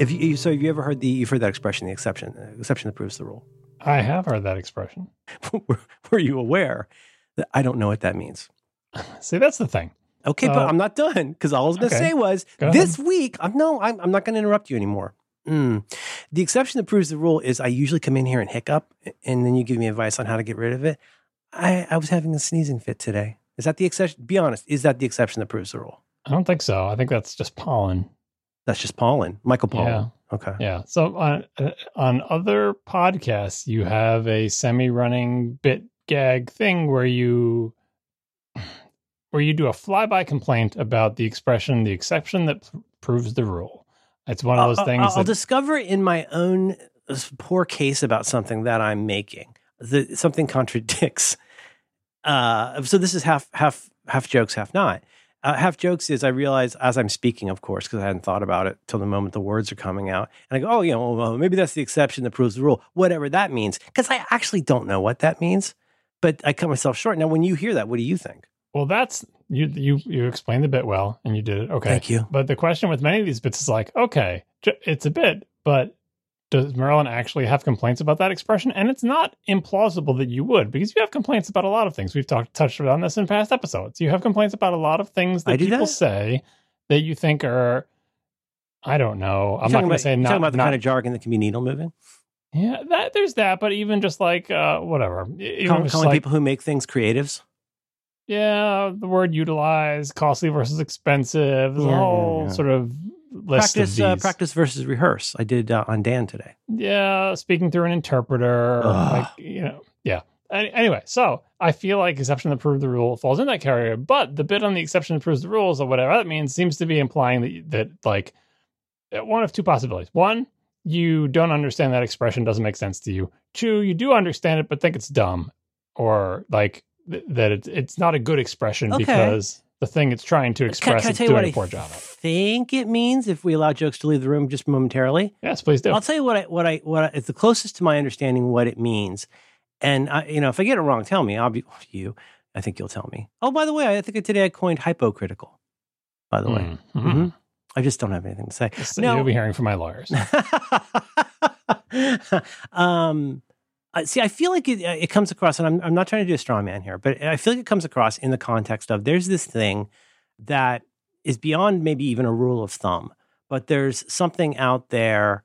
If you, so, have you ever heard the you've heard that expression, the exception, the exception that proves the rule? I have heard that expression. were, were you aware that I don't know what that means? See, that's the thing. Okay, but Uh, I'm not done because all I was going to okay. say was Go this week. I'm no, I'm, I'm not going to interrupt you anymore. Mm. The exception that proves the rule is I usually come in here and hiccup, and then you give me advice on how to get rid of it. I, I was having a sneezing fit today. Is that the exception? Be honest. Is that the exception that proves the rule? I don't think so. I think that's just pollen. That's just pollen, Michael Pollan. Yeah. Okay. Yeah. So on uh, on other podcasts, you have a semi-running bit gag thing where you where you do a flyby complaint about the expression "the exception that p- proves the rule." It's one of those I'll- things. I'll, I'll discover in my own uh, poor case about something that I'm making. The, something contradicts. Uh, so this is half half half jokes, half not. Uh, half jokes is I realize as I'm speaking, of course, because I hadn't thought about it till the moment the words are coming out, and I go, oh, you know, well, maybe that's the exception that proves the rule, whatever that means, because I actually don't know what that means, but I cut myself short. Now, when you hear that, what do you think? well, that's you you you explained the bit well, and you did it okay. Thank you. But the question with many of these bits is like, okay, it's a bit, but does Merlin actually have complaints about that expression? And it's not implausible that you would, because you have complaints about a lot of things. We've talked touched on this in past episodes. You have complaints about a lot of things that people that? say that you think are, I don't know. I'm not going to say you're not, talking about the not- kind of jargon that can be needle moving, yeah. That there's that, but even just like uh, whatever, even calling, like, people who make things creatives. yeah, the word utilize, costly versus expensive, a Yeah, yeah, whole yeah. sort of practice of uh, practice versus rehearse. I did uh, on Dan today. Yeah, speaking through an interpreter, like you know, yeah. Anyway, so I feel like exception that prove the rule falls in that category, but the bit on the exception that proves the rules or whatever that means seems to be implying that that like uh, one of two possibilities. One, you don't understand that expression, doesn't make sense to you. Two, you do understand it but think it's dumb, or like th- that it's it's not a good expression Okay. because the thing it's trying to express can I is doing a I poor job I think it means if we allow jokes to leave the room just momentarily? Yes, please do. I'll tell you what I what I what I, it's the closest to my understanding what it means. And I, you know, if I get it wrong, tell me. I'll be you. I think you'll tell me. Oh, by the way, I think today I coined hypocritical. By the way, Mm, mhm. Mhm. I just don't have anything to say. So No. You'll be hearing from my lawyers. um, uh, see, I feel like it, uh, it comes across, and I'm, I'm not trying to do a straw man here, but I feel like it comes across in the context of there's this thing that is beyond maybe even a rule of thumb, but there's something out there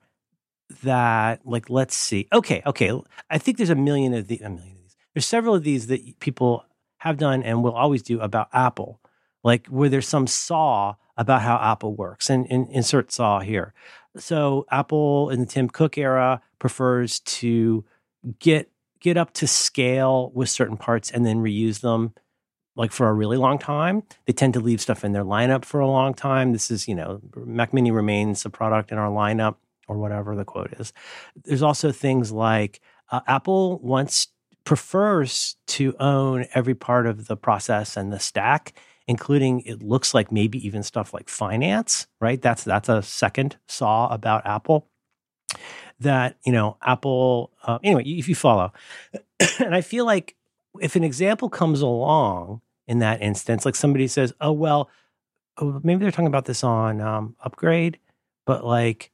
that, like, let's see. Okay, okay. I think there's a million of the a million of these. There's several of these that people have done and will always do about Apple, like where there's some saw about how Apple works, and, and insert saw here. So Apple in the Tim Cook era prefers to get get up to scale with certain parts and then reuse them like for a really long time. They tend to leave stuff in their lineup for a long time. This is, you know, Mac Mini remains a product in our lineup or whatever the quote is. There's also things like uh, Apple wants prefers to own every part of the process and the stack including it looks like maybe even stuff like finance, right? That's that's a second saw about Apple. That you know, Apple. Uh, anyway, if you follow, and I feel like if an example comes along in that instance, like somebody says, "Oh well, oh, maybe they're talking about this on um, Upgrade," but like,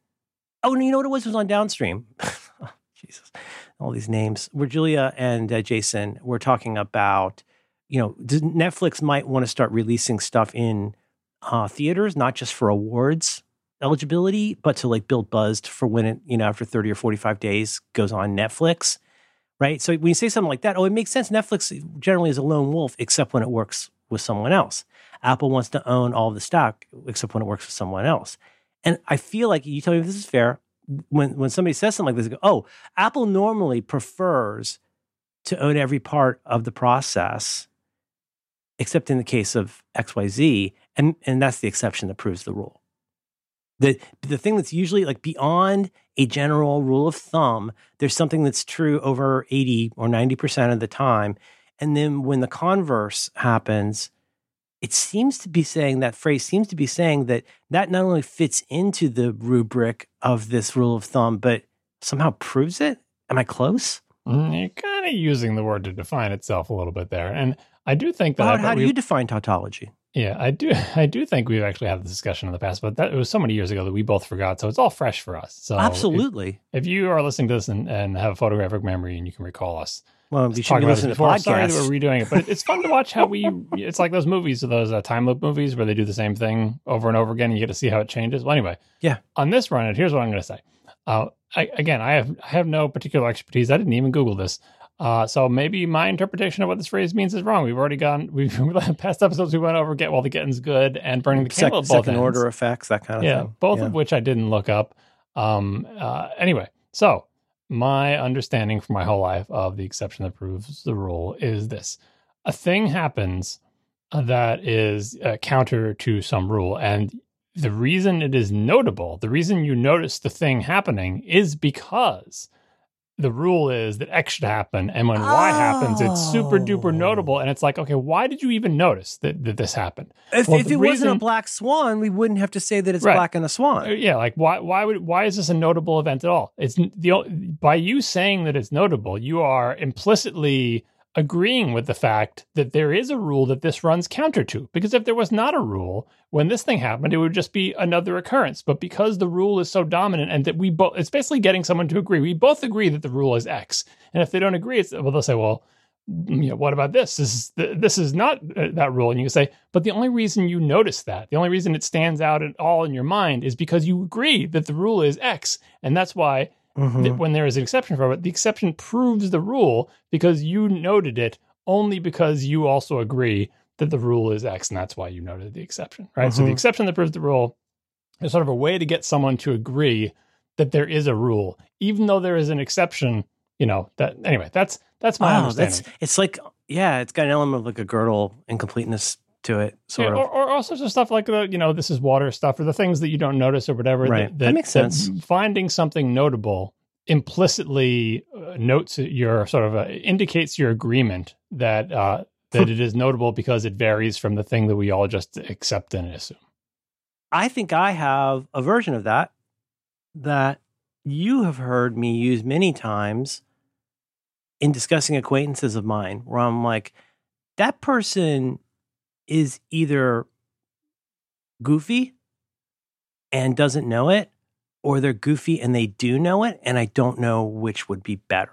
oh, you know what it was? It was on Downstream. Oh, Jesus, all these names. Where Julia and uh, Jason were talking about you know, Netflix might want to start releasing stuff in uh, theaters, not just for awards eligibility, but to like build buzz for when it, you know, after 30 or 45 days goes on Netflix. Right. So when you say something like that, oh, it makes sense. Netflix generally is a lone wolf, except when it works with someone else. Apple wants to own all the stock, except when it works with someone else. And I feel like you tell me if this is fair. When when somebody says something like this, go, oh, Apple normally prefers to own every part of the process except in the case of XYZ. And, and that's the exception that proves the rule. The, the thing that's usually like beyond a general rule of thumb, there's something that's true over 80 or 90% of the time. And then when the converse happens, it seems to be saying that phrase seems to be saying that that not only fits into the rubric of this rule of thumb, but somehow proves it. Am I close? Mm, You're kind of using the word to define itself a little bit there, and I do think that. How, how do you define tautology? Yeah, I do. I do think we've actually had this discussion in the past, but that it was so many years ago that we both forgot. So it's all fresh for us. So Absolutely. if, you are listening to this and, and have a photographic memory and you can recall us, well, you should be about this listening to. Sorry that we're redoing it, but it's fun to watch how we. It's like those movies, those uh, time loop movies where they do the same thing over and over again. And you get to see how it changes. Well, anyway, Yeah. On this run, here's what I'm going to say. Uh, I, again, I have I have no particular expertise. I didn't even Google this. Uh, so maybe my interpretation of what this phrase means is wrong. We've already gone. We've past episodes we went over get while the getting's good and burning the Sec- candle at both second ends. order effects, that kind of thing. yeah, thing. both Yeah. of which I didn't look up. Um, uh, anyway, so my understanding for my whole life of the exception that proves the rule is this: a thing happens uh, that is uh, counter to some rule, and the reason it is notable, the reason you notice the thing happening, is because the rule is that X should happen, and when Y happens, it's super duper Oh. notable, and it's like, okay, why did you even notice that, that this happened? If, Well, if it wasn't a black swan, we wouldn't have to say that it's Right. black and a Uh, swan. yeah like why why would why is this a notable event at all it's the by you saying that it's notable you are implicitly agreeing with the fact that there is a rule that this runs counter to. Because if there was not a rule when this thing happened it would just be another occurrence. But because the rule is so dominant and that we both it's basically getting someone to agree. We both agree that the rule is x. And if they don't agree it's well they'll say well you know, what about this? This is th- this is not uh, that rule, and you say, but the only reason you notice that, the only reason it stands out at all in your mind, is because you agree that the rule is X, and that's why Mhm. that when there is an exception for it, the exception proves the rule because you noted it only because you also agree that the rule is X, and that's why you noted the exception, right? So the Mhm. exception that proves the rule is sort of a way to get someone to agree that there is a rule, even though there is an exception. You know that anyway. That's that's my Wow, understanding. that's it's like yeah, it's got an element of like a Gödel incompleteness to it, sort Yeah, of. or, or all sorts of stuff like the you know this is water stuff or the things that you don't notice or whatever. Right. That makes sense. finding something notable implicitly uh, notes your sort of uh, indicates your agreement that uh, that it is notable because it varies from the thing that we all just accept and assume. I think I have a version of that that you have heard me use many times in discussing acquaintances of mine, where I'm like, that person is either goofy and doesn't know it, or they're goofy and they do know it, and I don't know which would be better.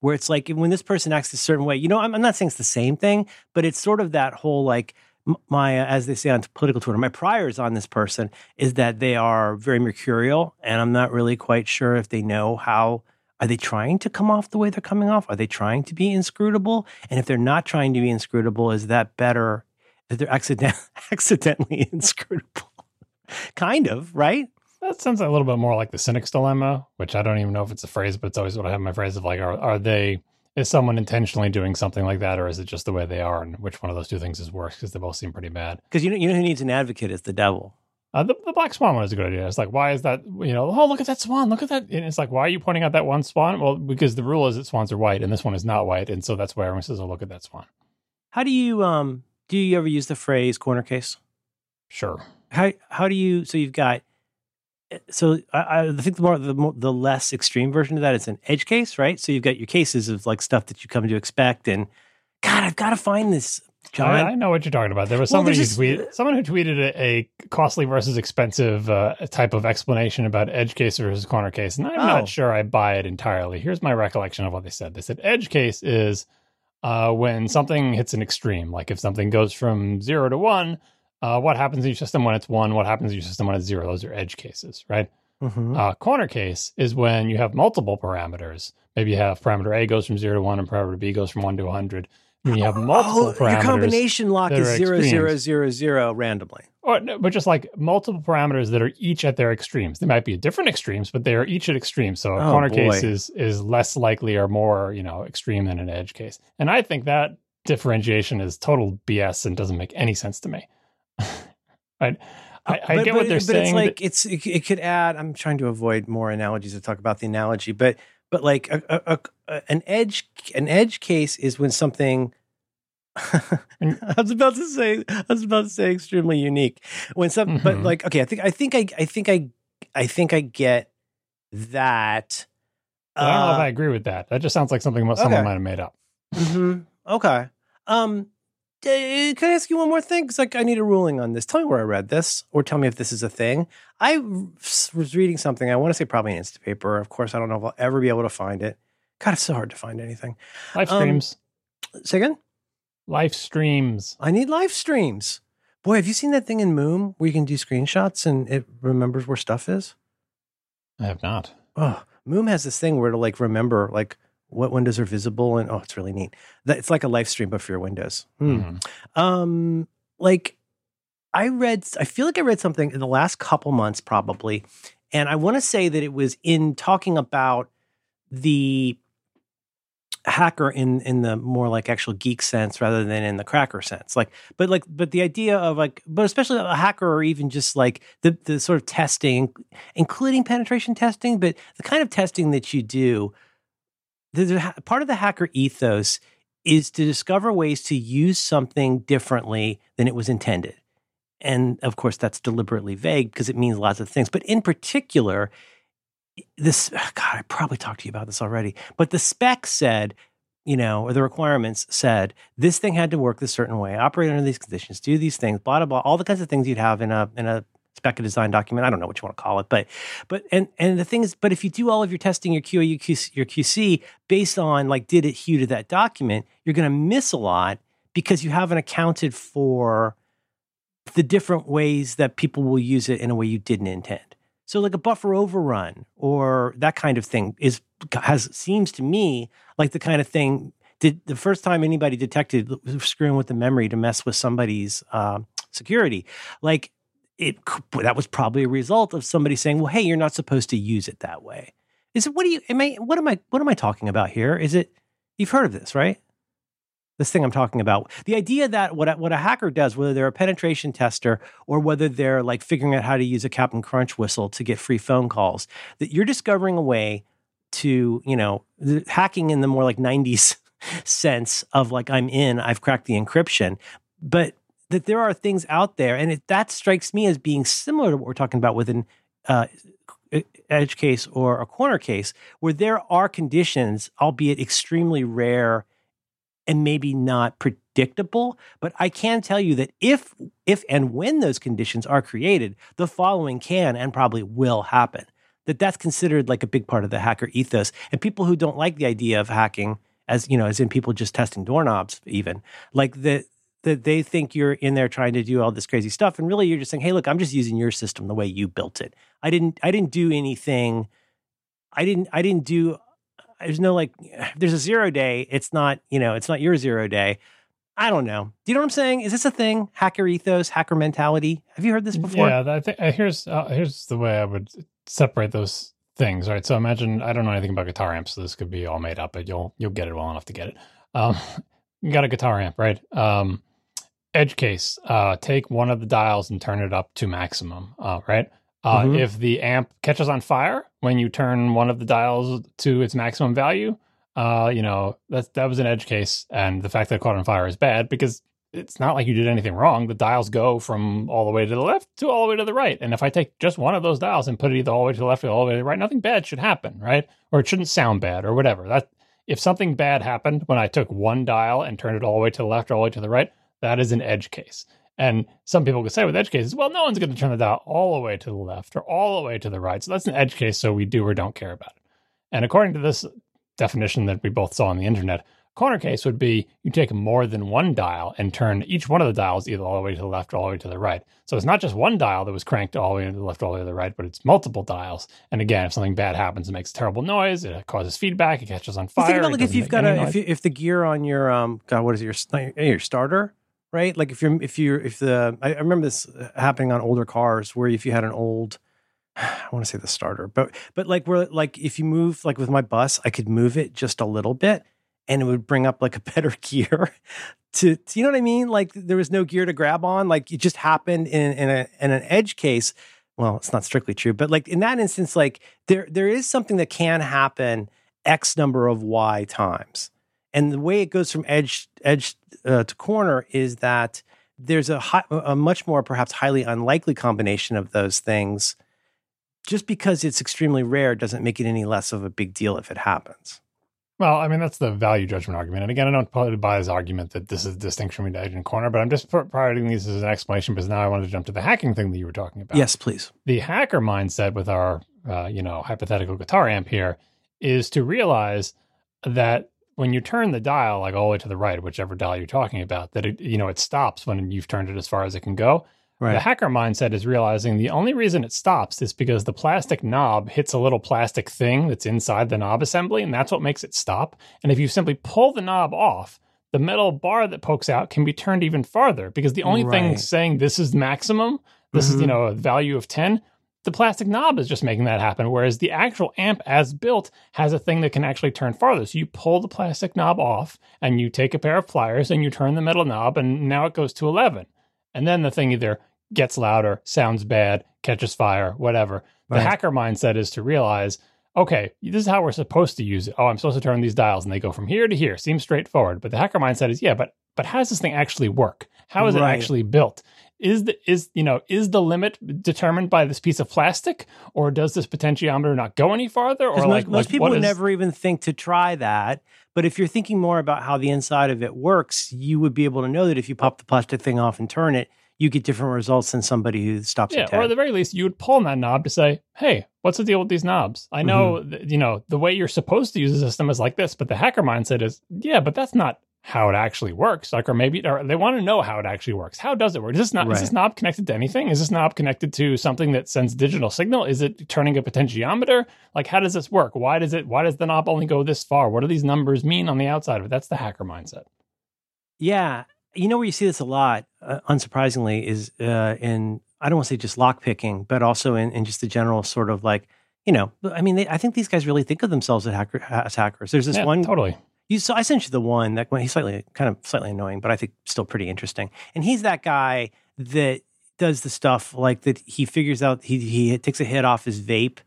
Where it's like when this person acts a certain way, you know, I'm, I'm not saying it's the same thing, but it's sort of that whole like my, uh, as they say on political Twitter, my priors on this person is that they are very mercurial, and I'm not really quite sure if they know how. Are they trying to come off the way they're coming off? Are they trying to be inscrutable? And if they're not trying to be inscrutable, is that better that they're accident- accidentally inscrutable? kind of, right? That sounds a little bit more like the cynic's dilemma, which I don't even know if it's a phrase, but it's always what I have in my phrase of like, are, are they, is someone intentionally doing something like that, or is it just the way they are? And which one of those two things is worse? Because they both seem pretty bad. Because you know, you know who needs an advocate is the devil. Uh, the, the black swan one is a good idea. It's like, why is that? You know, oh, look at that swan. Look at that. And it's like, why are you pointing out that one swan? Well, because the rule is that swans are white and this one is not white. And so that's why everyone says, oh, look at that swan. How do you um do you ever use the phrase corner case? Sure. How how do you so you've got so I, I think the more the more the less extreme version of that is an edge case, right? So you've got your cases of like stuff that you come to expect, and God, I've got to find this, John. I, know what you're talking about. There was Well, somebody who tweeted, someone who tweeted a, a costly versus expensive uh, type of explanation about edge case versus corner case, and I'm Oh. not sure I buy it entirely. Here's my recollection of what they said. They said edge case is uh, when something hits an extreme, like if something goes from zero to one. Uh, what happens in your system when it's one? What happens in your system when it's zero? Those are edge cases, right? Mhm. Uh, corner case is when you have multiple parameters. Maybe you have parameter A goes from zero to one, and parameter B goes from one to 100. And you have multiple oh, parameters. your combination lock is zero zero extremes. zero zero randomly. Or, no, but just like multiple parameters that are each at their extremes. They might be at different extremes, but they are each at extremes. So a Oh, corner boy. case is is less likely or more, you know, extreme than an edge case. And I think that differentiation is total BS and doesn't make any sense to me. I, I, I But- get but- what they're but saying. it's like it's it, it could add. I'm trying to avoid more analogies to talk about the analogy, but but like a, a, a, an edge an edge case is when something. I was about to say I was about to say extremely unique when some but Mhm. like okay I think I think I I think I I think I get that. I don't know if Uh, I agree with that. That just sounds like something someone okay. might have made up. mhm. Okay. Um, Uh, can I ask you one more thing? Because like I need a ruling on this. Tell me where I read this, or tell me if this is a thing. I was reading something. I want to say probably an Instapaper. Of course, I don't know if I'll ever be able to find it. God, it's so hard to find anything. Live streams. Um, say again. Live streams. I need live streams. Boy, have you seen that thing in Moom where you can do screenshots and it remembers where stuff is? I have not. Oh, Moom has this thing where it'll like remember like what windows are visible and oh it's really neat that it's like a live stream but for your windows hmm. mm-hmm. um like i read i feel like i read something in the last couple months probably and i want to say that it was in talking about the hacker in in the more like actual geek sense rather than in the cracker sense like but like but the idea of like but especially a hacker or even just like the the sort of testing including penetration testing but the kind of testing that you do the, part of the hacker ethos is to discover ways to use something differently than it was intended. And of course, that's deliberately vague because it means lots of things. But in particular, this, God, I probably talked to you about this already, but the spec said, you know, or the requirements said this thing had to work this certain way, operate under these conditions, do these things, blah, blah, blah, all the kinds of things you'd have in a, in a spec a design document. I don't know what you want to call it, but but and and the thing is, but if you do all of your testing, your QA, your QC, your QC based on like did it hew to that document, you're going to miss a lot because you haven't accounted for the different ways that people will use it in a way you didn't intend. So like a buffer overrun or that kind of thing is has seems to me like the kind of thing did the first time anybody detected screwing with the memory to mess with somebody's uh, security like it that was probably a result of somebody saying, "Well, hey, you're not supposed to use it that way." Is it what do you am I what am I what am I talking about here? Is it you've heard of this, right? This thing I'm talking about. The idea that what a, what a hacker does, whether they're a penetration tester or whether they're like figuring out how to use a Captain Crunch whistle to get free phone calls, that you're discovering a way to, you know, hacking in the more like 90s sense of like I'm in, I've cracked the encryption, but that there are things out there, and it, that strikes me as being similar to what we're talking about with an uh, edge case or a corner case, where there are conditions, albeit extremely rare and maybe not predictable. But I can tell you that if if and when those conditions are created, the following can and probably will happen. That that's considered like a big part of the hacker ethos. And people who don't like the idea of hacking, as you know, as in people just testing doorknobs, even like the that they think you're in there trying to do all this crazy stuff and really you're just saying hey look i'm just using your system the way you built it i didn't i didn't do anything i didn't i didn't do there's no like there's a zero day it's not you know it's not your zero day. I don't know. Do you know what i'm saying? Is this a thing? Hacker ethos hacker mentality? Have you heard this before? Yeah i think uh, here's uh, here's the way i would separate those things right? So imagine i don't know anything about guitar amps so this could be all made up but you'll you'll get it well enough to get it. Um you got a guitar amp right? Um edge case, uh, take one of the dials and turn it up to maximum, uh, right? Uh, mm-hmm. If the amp catches on fire when you turn one of the dials to its maximum value, uh, you know that that was an edge case, and the fact that it caught on fire is bad because it's not like you did anything wrong. The dials go from all the way to the left to all the way to the right, and if I take just one of those dials and put it either all the way to the left or all the way to the right, nothing bad should happen, right? Or it shouldn't sound bad or whatever. That if something bad happened when I took one dial and turned it all the way to the left or all the way to the right, that is an edge case. And some people could say with edge cases, well, no one's going to turn the dial all the way to the left or all the way to the right. So that's an edge case. So we do or don't care about it. And according to this definition that we both saw on the internet, corner case would be you take more than one dial and turn each one of the dials either all the way to the left or all the way to the right. So it's not just one dial that was cranked all the way to the left, or all the way to the right, but it's multiple dials. And again, if something bad happens, it makes terrible noise. It causes feedback. It catches on fire. think about like if you've got a if, you, if the gear on your um God, what is it, your your starter right? Like if you're if you're if the I, remember this happening on older cars where if you had an old I want to say the starter, but but like where like if you move like with my bus, I could move it just a little bit and it would bring up like a better gear to, to you know what I mean? Like there was no gear to grab on. Like it just happened in in, a, in an edge case. Well, it's not strictly true, but like in that instance, like there there is something that can happen X number of Y times. And the way it goes from edge edge uh, to corner is that there's a, high, a much more perhaps highly unlikely combination of those things. Just because it's extremely rare doesn't make it any less of a big deal if it happens. Well, I mean, that's the value judgment argument. And again, I don't probably buy his argument that this is a distinction between edge and corner, but I'm just providing these as an explanation because now I wanted to jump to the hacking thing that you were talking about. Yes, please. The hacker mindset with our, uh, you know, hypothetical guitar amp here is to realize that when you turn the dial like all the way to the right, whichever dial you're talking about, that it, you know, it stops when you've turned it as far as it can go. Right. The hacker mindset is realizing the only reason it stops is because the plastic knob hits a little plastic thing that's inside the knob assembly, and that's what makes it stop. And if you simply pull the knob off, the metal bar that pokes out can be turned even farther because the only right. thing saying this is maximum, this mm-hmm. is, you mm-hmm. know, a value of 10, the plastic knob is just making that happen. Whereas the actual amp as built has a thing that can actually turn farther. So you pull the plastic knob off and you take a pair of pliers and you turn the metal knob and now it goes to 11. And then the thing either gets louder, sounds bad, catches fire, whatever. Right. The hacker mindset is to realize, okay, this is how we're supposed to use it. Oh, I'm supposed to turn these dials and they go from here to here. Seems straightforward. But the hacker mindset is, yeah, but but how does this thing actually work? How is right. it actually built? Is the is you know is the limit determined by this piece of plastic, or does this potentiometer not go any farther? Or most, like most like, people would is... never even think to try that. But if you're thinking more about how the inside of it works, you would be able to know that if you pop the plastic thing off and turn it, you get different results than somebody who stops yeah, at 10. Or at the very least, you would pull on that knob to say, hey, what's the deal with these knobs? I know, mm-hmm. that, you know, the way you're supposed to use the system is like this, but the hacker mindset is, yeah, but that's not how it actually works. Like, or maybe or they want to know how it actually works. How does it work? Is this not right. is this knob connected to anything? Is this knob connected to something that sends digital signal? Is it turning a potentiometer? Like, how does this work? Why does it? Why does the knob only go this far? What do these numbers mean on the outside of it? That's the hacker mindset. Yeah, you know where you see this a lot, uh, unsurprisingly, is uh, in I don't want to say just lock picking, but also in, in just the general sort of like you know, I mean, they, I think these guys really think of themselves as, hacker, as hackers. There's this yeah, one totally. You so I sent you the one that when he's slightly kind of slightly annoying, but I think still pretty interesting. And he's that guy that does the stuff like that. He figures out he he takes a hit off his vape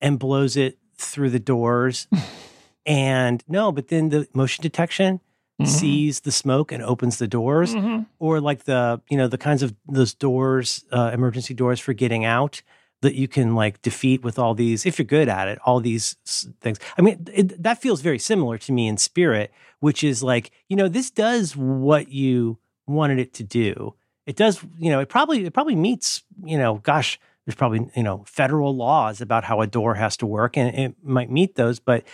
and blows it through the doors. and no, but then the motion detection mm-hmm. sees the smoke and opens the doors, mm-hmm. or like the you know the kinds of those doors, uh, emergency doors for getting out that you can like defeat with all these if you're good at it all these things. I mean it, that feels very similar to me in spirit which is like you know this does what you wanted it to do. It does you know it probably it probably meets you know gosh there's probably you know federal laws about how a door has to work and it might meet those but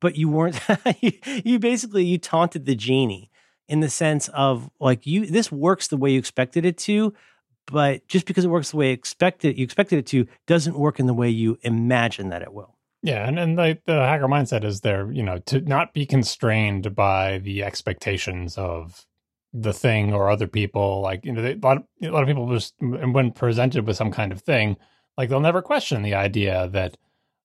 but you weren't you, you basically you taunted the genie in the sense of like you this works the way you expected it to but just because it works the way expected you expected it to doesn't work in the way you imagine that it will. Yeah and, and the, the hacker mindset is there you know to not be constrained by the expectations of the thing or other people like you know they, a, lot of, a lot of people just when presented with some kind of thing like they'll never question the idea that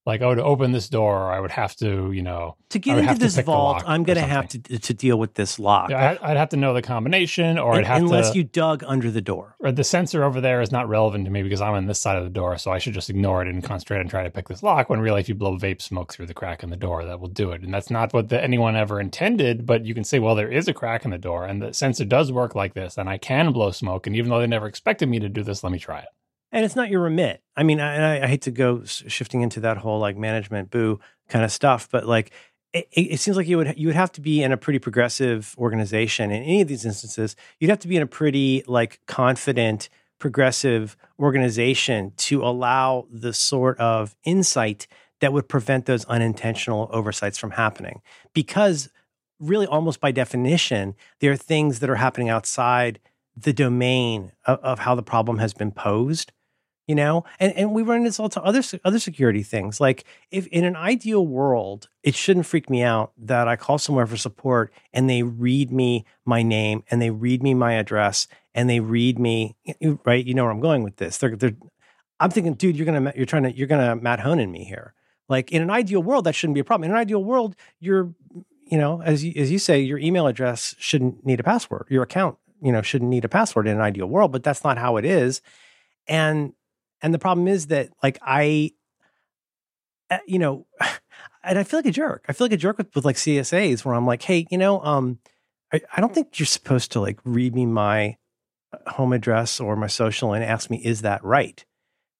like oh to open this door i would have to you know to get into this vault i'm going to have to to deal with this lock. Yeah, i'd have to know the combination or and, i'd have unless to, you dug under the door. Or the sensor over there is not relevant to me because i'm on this side of the door so i should just ignore it and concentrate and try to pick this lock when really if you blow vape smoke through the crack in the door that will do it. And that's not what the, anyone ever intended but you can say well there is a crack in the door and the sensor does work like this and i can blow smoke and even though they never expected me to do this let me try it and it's not your remit. I mean, I, I, hate to go shifting into that whole like management boo kind of stuff, but like it, it, seems like you would you would have to be in a pretty progressive organization in any of these instances. You'd have to be in a pretty like confident progressive organization to allow the sort of insight that would prevent those unintentional oversights from happening because really almost by definition there are things that are happening outside the domain of, of how the problem has been posed you know? And and we run this all to other other security things. Like if in an ideal world it shouldn't freak me out that i call somewhere for support and they read me my name and they read me my address and they read me right? You know where i'm going with this. They're, they're i'm thinking dude you're gonna you're trying to you're gonna matt honan me here. Like in an ideal world that shouldn't be a problem. In an ideal world you're you know as you, as you say your email address shouldn't need a password. Your account you know shouldn't need a password in an ideal world but that's not how it is. And and the problem is that like I, eh, you know, and I feel like a jerk. I feel like a jerk with, with like CSAs where I'm like, hey, you know, um, I, I don't think you're supposed to like read me my uh, home address or my social and ask me, is that right?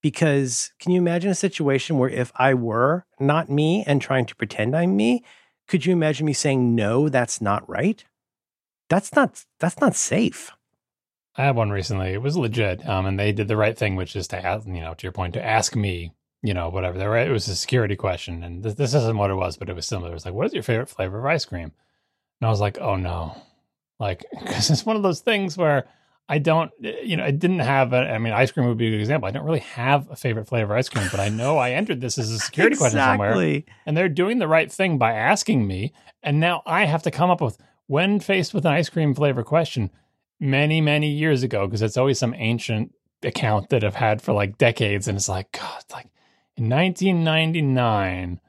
Because can you imagine a situation where if I were not me and trying to pretend I'm me, could you imagine me saying no? That's not right. That's not that's not safe. I had one recently. It was legit, um, and they did the right thing, which is to ask, you know, to your point, to ask me, you know, whatever. It was a security question, and this, this isn't what it was, but it was similar. It was like, "What is your favorite flavor of ice cream?" And I was like, "Oh no," like because it's one of those things where I don't, you know, I didn't have. A, I mean, ice cream would be a good example. I don't really have a favorite flavor of ice cream, but I know I entered this as a security exactly. question somewhere, and they're doing the right thing by asking me, and now I have to come up with when faced with an ice cream flavor question many, many years ago, because it's always some ancient account that I've had for like decades. And it's like, God, like in 1999,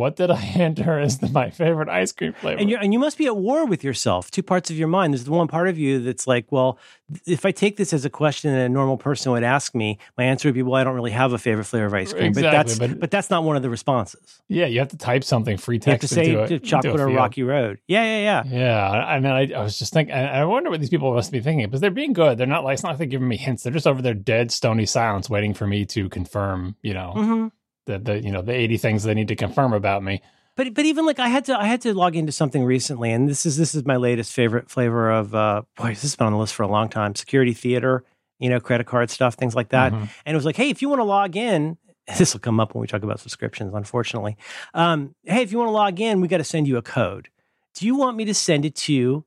what did I enter as the, my favorite ice cream flavor? And you and you must be at war with yourself. Two parts of your mind. There's the one part of you that's like, well, if I take this as a question that a normal person would ask me, my answer would be, well, I don't really have a favorite flavor of ice cream. Exactly, but that's but- but, that's not one of the responses. yeah, you have to type something free You have text to say a- to into a chocolate or rocky road. Yeah, yeah, yeah. Yeah, I mean, I, I was just thinking, and I wonder what these people must be thinking because they're being good. They're not like it's not like they're giving me hints. They're just over there, dead, stony silence, waiting for me to confirm. You know, hmm the the you know the eighty things they need to confirm about me. But but even like I had to I had to log into something recently, and this is this is my latest favorite flavor of uh boy, this has been on the list for a long time. Security theater, you know, credit card stuff, things like that. Mhm. And it was like, hey, if you want to log in, this will come up when we talk about subscriptions, unfortunately. Um, hey, if you want to log in, we got to send you a code. Do you want me to send it to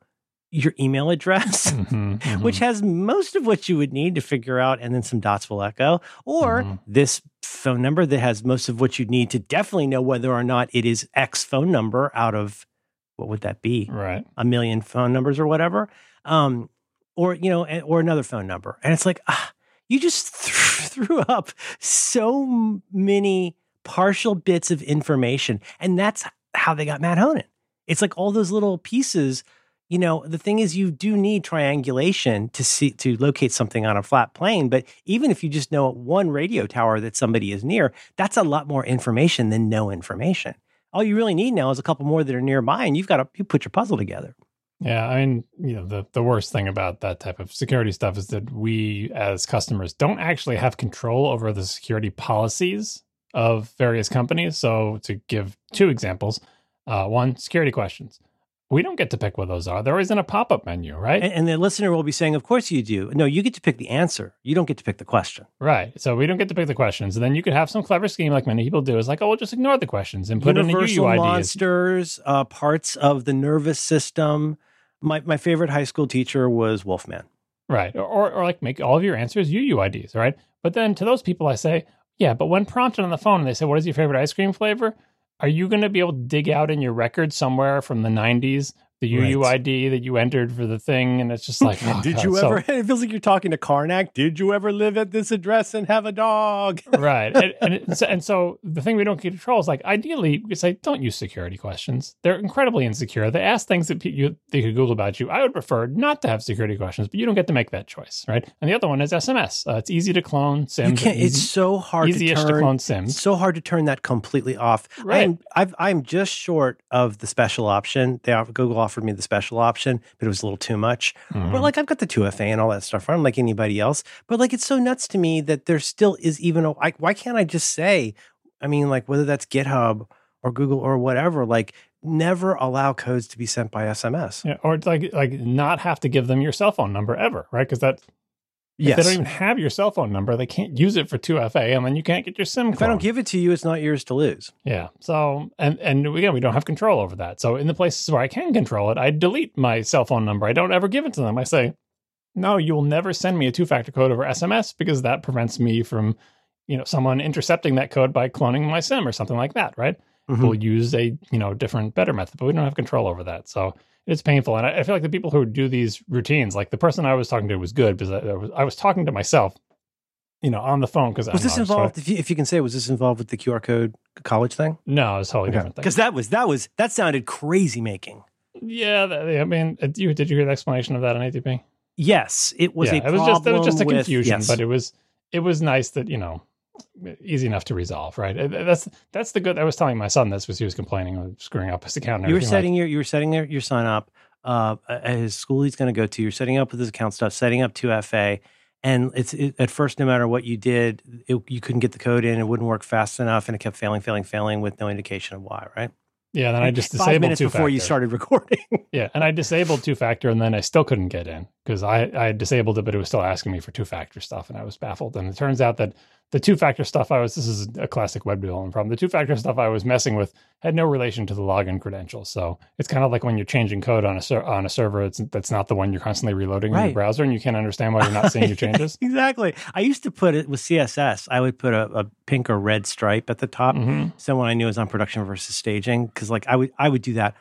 your email address? Mhm, mhm. Which has most of what you would need to figure out, and then some dots will echo, or Mhm. this phone number that has most of what you'd need to definitely know whether or not it is X phone number out of what would that be? right. a million phone numbers or whatever, um, or you know, or another phone number, and it's like ah, you just threw, threw up so many partial bits of information, and that's how they got Matt Honan. It's like all those little pieces. You know, the thing is, you do need triangulation to see to locate something on a flat plane. But even if you just know one radio tower that somebody is near, that's a lot more information than no information. All you really need now is a couple more that are nearby, and you've got to you put your puzzle together. Yeah, I mean, you know, the, the worst thing about that type of security stuff is that we as customers don't actually have control over the security policies of various companies. So to give two examples, uh, one, security questions. We don't get to pick what those are. They're always in a pop-up menu, right? And, and the listener will be saying, "Of course you do." No, you get to pick the answer. You don't get to pick the question. Right. So we don't get to pick the questions. And then you could have some clever scheme like many people do. Is like, oh, we'll just ignore the questions and put Universal in a UUID. monsters, uh, parts of the nervous system. My my favorite high school teacher was Wolfman. Right. Or, or like make all of your answers UUIDs, right? But then to those people, I say, yeah, but when prompted on the phone and they say, what is your favorite ice cream flavor? Are you going to be able to dig out in your record somewhere from the 90s the Right. UUID that you entered for the thing? And it's just like, oh, Did God, you so- ever? It feels like you're talking to Carnac. Did you ever live at this address and have a dog? right. And, and, it- so- and so the thing we don't get control is like, ideally, we say, don't use security questions. They're incredibly insecure. They ask things that you, they could Google about you. I would prefer not to have security questions, but you don't get to make that choice, right? And the other one is SMS. Uh, it's easy to clone Sims. You can't. It's so hard to easy-ish to turn. clone It's Sims. so hard to turn that completely off. Right. I'm, I've, I'm just short of the special option. They offer, Google offered me the special option, but it was a little too much. Mhm. But like I've got the 2FA and all that stuff. I'm like anybody else. But like it's so nuts to me that there still is even a like why can't I just say, I mean, like whether that's GitHub or Google or whatever, like never allow codes to be sent by SMS. Yeah, or like like not have to give them your cell phone number ever, right? Because that if Yes. they don't even have your cell phone number, they can't use it for two FA, and then you can't get your SIM. if I don't give it to you, it's not yours to lose. yeah. So and and again, we don't have control over that. So in the places where I can control it, I delete my cell phone number. I don't ever give it to them. I say, no, you will never send me a two factor code over SMS because that prevents me from, you know, someone intercepting that code by cloning my SIM or something like that, right? Mhm. we'll use a you know different better method but we don't have control over that so it's painful and I, I feel like the people who do these routines like the person i was talking to was good because i, I was, I was talking to myself you know on the phone because Was this involved? If you, if you can say, was this involved with the QR code college thing? no it's totally different thing Because that was that was that sounded crazy making. yeah that, i mean uh, you did you hear the explanation of that on atp Yes, it was yeah, a it was just it was just a problem with- confusion yes. but it was it was nice that you know easy enough to resolve right Uh, that's that's the good i was telling my son this was he was complaining of screwing up his account you were everything like- setting your you were setting your, your son up uh, at his school he's going to go to. You're setting up with his account stuff, setting up 2FA, and it's it, at first no matter what you did, it, you couldn't get the code in. It wouldn't work fast enough, and it kept failing, failing, failing with no indication of why. Right? Yeah, then I just five disabled minutes two before you started recording. Yeah, and I disabled two factor, and then I still couldn't get in because I I disabled it, but it was still asking me for two factor stuff, and I was baffled. And it turns out that the two factor stuff I was this is a classic web development problem. The two factor stuff I was messing with had no relation to the login credentials. So it's kind of like when you're changing code on a ser- on a server it's, that's not the one you're constantly reloading in your browser, and you can't understand why you're not seeing your changes. exactly. I used to put it with CSS. I would put a, a pink or red stripe at the top, hmm so when I knew it was on production versus staging, because like I would I would do that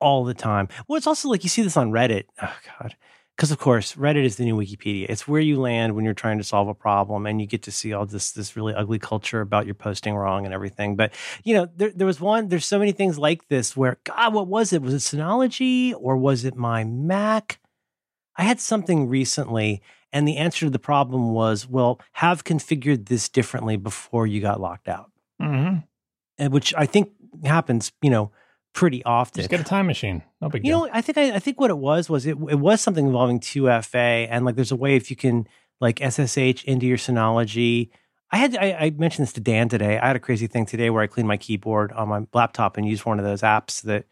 all the time. Well, it's also like you see this on Reddit. Oh God. Because of course, Reddit is the new Wikipedia. It's where you land when you're trying to solve a problem, and you get to see all this this really ugly culture about your posting wrong and everything. But you know, there there was one. There's so many things like this where God, what was it? Was it Synology or was it my Mac? I had something recently, and the answer to the problem was, well, have configured this differently before you got locked out, hmm and which I think happens, you know, pretty often. Just get a time machine. No big You deal. know, I think I, I think what it was was it it was something involving 2FA, and like there's a way if you can like SSH into your Synology. I had I, I mentioned this to Dan today. I had a crazy thing today where I cleaned my keyboard on my laptop and used one of those apps that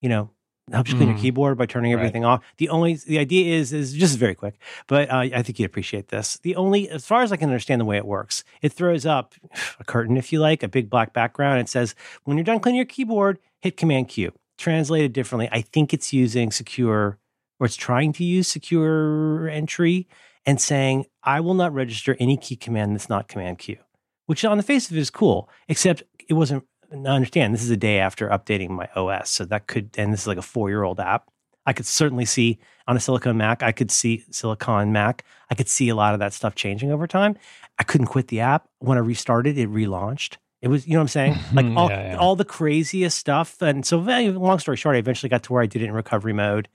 you know helps you clean your Mm. keyboard by turning Right. everything off. The only the idea is is just very quick, but uh, I think you'd appreciate this. The only as far as I can understand the way it works, it throws up a curtain if you like, a big black background. It says when you're done cleaning your keyboard, hit Command Q translated differently. I think it's using secure or it's trying to use secure entry and saying, I will not register any key command that's not Command Q, which on the face of it is cool, except it wasn't. Now understand, this is a day after updating my OS. So that could, and this is like a four year old app. I could certainly see on a Silicon Mac, I could see Silicon Mac, I could see a lot of that stuff changing over time. I couldn't quit the app. When I restarted, it relaunched. It was, you know what I'm saying? Mm-hmm. Like all, Yeah, yeah. all the craziest stuff. And so, long story short, I eventually got to where I did it in recovery mode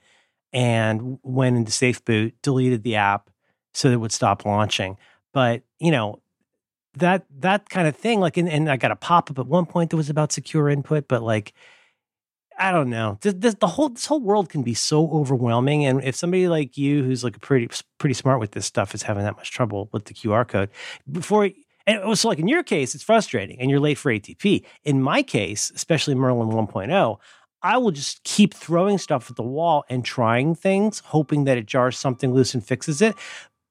and went into safe boot, deleted the app so that it would stop launching. But, you know, that that kind of thing, like, and, and I got a pop up at one point that was about secure input, but like, I don't know. This, this, the whole this whole world can be so overwhelming, and if somebody like you, who's like pretty pretty smart with this stuff, is having that much trouble with the QR code, before and oh, it was like in your case, it's frustrating, and you're late for ATP. In my case, especially Merlin 1.0, I will just keep throwing stuff at the wall and trying things, hoping that it jars something loose and fixes it.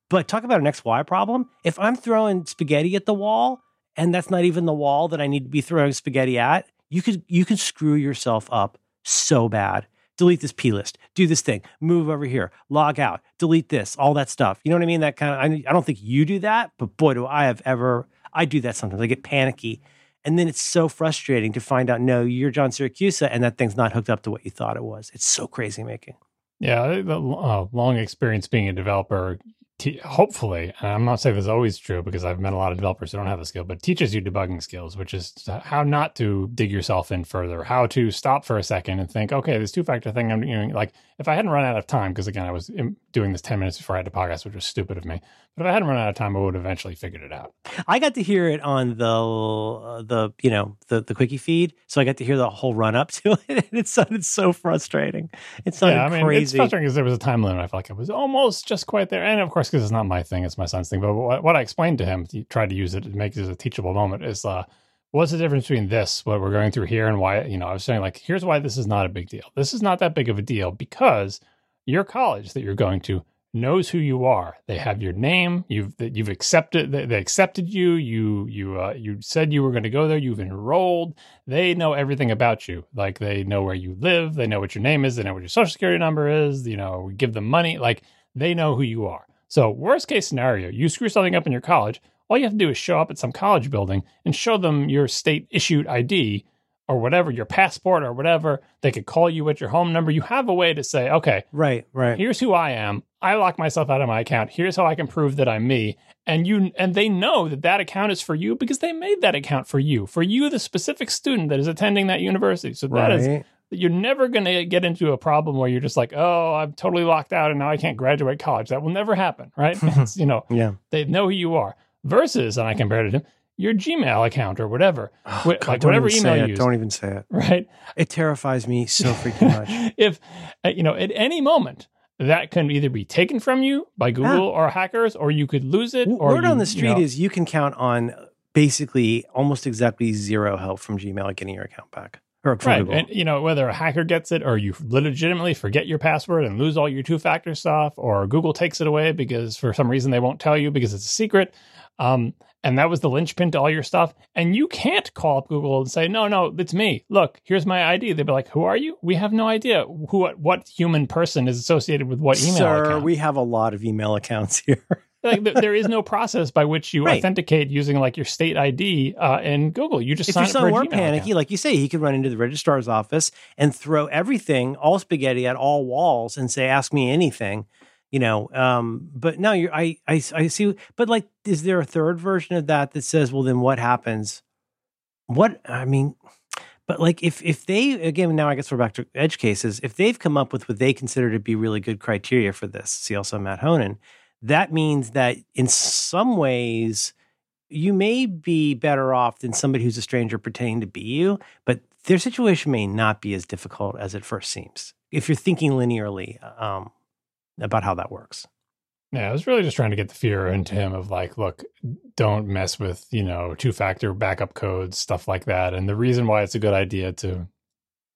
But talk about an XY problem. If I'm throwing spaghetti at the wall, and that's not even the wall that I need to be throwing spaghetti at, you could you could screw yourself up so bad. Delete this plist. Do this thing. Move over here. Log out. Delete this. All that stuff. You know what I mean? That kind of. I, I don't think you do that, but boy, do I have ever. I do that sometimes. I get panicky, and then it's so frustrating to find out no, you're John Siracusa, and that thing's not hooked up to what you thought it was. It's so crazy making. Yeah, the uh, long experience being a developer, te- hopefully, and I'm not saying this is always true because I've met a lot of developers who don't have the skill, but teaches you debugging skills, which is how not to dig yourself in further, how to stop for a second and think, okay, this two factor thing I'm doing, like if I hadn't run out of time, because again, I was doing this 10 minutes before I had to podcast, which was stupid of me, but if I hadn't run out of time, I would have eventually figured it out. I got to hear it on the uh, the you know the the quickie feed, so I got to hear the whole run up to it, and it sounded so frustrating. It sounded yeah, I mean, it's frustrating because there was a time limit. I felt like I was almost just quite there. And of course, because it's not my thing, it's my son's thing. But what, what I explained to him, he tried to use it to make it a teachable moment, is uh, what's the difference between this, what we're going through here, and why, you know, I was saying, like, here's why this is not a big deal. This is not that big of a deal because your college that you're going to knows who you are. They have your name. You've you've accepted. They, they accepted you. You you uh, you said you were going to go there. You've enrolled. They know everything about you. Like they know where you live. They know what your name is. They know what your social security number is. You know, give them money. Like they know who you are. So worst case scenario, you screw something up in your college. All you have to do is show up at some college building and show them your state issued ID or whatever, your passport or whatever. They could call you at your home number. You have a way to say, okay, right, right. here's who I am. I lock myself out of my account. Here's how I can prove that I'm me. And you and they know that that account is for you because they made that account for you, for you, the specific student that is attending that university. So that is right. You're never going to get into a problem where you're just like, oh, I'm totally locked out and now I can't graduate college. That will never happen, right? it's, you know, yeah. they know who you are. Versus, and I compared it to him, your Gmail account or whatever, Oh, Wh- God, like don't whatever even email say you it. use, Don't even say it. right? It terrifies me so freaking much. if uh, you know at any moment that can either be taken from you by Google or hackers, or you could lose it. W- Word you- on the you street know- is you can count on basically almost exactly zero help from Gmail getting your account back, right. Google. And, you know, whether a hacker gets it or you legitimately forget your password and lose all your two factor stuff, or Google takes it away because for some reason they won't tell you because it's a secret. Um, and that was the linchpin to all your stuff. And you can't call up Google and say, no, no, it's me. Look, here's my ID. They'd be like, who are you? We have no idea who, what human person is associated with what email Sir, account. we have a lot of email accounts here. Like th- there is no process by which you Right. authenticate using like your state ID uh, in Google. You just if sign your up for son were panicky, like you say, he could run into the registrar's office and throw everything, all spaghetti at all walls, and say, "Ask me anything." You know, um, but no, you're. I, I, I see. But like, is there a third version of that that says, "Well, then what happens?" What I mean, but like, if if they again, now I guess we're back to edge cases. If they've come up with what they consider to be really good criteria for this, see also Matt Honan, that means that in some ways you may be better off than somebody who's a stranger pretending to be you, but their situation may not be as difficult as it first seems if you're thinking linearly um, about how that works. Yeah, I was really just trying to get the fear into him of like, look, don't mess with, you know, two factor backup codes, stuff like that. And the reason why it's a good idea to,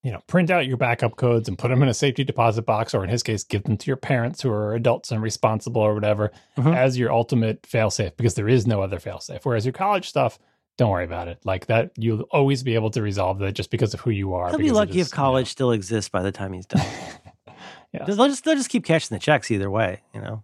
you know, print out your backup codes and put them in a safety deposit box, or in his case, give them to your parents who are adults and responsible or whatever Mhm. as your ultimate failsafe, because there is no other failsafe. Whereas your college stuff, don't worry about it. Like that, you'll always be able to resolve that just because of who you are. He'll be lucky if college still exists by the time he's done. Yeah. They'll just they'll just keep cashing the checks either way, you know.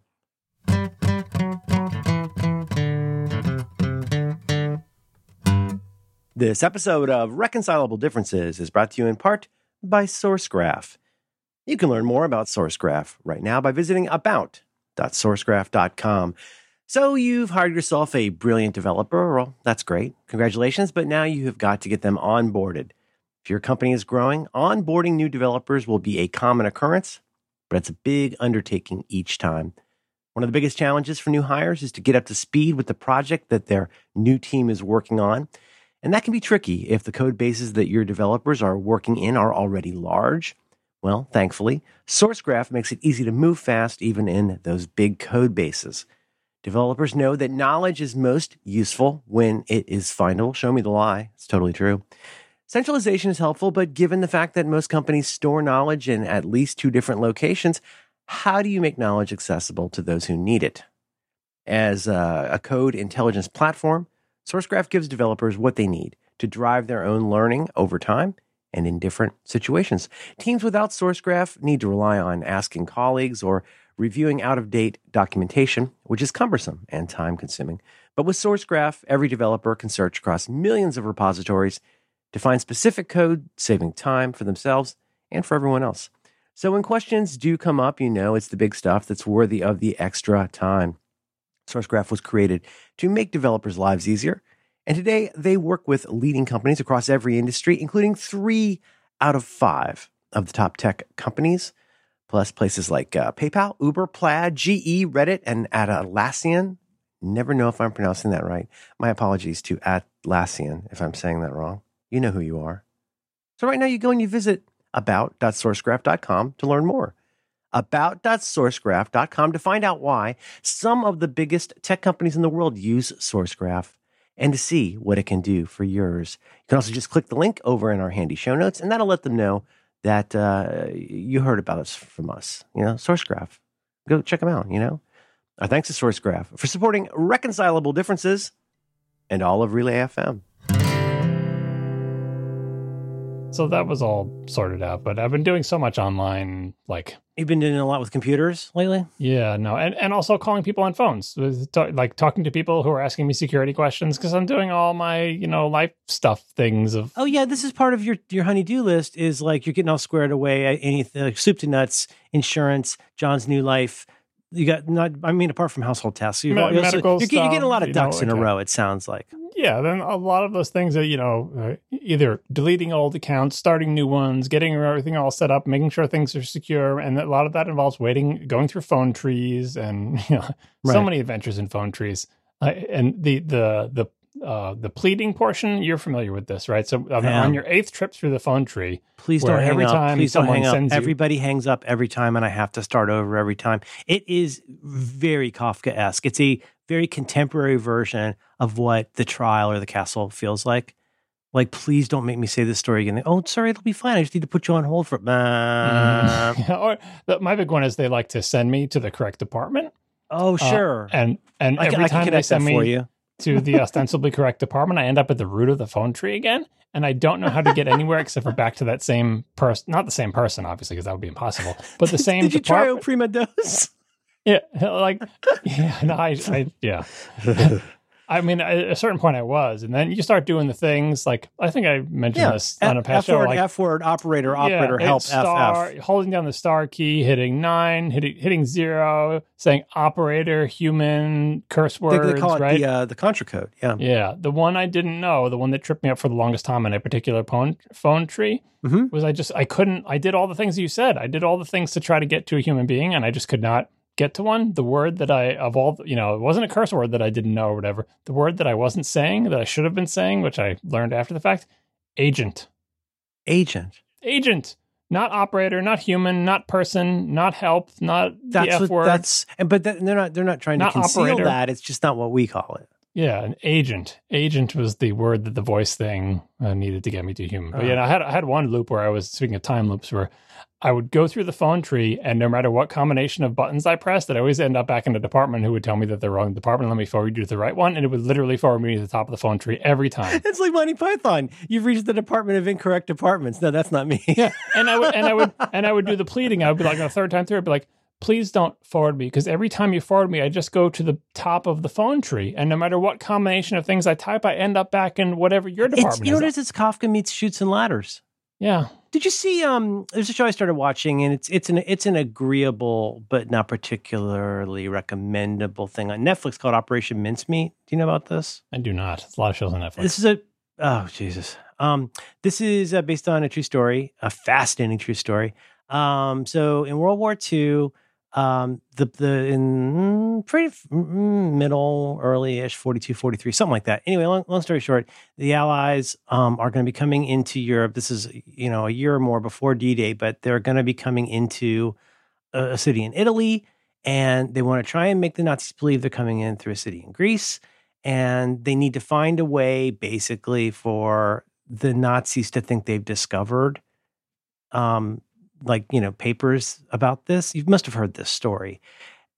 This episode of Reconcilable Differences is brought to you in part by SourceGraph. You can learn more about SourceGraph right now by visiting about.sourcegraph.com. So you've hired yourself a brilliant developer. Well, that's great. Congratulations, but now you have got to get them onboarded. If your company is growing, onboarding new developers will be a common occurrence, but it's a big undertaking each time. One of the biggest challenges for new hires is to get up to speed with the project that their new team is working on. And that can be tricky if the code bases that your developers are working in are already large. Well, thankfully, SourceGraph makes it easy to move fast even in those big code bases. Developers know that knowledge is most useful when it is findable. Show me the lie. It's totally true. Centralization is helpful, but given the fact that most companies store knowledge in at least two different locations, how do you make knowledge accessible to those who need it? As a, a code intelligence platform, SourceGraph gives developers what they need to drive their own learning over time and in different situations. Teams without SourceGraph need to rely on asking colleagues or reviewing out of date documentation, which is cumbersome and time consuming. But with SourceGraph, every developer can search across millions of repositories to find specific code, saving time for themselves and for everyone else. So when questions do come up, you know it's the big stuff that's worthy of the extra time. SourceGraph was created to make developers' lives easier. And today they work with leading companies across every industry, including three out of five of the top tech companies, plus places like uh, PayPal, Uber, Plaid, GE, Reddit, and Atlassian. Never know if I'm pronouncing that right. My apologies to Atlassian if I'm saying that wrong. You know who you are. So right now you go and you visit about.sourcegraph.com to learn more. About.sourcegraph.com to find out why some of the biggest tech companies in the world use SourceGraph and to see what it can do for yours. You can also just click the link over in our handy show notes, and that'll let them know that uh, you heard about us from us. You know, SourceGraph. Go check them out, you know. Our thanks to SourceGraph for supporting reconcilable differences and all of Relay FM. So that was all sorted out, but I've been doing so much online, like You've been doing a lot with computers lately? Yeah, no, and and also calling people on phones, uh, like talking to people who are asking me security questions because I'm doing all my you know life stuff things of Oh yeah, this is part of your your honeydew list. Is like you're getting all squared away. Anything like soup to nuts, insurance, John's new life. You got not. I mean, apart from household tasks, you've Me- al- you also- medical you're, getting- you're getting a lot of stuff, you know, ducks in a row. It sounds like. Yeah. Then a lot of those things that you know uh, either deleting old accounts, starting new ones, getting everything all set up, making sure things are secure, and a lot of that involves waiting, going through phone trees, and you know so many adventures in phone trees. Uh, and the the the uh, the pleading portion, you're familiar with this, right? So on, on your eighth trip through the phone tree, Please don't hang every up. time Please don't hang up. sends you- Everybody hangs up every time, and I have to start over every time. It is very Kafka esque. It's a very contemporary version of what the trial or the castle feels like. like, please don't make me say this story again. Oh, sorry, it'll be fine. I just need to put you on hold for. Mm. or the, my big one is they like to send me to the correct department. Oh, Uh, sure. and and I can, every I can time they send for me you. To the ostensibly correct department, I end up at the root of the phone tree again, and I don't know how to get anywhere except for back to that same person. Not the same person, obviously, because that would be impossible. But the same Did you try department. Prima Dose? Yeah, like yeah, no, I, I yeah. I mean, at a certain point, I was, and then you start doing the things like I think I mentioned Yeah. this on a past show, word, like F word, operator, operator, hit help, star, FF. holding down the star key, hitting nine, hitting hitting zero, saying operator, human, curse words, they call it right? the uh, the contra code. Yeah. Yeah, the one I didn't know, the one that tripped me up for the longest time in a particular phone phone tree Mhm. was I just I couldn't. I did all the things you said. I did all the things to try to get to a human being, and I just could not get to one. The word that I of all you know, it wasn't a curse word that I didn't know or whatever. The word that I wasn't saying that I should have been saying, which I learned after the fact, agent, Agent. agent. Not operator, not human, not person, not help, not That's the F what word. that's but that, they're not they're not trying Not to conceal operator. that. It's just not what we call it. Yeah, an agent. Agent was the word that the voice thing uh, needed to get me to human. But Uh. yeah, I had I had one loop where I was speaking of time loops where I would go through the phone tree, and no matter what combination of buttons I pressed, I'd always end up back in a department who would tell me that they're wrong department. Let me forward you to the right one, and it would literally forward me to the top of the phone tree every time. It's like Monty Python. You've reached the department of incorrect departments. No, that's not me. yeah, and I would and I would and I would do the pleading. I would be like, the third time through, I'd be like, please don't forward me because every time you forward me, I just go to the top of the phone tree, and no matter what combination of things I type, I end up back in whatever your department It's, you know is. what it is? It's Kafka meets shoots and ladders. Yeah. Did you see? Um, there's a show I started watching, and it's it's an it's an agreeable but not particularly recommendable thing on Netflix called Operation Mincemeat. Do you know about this? I do not. It's a lot of shows on Netflix. This is a oh Jesus. Um, this is uh, based on a true story, a fascinating true story. Um, so in World War II, um, the the in mm, pretty mm, middle, early-ish, 42, 43, something like that. Anyway, long, long story short, the Allies um, are going to be coming into Europe. This is you know a year or more before D-Day, but they're going to be coming into a, a city in Italy, and they want to try and make the Nazis believe they're coming in through a city in Greece and they need to find a way basically for the Nazis to think they've discovered um like you know papers about this you must have heard this story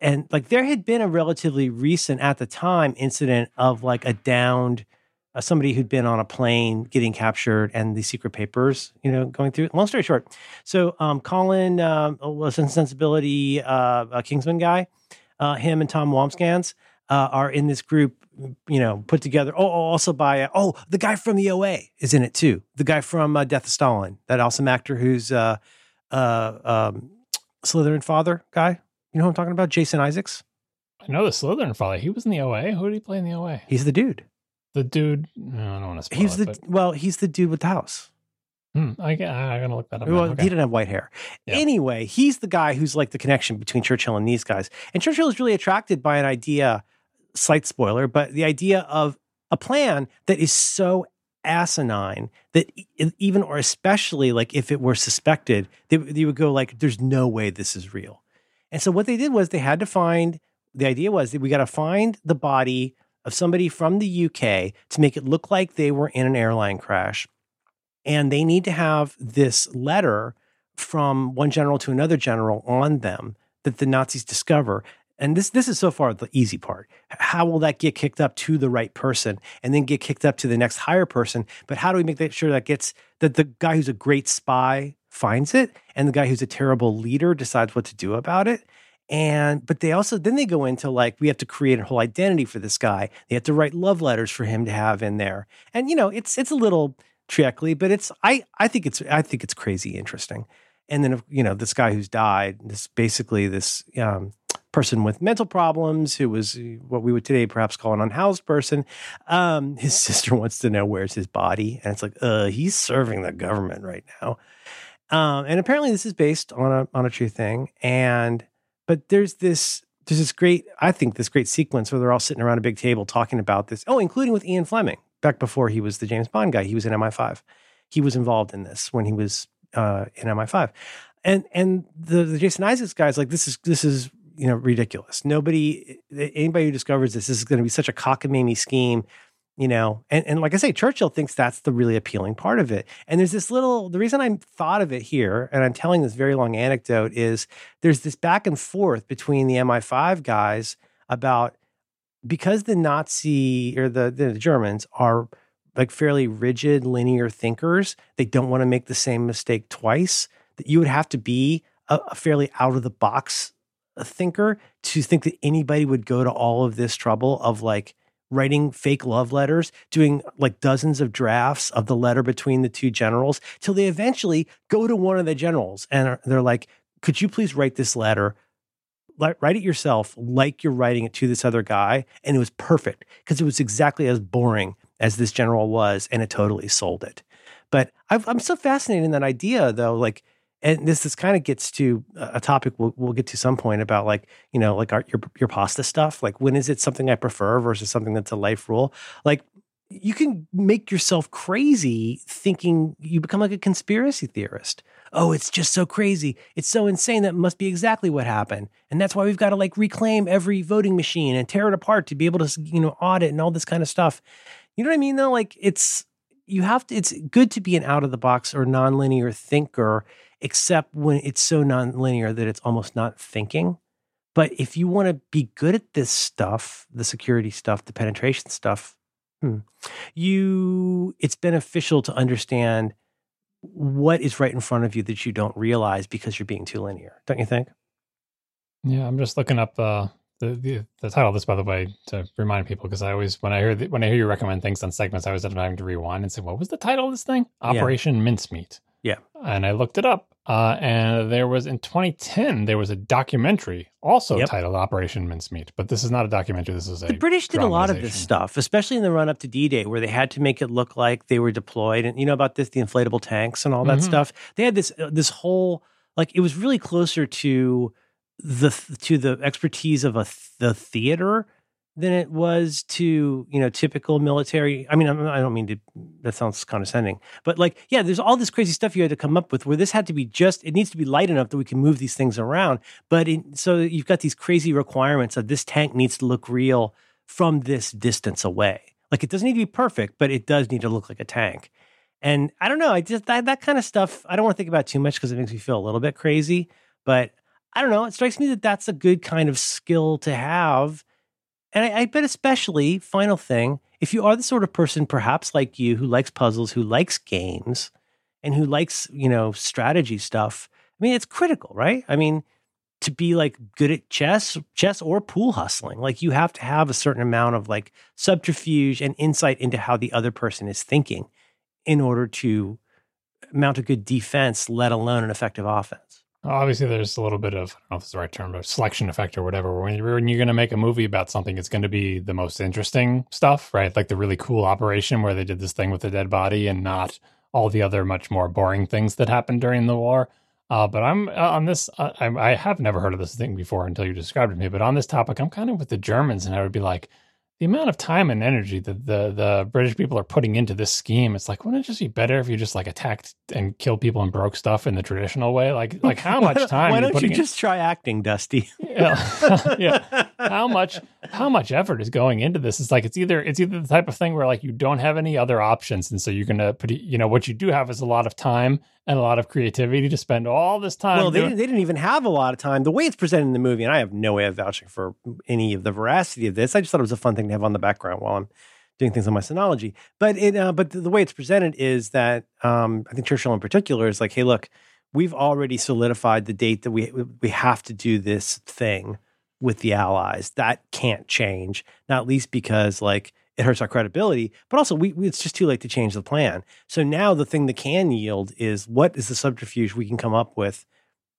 and like there had been a relatively recent at the time incident of like a downed uh, somebody who'd been on a plane getting captured and the secret papers you know going through long story short so um colin um was in sensibility uh a kingsman guy uh him and tom wambsgans uh, are in this group you know, put together. Oh, oh, also by uh, oh, the guy from the OA is in it too. The guy from uh, Death of Stalin, that awesome actor who's uh, um, Slytherin father guy. You know who I'm talking about? Jason Isaacs. I know the Slytherin father. He was in the OA. Who did he play in the OA? He's the dude. The dude. No, I don't want to spoil He's it, the well. He's the dude with the house. hmm, I, I'm gonna look that up. Well, Okay. he didn't have white hair. Yeah. Anyway, he's the guy who's like the connection between Churchill and these guys. And Churchill is really attracted by an idea, slight spoiler, but the idea of a plan that is so asinine that even or especially like if it were suspected, they, they would go like, "There's no way this is real." And so what they did was they had to find. The idea was that we got to find the body of somebody from the UK to make it look like they were in an airline crash and they need to have this letter from one general to another general on them that the Nazis discover. And this this is so far the easy part. How will that get kicked up to the right person and then get kicked up to the next higher person? But how do we make that sure that gets that the guy who's a great spy finds it and the guy who's a terrible leader decides what to do about it? And but they also then they go into like we have to create a whole identity for this guy. They have to write love letters for him to have in there. And you know, it's it's a little trickly, but it's I I think it's I think it's crazy interesting. And then you know this guy who's died, this basically this um, person with mental problems who was what we would today perhaps call an unhoused person. Um, his sister wants to know where's his body, and it's like, uh, he's serving the government right now. Um, and apparently this is based on a on a true thing. And but there's this there's this great I think this great sequence where they're all sitting around a big table talking about this. Oh, including with Ian Fleming back before he was the James Bond guy. He was in MI5. He was involved in this when he was uh, in MI5. And and the, the Jason Isaacs guys like this is this is you know ridiculous. Nobody eh, anybody who discovers this, this is going to be such a cockamamie scheme. you know and, and like i say churchill thinks that's the really appealing part of it and there's this little the reason i thought of it here and i'm telling this very long anecdote is there's this back and forth between the mi5 guys about because the nazi or the, the germans are like fairly rigid linear thinkers they don't want to make the same mistake twice that you would have to be a, a fairly out of the box thinker to think that anybody would go to all of this trouble of like writing fake love letters, doing like dozens of drafts of the letter between the two generals till they eventually go to one of the generals and they're like, could you please write this letter? Write it yourself like you're writing it to this other guy. And it was perfect because it was exactly as boring as this general was, and it totally sold it. But i am so fascinated in that idea, though. Like, and this this kind of gets to a topic we'll, we'll get to some point about like you know like our, your your pasta stuff. Like when is it something i prefer versus something that's a life rule? Like you can make yourself crazy thinking you become like a conspiracy theorist. Oh it's just so crazy. It's so insane that must be exactly what happened. And that's why we've got to like reclaim every voting machine and tear it apart to be able to you know audit and all this kind of stuff. You know what i mean though? Like it's you have to it's good to be an out of the box or nonlinear thinker except when it's so nonlinear that it's almost not thinking. But if you want to be good at this stuff, the security stuff, the penetration stuff, hmm, you it's beneficial to understand what is right in front of you that you don't realize because you're being too linear. Don't you think? Yeah, I'm just looking up uh, the, the the title of this, by the way, to remind people because I always when I hear the, when I hear you recommend things on segments, I always end up having to rewind and say, "What was the title of this thing?" Operation yeah. Mincemeat. Yeah. And I looked it up. Uh, and there was in 2010 there was a documentary also yep. titled Operation Mincemeat, but this is not a documentary. This is a the British did a lot of this stuff, especially in the run up to D Day, where they had to make it look like they were deployed. And you know about this, the inflatable tanks and all that mm-hmm. stuff. They had this uh, this whole like it was really closer to the to the expertise of a the theater than it was to you know typical military. I mean, I don't mean to. That sounds condescending, but like, yeah, there's all this crazy stuff you had to come up with. Where this had to be just, it needs to be light enough that we can move these things around. But so you've got these crazy requirements of this tank needs to look real from this distance away. Like it doesn't need to be perfect, but it does need to look like a tank. And I don't know. I just that, that kind of stuff. I don't want to think about too much because it makes me feel a little bit crazy. But I don't know. It strikes me that that's a good kind of skill to have and I, I, bet, especially, final thing, if you are the sort of person, perhaps like you, who likes puzzles, who likes games, and who likes, you know, strategy stuff, I mean, it's critical, right? I mean, to be like good at chess, chess or pool hustling, like you have to have a certain amount of like subterfuge and insight into how the other person is thinking in order to mount a good defense, let alone an effective offense. Obviously, there's a little bit of, I don't know if it's the right term, but selection effect or whatever. When you're, when you're going to make a movie about something, it's going to be the most interesting stuff, right? Like the really cool operation where they did this thing with the dead body and not all the other much more boring things that happened during the war. Uh, but I'm uh, on this, uh, I, I have never heard of this thing before until you described it to me. But on this topic, I'm kind of with the Germans, and I would be like, the amount of time and energy that the the British people are putting into this scheme, it's like, wouldn't it just be better if you just like attacked and killed people and broke stuff in the traditional way? Like, like how much time? Why don't you just in? try acting, Dusty? yeah, yeah. How much how much effort is going into this? It's like it's either it's either the type of thing where like you don't have any other options, and so you're gonna put you know what you do have is a lot of time and a lot of creativity to spend all this time. Well, they, doing- they didn't even have a lot of time. The way it's presented in the movie, and I have no way of vouching for any of the veracity of this. I just thought it was a fun thing to have on the background while I'm doing things on my Synology. But it, uh, but the, the, way it's presented is that um, I think Churchill in particular is like, hey, look, we've already solidified the date that we we have to do this thing with the Allies. That can't change, not least because like it hurts our credibility, but also we, we, it's just too late to change the plan. So now the thing that can yield is what is the subterfuge we can come up with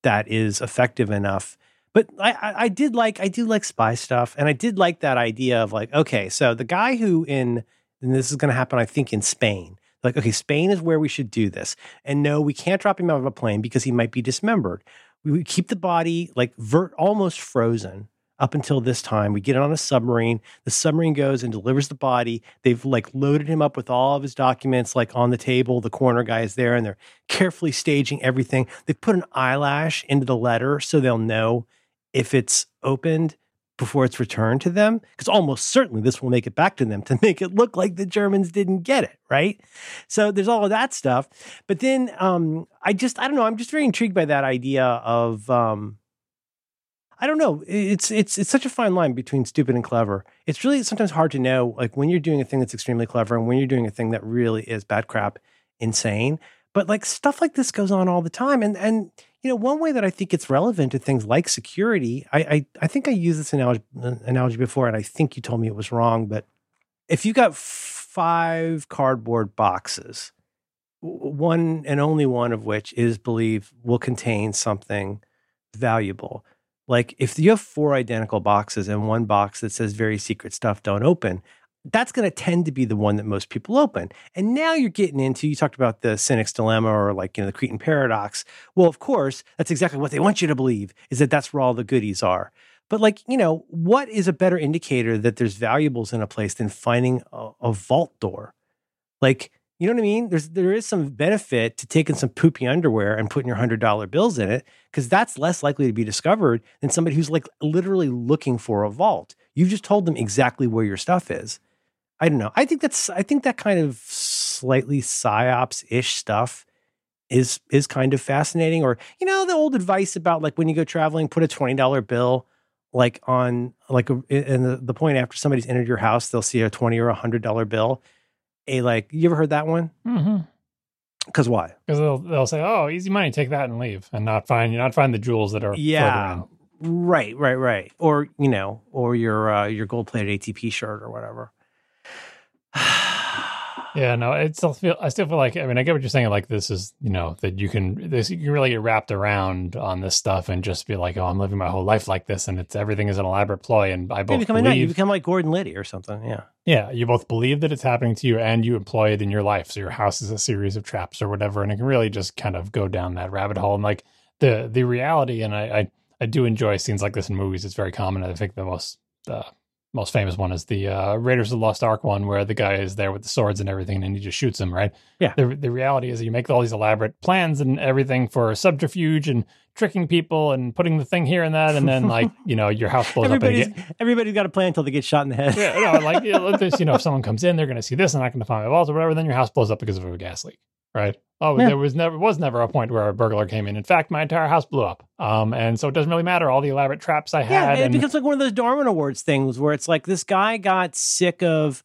that is effective enough. But I, I, I did like I do like spy stuff, and I did like that idea of like okay, so the guy who in and this is going to happen, I think, in Spain. Like, okay, Spain is where we should do this, and no, we can't drop him out of a plane because he might be dismembered. We keep the body like vert, almost frozen up until this time. We get it on a submarine. The submarine goes and delivers the body. They've like loaded him up with all of his documents, like on the table. The corner guy is there and they're carefully staging everything. They've put an eyelash into the letter so they'll know if it's opened before it's returned to them because almost certainly this will make it back to them to make it look like the Germans didn't get it right. So there's all of that stuff, but then um, I just I don't know I'm just very intrigued by that idea of um, I don't know it's it's it's such a fine line between stupid and clever. It's really sometimes hard to know like when you're doing a thing that's extremely clever and when you're doing a thing that really is bad crap insane. But like stuff like this goes on all the time, and and you know, one way that I think it's relevant to things like security, I, I, I think I used this analogy, analogy before, and I think you told me it was wrong. But if you've got five cardboard boxes, one and only one of which is believed will contain something valuable. Like if you have four identical boxes and one box that says very secret stuff, don't open, that's going to tend to be the one that most people open. And now you're getting into, you talked about the cynic's dilemma or like, you know, the Cretan paradox. Well, of course, that's exactly what they want you to believe is that that's where all the goodies are. But like, you know, what is a better indicator that there's valuables in a place than finding a, a vault door? Like, you know what I mean? There's there is some benefit to taking some poopy underwear and putting your hundred dollar bills in it because that's less likely to be discovered than somebody who's like literally looking for a vault. You've just told them exactly where your stuff is. I don't know. I think that's I think that kind of slightly psyops ish stuff is is kind of fascinating. Or you know the old advice about like when you go traveling, put a twenty dollar bill like on like a, in the, the point after somebody's entered your house, they'll see a twenty or a hundred dollar bill. A like you ever heard that one? Mm-hmm. Because why? Because they'll they'll say, "Oh, easy money, take that and leave," and not find you not find the jewels that are yeah, right, right, right. Or you know, or your uh, your gold plated ATP shirt or whatever. yeah, no, it still feel. I still feel like. I mean, I get what you're saying. Like this is, you know, that you can this you can really get wrapped around on this stuff and just be like, oh, I'm living my whole life like this, and it's everything is an elaborate ploy. And I both you become, believe, you become like Gordon Liddy or something. Yeah, yeah. You both believe that it's happening to you, and you employ it in your life. So your house is a series of traps or whatever, and it can really just kind of go down that rabbit hole. And like the the reality, and I I, I do enjoy scenes like this in movies. It's very common. I think the most uh, most famous one is the uh, Raiders of the Lost Ark one, where the guy is there with the swords and everything, and he just shoots them. Right? Yeah. The the reality is that you make all these elaborate plans and everything for subterfuge and tricking people and putting the thing here and that, and then like you know your house blows everybody's, up. Get, everybody's got a plan until they get shot in the head. yeah, you know, like you know, this, you know, if someone comes in, they're going to see this, and not going to find my walls or whatever. Then your house blows up because of a gas leak. Right? Oh, yeah. there was never was never a point where a burglar came in. In fact, my entire house blew up. Um, and so it doesn't really matter all the elaborate traps I had. Yeah, it and, becomes like one of those Darwin Awards things where it's like this guy got sick of,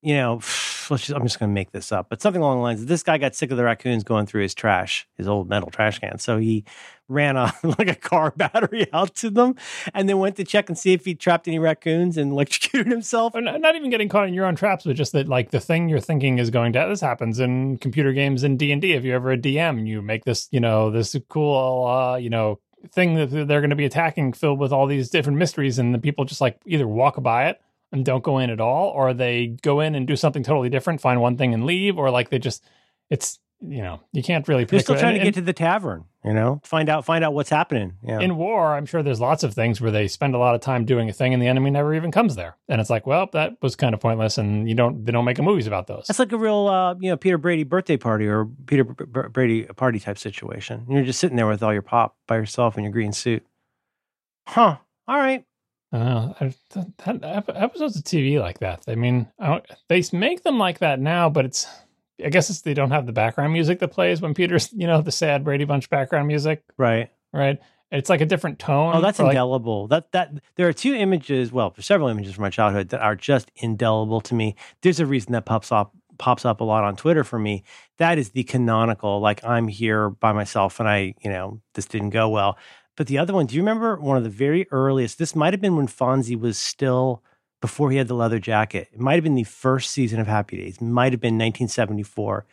you know, just, I'm just going to make this up, but something along the lines. This guy got sick of the raccoons going through his trash, his old metal trash can. So he ran a like a car battery out to them, and then went to check and see if he trapped any raccoons and electrocuted himself. Not, not even getting caught in your own traps, but just that like the thing you're thinking is going to. This happens in computer games and D and D. If you ever a DM you make this, you know, this cool, uh, you know, thing that they're going to be attacking, filled with all these different mysteries, and the people just like either walk by it and don't go in at all, or they go in and do something totally different, find one thing and leave, or like they just it's you know you can't really. They're still trying and, to get to the tavern, you know, find out find out what's happening. Yeah. In war, I'm sure there's lots of things where they spend a lot of time doing a thing, and the enemy never even comes there, and it's like, well, that was kind of pointless, and you don't they don't make movies about those. That's like a real uh, you know Peter Brady birthday party or Peter B- B- Brady party type situation. You're just sitting there with all your pop by yourself in your green suit. Huh. All right. Uh, that, that, episodes of TV like that. I mean, I they make them like that now, but it's I guess it's they don't have the background music that plays when Peter's, you know, the sad Brady Bunch background music. Right. Right. It's like a different tone. Oh, that's indelible. Like, that that there are two images, well, several images from my childhood that are just indelible to me. There's a reason that pops up pops up a lot on Twitter for me. That is the canonical, like I'm here by myself and I, you know, this didn't go well. But the other one, do you remember one of the very earliest? This might have been when Fonzie was still before he had the leather jacket. It might have been the first season of Happy Days. Might have been 1974,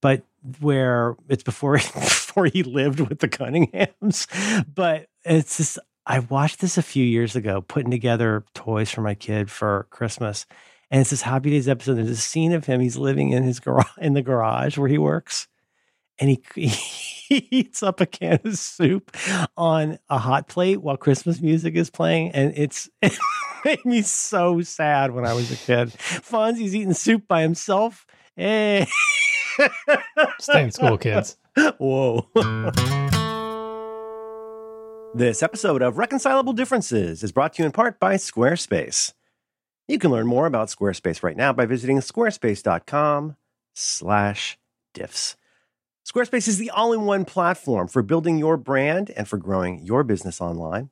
but where it's before before he lived with the Cunninghams. But it's just I watched this a few years ago, putting together toys for my kid for Christmas. And it's this Happy Days episode. There's a scene of him. He's living in his garage in the garage where he works, and he, he eats up a can of soup on a hot plate while Christmas music is playing, and it's made me so sad when I was a kid. Fonzie's eating soup by himself. Hey. Stay in school, kids. Whoa. This episode of Reconcilable Differences is brought to you in part by Squarespace. You can learn more about Squarespace right now by visiting squarespace.com slash diffs. Squarespace is the all-in-one platform for building your brand and for growing your business online.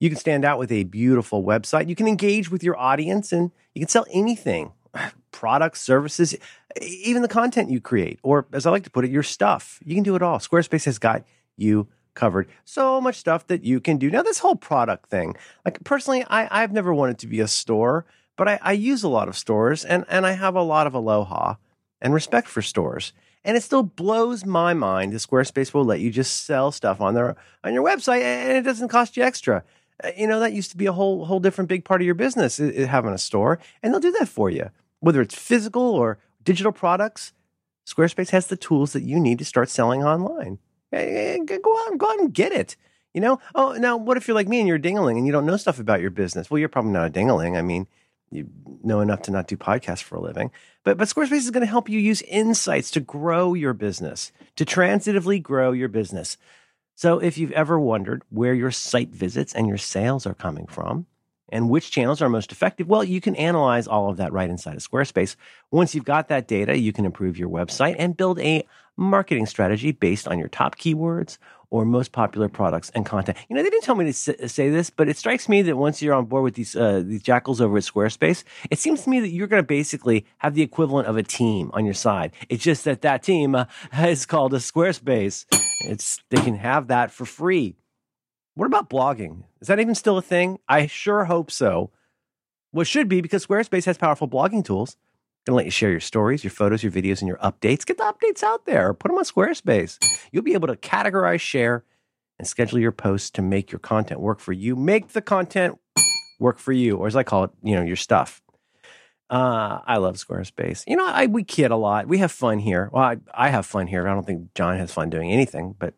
You can stand out with a beautiful website. You can engage with your audience and you can sell anything products, services, even the content you create, or as I like to put it, your stuff. You can do it all. Squarespace has got you covered. So much stuff that you can do. Now, this whole product thing, like personally, I, I've never wanted to be a store, but I, I use a lot of stores and, and I have a lot of aloha and respect for stores. And it still blows my mind that Squarespace will let you just sell stuff on their on your website and it doesn't cost you extra. Uh, you know, that used to be a whole whole different big part of your business, having a store, and they'll do that for you. Whether it's physical or digital products, Squarespace has the tools that you need to start selling online. Go out go out and get it. You know? Oh, now what if you're like me and you're a dingling and you don't know stuff about your business? Well, you're probably not a dingling. I mean, you know enough to not do podcasts for a living. But but Squarespace is going to help you use insights to grow your business, to transitively grow your business. So if you've ever wondered where your site visits and your sales are coming from, and which channels are most effective? Well, you can analyze all of that right inside of Squarespace. Once you've got that data, you can improve your website and build a marketing strategy based on your top keywords or most popular products and content. You know, they didn't tell me to say this, but it strikes me that once you're on board with these uh, these jackals over at Squarespace, it seems to me that you're going to basically have the equivalent of a team on your side. It's just that that team uh, is called a Squarespace. It's they can have that for free. What about blogging? Is that even still a thing? I sure hope so. Well, should be because Squarespace has powerful blogging tools. To let you share your stories, your photos, your videos, and your updates. Get the updates out there. Put them on Squarespace. You'll be able to categorize, share, and schedule your posts to make your content work for you. Make the content work for you, or as I call it, you know, your stuff. Uh, I love Squarespace. You know, I, we kid a lot. We have fun here. Well, I, I have fun here. I don't think John has fun doing anything, but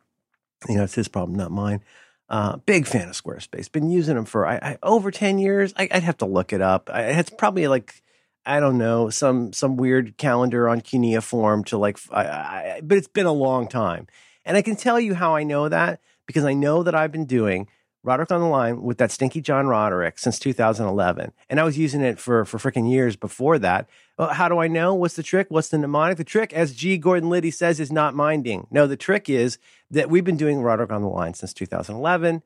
you know, it's his problem, not mine. Uh, big fan of Squarespace. Been using them for I, I, over ten years. I, would have to look it up. I, it's probably like I don't know some some weird calendar on Cuneiform to like. but it's been a long time, and I can tell you how I know that because I know that I've been doing Roderick on the line with that stinky John Roderick since 2011, and I was using it for for freaking years before that. Well, how do I know? What's the trick? What's the mnemonic? The trick, as G. Gordon Liddy says, is not minding. No, the trick is that we've been doing Roderick on the line since 2011,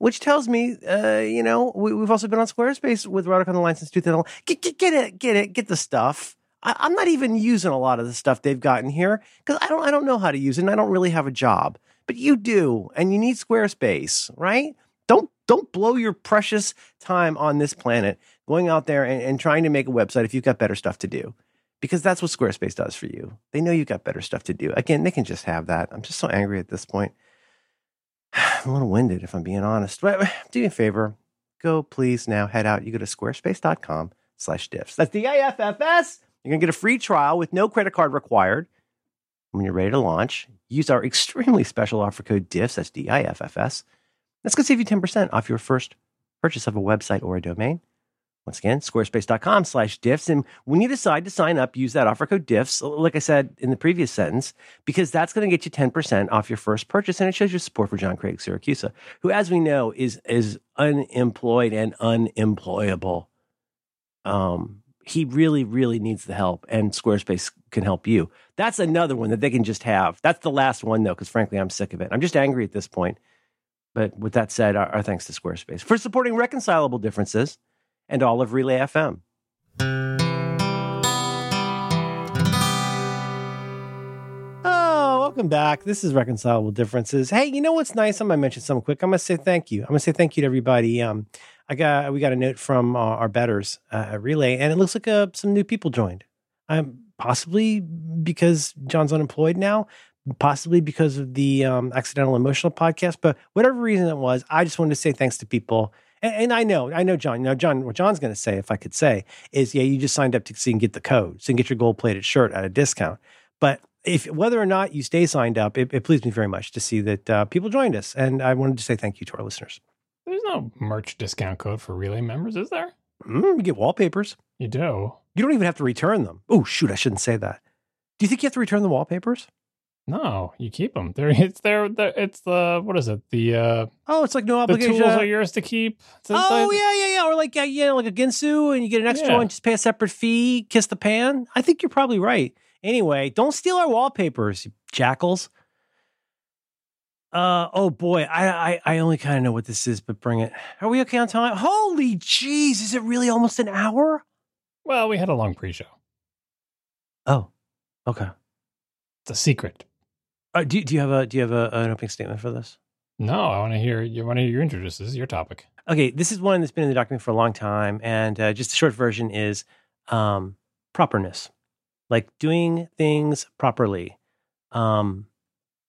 which tells me, uh, you know, we, have also been on Squarespace with Roderick on the line since 2011. Get, get, get it, get it, get the stuff. I, am not even using a lot of the stuff they've gotten here because I don't, I don't know how to use it, and I don't really have a job. But you do, and you need Squarespace, right? Don't don't blow your precious time on this planet going out there and, and trying to make a website if you've got better stuff to do. Because that's what Squarespace does for you. They know you've got better stuff to do. Again, they can just have that. I'm just so angry at this point. I'm a little winded if I'm being honest. But do me a favor. Go please now head out. You go to squarespace.com slash diffs. That's D-I-F-F-S. You're going to get a free trial with no credit card required. When you're ready to launch, use our extremely special offer code DIFFS. That's D-I-F-F-S that's going to save you 10% off your first purchase of a website or a domain. Once again, squarespace.com slash diffs. And when you decide to sign up, use that offer code diffs, like I said in the previous sentence, because that's going to get you 10% off your first purchase. And it shows your support for John Craig Siracusa, who, as we know, is, is unemployed and unemployable. Um, he really, really needs the help, and Squarespace can help you. That's another one that they can just have. That's the last one, though, because frankly, I'm sick of it. I'm just angry at this point but with that said, our, our thanks to Squarespace for supporting reconcilable differences and all of Relay FM. Oh, welcome back. This is Reconcilable Differences. Hey, you know what's nice? I'm gonna mention something quick. I'm gonna say thank you. I'm gonna say thank you to everybody. Um, I got we got a note from uh, our betters uh, Relay, and it looks like uh, some new people joined. Um, possibly because John's unemployed now, possibly because of the um, accidental emotional podcast, but whatever reason it was, I just wanted to say thanks to people. And, and I know, I know, John. You know, John. What John's going to say, if I could say, is, yeah, you just signed up to see and get the code, so you can get your gold plated shirt at a discount. But if whether or not you stay signed up, it, it pleased me very much to see that uh, people joined us, and I wanted to say thank you to our listeners. There's no merch discount code for Relay members, is there? Mm, you get wallpapers. You do. You don't even have to return them. Oh shoot, I shouldn't say that. Do you think you have to return the wallpapers? No, you keep them. They're it's there. It's the what is it? The uh oh, it's like no obligation. the tools are yours to keep. It's oh yeah, yeah, yeah. Or like yeah, yeah, like a Ginsu, and you get an extra Yeah. one, just pay a separate fee, kiss the pan. I think you're probably right. Anyway, don't steal our wallpapers, jackals. Uh oh boy, I I, I only kind of know what this is, but bring it. Are we okay on time? Holy jeez, is it really almost an hour? Well, we had a long pre-show. Oh, okay. It's a secret. Uh, do do you have a do you have a, an opening statement for this? No, I want to hear you. Want to hear your introduce. This is your topic. Okay, this is one that's been in the document for a long time, and uh, just the short version is um, properness, like doing things properly. Um,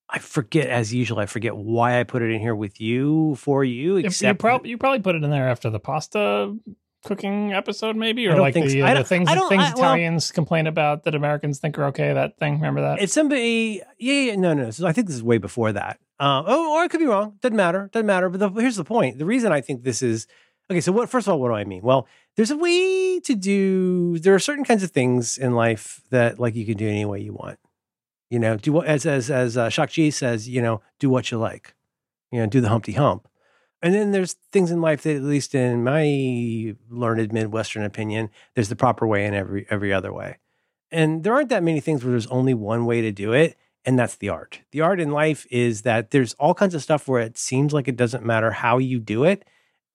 I forget, as usual, I forget why I put it in here with you for you. If you, Except prob- you probably put it in there after the pasta cooking episode, maybe, or like the, so. uh, the things I things I- well- Italians complain about that Americans think are okay. That thing, remember that? It's somebody, yeah, yeah, no, no. So I think this is way before that. Uh, oh, or I could be wrong. Doesn't matter. Doesn't matter. But the, here's the point. The reason I think this is okay. So what? First of all, what do I mean? Well, there's a way to do. There are certain kinds of things in life that like you can do any way you want. You know, do what as as as uh, Shock G says. You know, do what you like. You know, do the Humpty Hump. And then there's things in life that, at least in my learned Midwestern opinion, there's the proper way and every every other way. And there aren't that many things where there's only one way to do it, and that's the art. The art in life is that there's all kinds of stuff where it seems like it doesn't matter how you do it.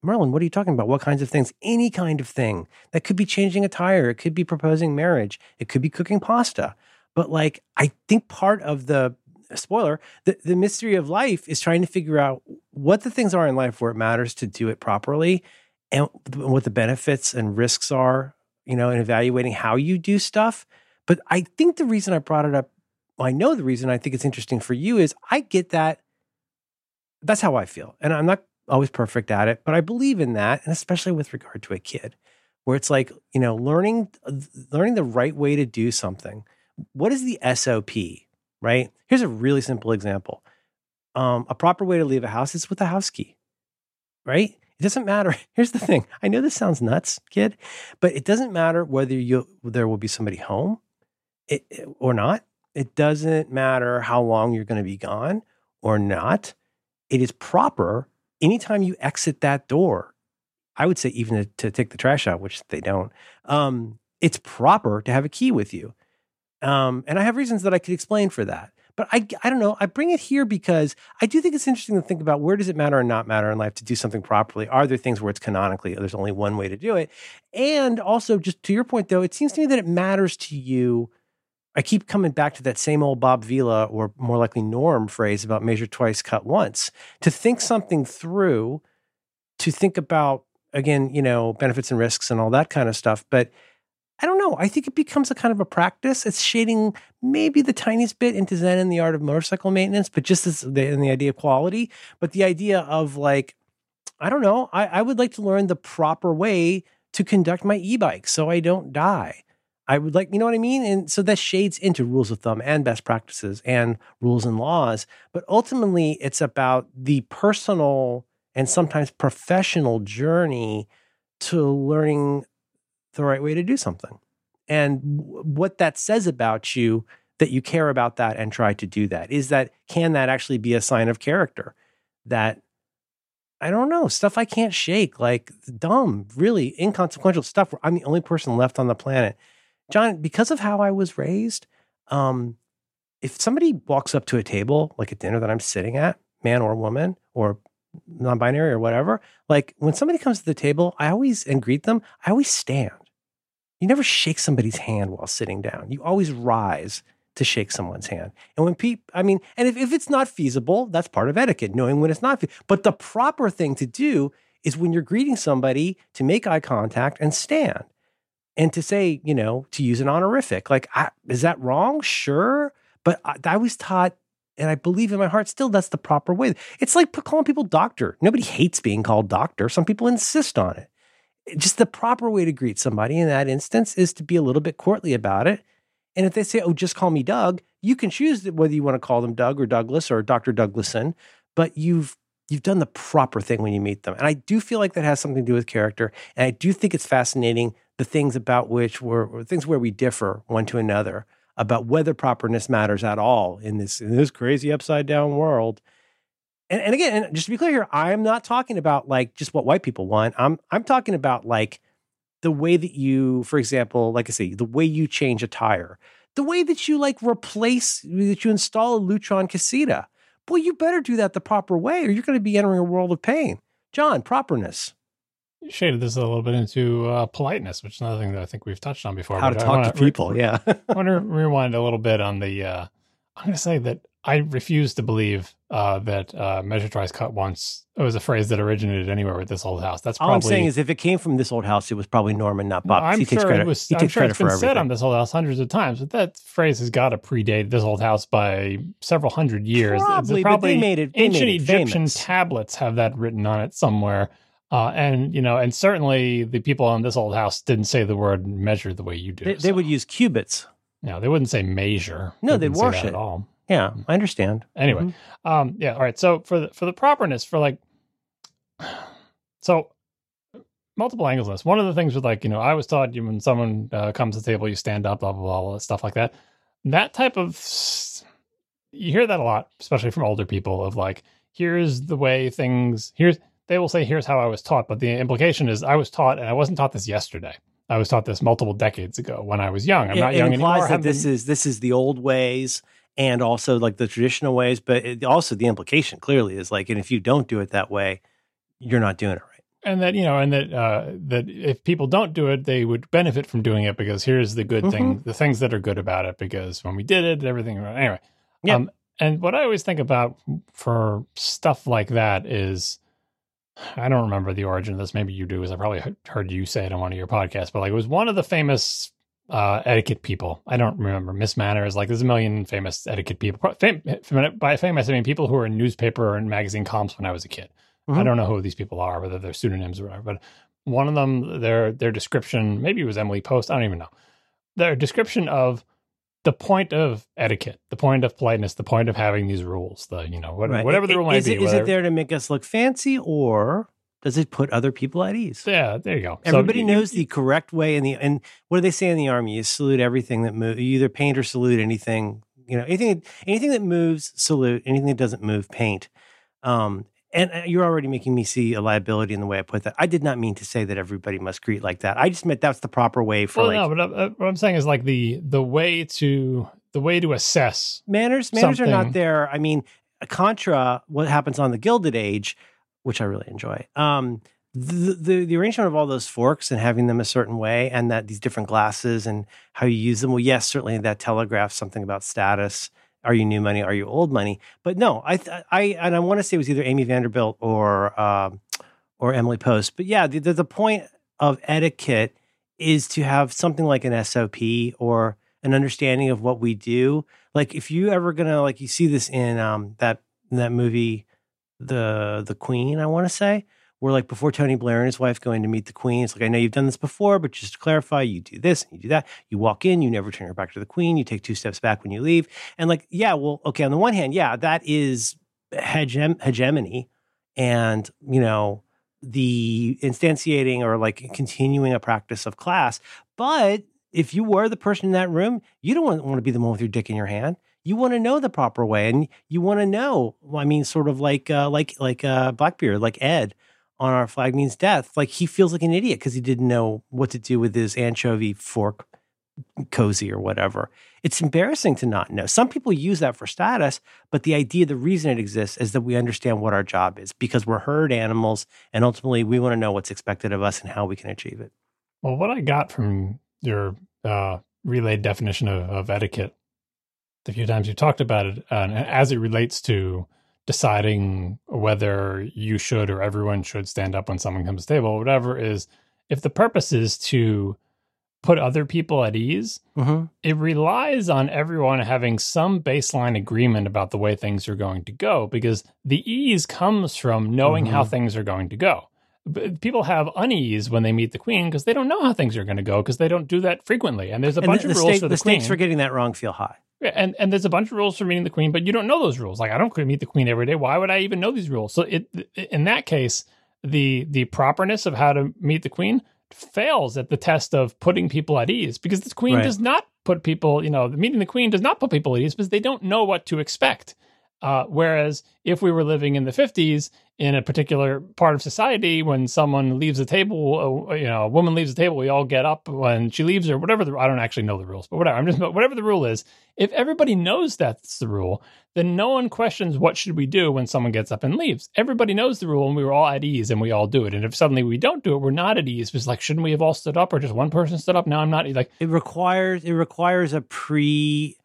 Merlin, what are you talking about? What kinds of things? Any kind of thing. That could be changing a tire, it could be proposing marriage, it could be cooking pasta. But like I think part of the spoiler, the, the mystery of life is trying to figure out what the things are in life where it matters to do it properly and what the benefits and risks are, you know, in evaluating how you do stuff. But I think the reason I brought it up, well, I know the reason I think it's interesting for you is I get that. That's how I feel. And I'm not always perfect at it, but I believe in that. And especially with regard to a kid, where it's like, you know, learning learning the right way to do something. What is the SOP? Right? Here's a really simple example. Um, a proper way to leave a house is with a house key. Right? It doesn't matter. Here's the thing. I know this sounds nuts, kid, but it doesn't matter whether you there will be somebody home it, or not. It doesn't matter how long you're going to be gone or not. It is proper anytime you exit that door. I would say even to, to take the trash out, which they don't. Um, it's proper to have a key with you. Um, and I have reasons that I could explain for that. But I, I don't know. I bring it here because I do think it's interesting to think about where does it matter or not matter in life to do something properly? Are there things where it's canonically there's only one way to do it? And also, just to your point though, it seems to me that it matters to you. I keep coming back to that same old Bob Vila or more likely Norm phrase about measure twice, cut once. To think something through, to think about again, you know, benefits and risks and all that kind of stuff. But I don't know. I think it becomes a kind of a practice. It's shading maybe the tiniest bit into Zen and the art of motorcycle maintenance, but just as the, in the idea of quality. But the idea of like, I don't know. I, I would like to learn the proper way to conduct my e-bike so I don't die. I would like, you know what I mean? And so that shades into rules of thumb and best practices and rules and laws. But ultimately, it's about the personal and sometimes professional journey to learning the right way to do something. And what that says about you that you care about that and try to do that is that can that actually be a sign of character? That i don't know stuff i can't shake like dumb really inconsequential stuff where i'm the only person left on the planet. John because of how i was raised um if somebody walks up to a table like a dinner that i'm sitting at man or woman or non-binary or whatever like when somebody comes to the table i always and greet them i always stand you never shake somebody's hand while sitting down. You always rise to shake someone's hand. And when people, I mean, and if, if it's not feasible, that's part of etiquette, knowing when it's not. Fe- but the proper thing to do is when you're greeting somebody to make eye contact and stand and to say, you know, to use an honorific. Like, I, is that wrong? Sure. But I, I was taught, and I believe in my heart still, that's the proper way. It's like calling people doctor. Nobody hates being called doctor. Some people insist on it just the proper way to greet somebody in that instance is to be a little bit courtly about it. And if they say, "Oh, just call me Doug," you can choose whether you want to call them Doug or Douglas or Dr. Douglason, but you've you've done the proper thing when you meet them. And I do feel like that has something to do with character. And I do think it's fascinating the things about which we're things where we differ one to another. about whether properness matters at all in this in this crazy upside down world. And, and again, and just to be clear here, I'm not talking about like just what white people want. I'm I'm talking about like the way that you, for example, like I say, the way you change a tire, the way that you like replace that you install a Lutron Caséta. Boy, you better do that the proper way, or you're going to be entering a world of pain. John, properness. You shaded this a little bit into uh, politeness, which is another thing that I think we've touched on before. How to talk to people, re- yeah. I want to rewind a little bit on the. Uh, I'm going to say that I refuse to believe uh, that uh, measure twice, cut once was a phrase that originated anywhere with this old house. That's probably, all I'm saying is if it came from this old house, it was probably Norman, not Bob. I'm he sure takes credit. it was. he I'm takes sure credit it's been for said on this old house hundreds of times, but that phrase has got to predate this old house by several hundred years. Probably, but they made it- they ancient made it Egyptian famous. tablets have that written on it somewhere. Uh, and you know, and certainly the people in this old house didn't say the word measure the way you do. They, they would use cubits. know, they wouldn't say measure. No, They say wash it. at all. Yeah, I understand. Anyway, Mhm. um, yeah, all right. So for the for the properness, for like, so multiple angles on this. One of the things with like, you know, I was taught you when someone uh, comes to the table, you stand up, blah blah blah, that stuff like that. That type of you hear that a lot, especially from older people. Of like, here's the way things. Here's they will say, here's how I was taught, but the implication is I was taught, and I wasn't taught this yesterday. I was taught this multiple decades ago when I was young. I'm it, not it young implies anymore. that this been- is this is the old ways and also like the traditional ways, but it, also the implication clearly is like, and if you don't do it that way, you're not doing it right. and that you know and that uh that if people don't do it they would benefit from doing it because here's the good thing the things that are good about it because when we did it everything anyway Yeah. um and what i always think about for stuff like that is i don't remember the origin of this maybe you do as i probably heard you say it on one of your podcasts but like it was one of the famous uh etiquette people i don't remember miss manners like there's a million famous etiquette people fam- by famous i mean people who were in newspaper and magazine columns when i was a kid I Mhm. don't know who these people are, whether they're pseudonyms or whatever. But one of them, their their description, maybe it was Emily Post. I don't even know. Their description of the point of etiquette, the point of politeness, the point of having these rules, the you know what, Right. whatever the I- rule might is be. It, is whether- it there to make us look fancy, or does it put other people at ease? Yeah, there you go. Everybody you- knows you- the correct way, and the and what do they say in the army? You salute everything that moves. You either paint or salute anything. You know, anything anything that moves, salute. Anything that doesn't move, paint. Um, and uh, you're already making me see a liability in the way I put that. I did not mean to say that everybody must greet like that. I just meant that's the proper way for Well, like no, but uh, uh, what I'm saying is like the the way to the way to assess. manners. Manners are not there. I mean, contra what happens on the Gilded Age, which I really enjoy. Um, the, the the arrangement of all those forks and having them a certain way, and that these different glasses and how you use them. Well, yes, certainly that telegraphs something about status. Are you new money? Are you old money? But no, I th- I and I want to say it was either Amy Vanderbilt or um, or Emily Post. But yeah, the, the the point of etiquette is to have something like an SOP or an understanding of what we do. Like if you ever gonna like you see this in um that that movie, the the Queen, I want to say, where like before Tony Blair and his wife going to meet the Queen, it's like I know you've done this before, but just to clarify, you do this and you do that. You walk in, you never turn your back to the Queen, you take two steps back when you leave, and like yeah, well, okay, on the one hand, yeah, that is hegem- hegemony, and you know the instantiating or like continuing a practice of class. But if you were the person in that room, you don't want to be the one with your dick in your hand. You want to know the proper way, and you want to know. I mean, sort of like uh, like like uh, Blackbeard, like Ed on our flag means death. Like he feels like an idiot because he didn't know what to do with his anchovy fork cozy or whatever. It's embarrassing to not know. Some people use that for status, but the idea, the reason it exists is that we understand what our job is because we're herd animals and ultimately we want to know what's expected of us and how we can achieve it. Well, what I got from your uh, relayed definition of, of etiquette, the few times you talked about it, uh, and as it relates to deciding whether you should or everyone should stand up when someone comes to the table, or whatever, is if the purpose is to put other people at ease, Mm-hmm. it relies on everyone having some baseline agreement about the way things are going to go because the ease comes from knowing how Mhm. things are going to go. But people have unease when they meet the queen because they don't know how things are going to go because they don't do that frequently. And there's a And bunch the, of rules stake- the, the stakes for getting that wrong feel high. Yeah, and and there's a bunch of rules for meeting the queen, but you don't know those rules. Like I don't meet the queen every day. Why would I even know these rules? So it in that case, the the properness of how to meet the queen fails at the test of putting people at ease because the queen Right. does not put people, you know, meeting the queen does not put people at ease because they don't know what to expect. Uh, whereas if we were living in the 50s in a particular part of society, when someone leaves the table, uh, you know, a woman leaves the table, we all get up when she leaves or whatever. The, I don't actually know the rules, but whatever. I'm just whatever the rule is. If everybody knows that's the rule, then no one questions what should we do when someone gets up and leaves. Everybody knows the rule, and we were all at ease, and we all do it. And if suddenly we don't do it, we're not at ease. It's like, shouldn't we have all stood up, or just one person stood up? Now I'm not like. It requires it requires a pre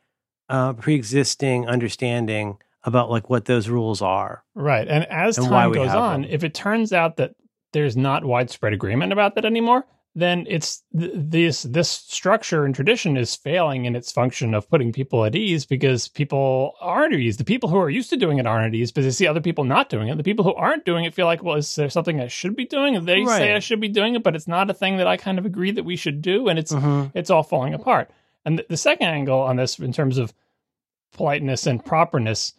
uh, pre existing understanding about like what those rules are. Right. And as and time goes on, them. if it turns out that there's not widespread agreement about that anymore, then it's th- this this structure and tradition is failing in its function of putting people at ease because people aren't at ease. The people who are used to doing it aren't at ease because they see other people not doing it. The people who aren't doing it feel like, well, is there something I should be doing? And they right. say I should be doing it, but it's not a thing that I kind of agree that we should do, and it's mm-hmm. it's all falling apart. And th- the second angle on this, in terms of politeness and properness,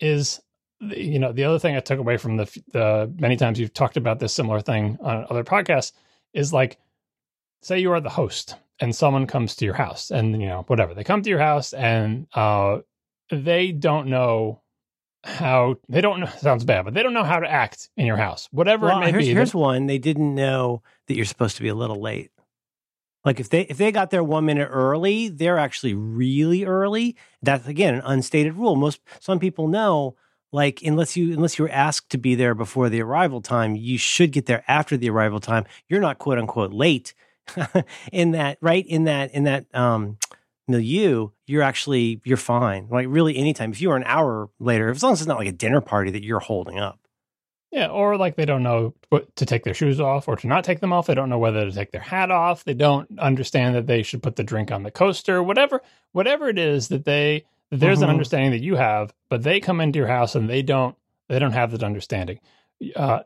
is you know the other thing I took away from the the many times you've talked about this similar thing on other podcasts is like say you are the host and someone comes to your house and you know whatever they come to your house and uh they don't know how they don't know sounds bad but they don't know how to act in your house whatever well, it may here's, be here's one they didn't know that you're supposed to be a little late like if they if they got there one minute early, they're actually really early. That's again an unstated rule. Most some people know like unless you unless you were asked to be there before the arrival time, you should get there after the arrival time. You're not quote unquote late in that right in that in that um milieu, you're actually you're fine. Like really anytime. If you are an hour later, as long as it's not like a dinner party that you're holding up. Yeah, or like they don't know what to take their shoes off or to not take them off. They don't know whether to take their hat off. They don't understand that they should put the drink on the coaster. Whatever, whatever it is that they that there's mm-hmm. an understanding that you have, but they come into your house and they don't they don't have that understanding. Uh,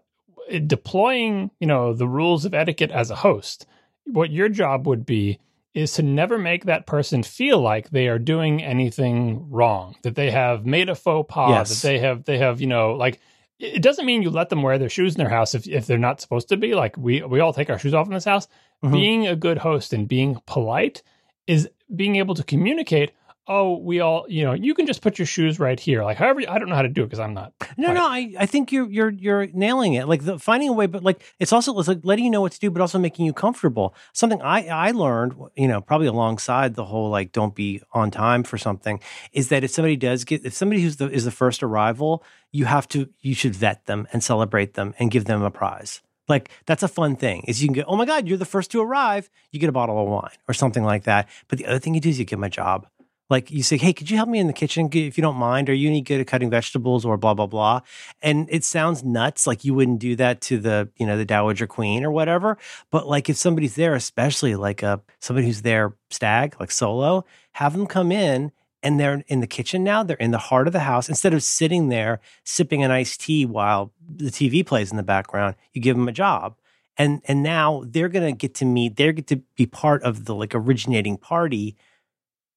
deploying, you know, the rules of etiquette as a host, what your job would be is to never make that person feel like they are doing anything wrong, that they have made a faux pas, yes. that they have they have, you know, like it doesn't mean you let them wear their shoes in their house if, if they're not supposed to be. Like we we all take our shoes off in this house. Mm-hmm. Being a good host and being polite is being able to communicate. Oh, we all, you know, you can just put your shoes right here. Like, however, I don't know how to do it because I'm not. No, no, I, I think you're you're you're nailing it. Like the finding a way, but like it's also it's like letting you know what to do, but also making you comfortable. Something I I learned, you know, probably alongside the whole like don't be on time for something, is that if somebody does get if somebody who's the is the first arrival, you have to you should vet them and celebrate them and give them a prize. Like that's a fun thing. Is you can go, oh my God, you're the first to arrive. You get a bottle of wine or something like that. But the other thing you do is you give them a job. Like you say, hey, could you help me in the kitchen if you don't mind? Are you any good at cutting vegetables or blah blah blah? And it sounds nuts, like you wouldn't do that to the you know the dowager queen or whatever. But like if somebody's there, especially like a somebody who's there stag like solo, have them come in and they're in the kitchen now. They're in the heart of the house. Instead of sitting there sipping an iced tea while the TV plays in the background, you give them a job. And and now they're gonna get to meet. They're get to be part of the like originating party.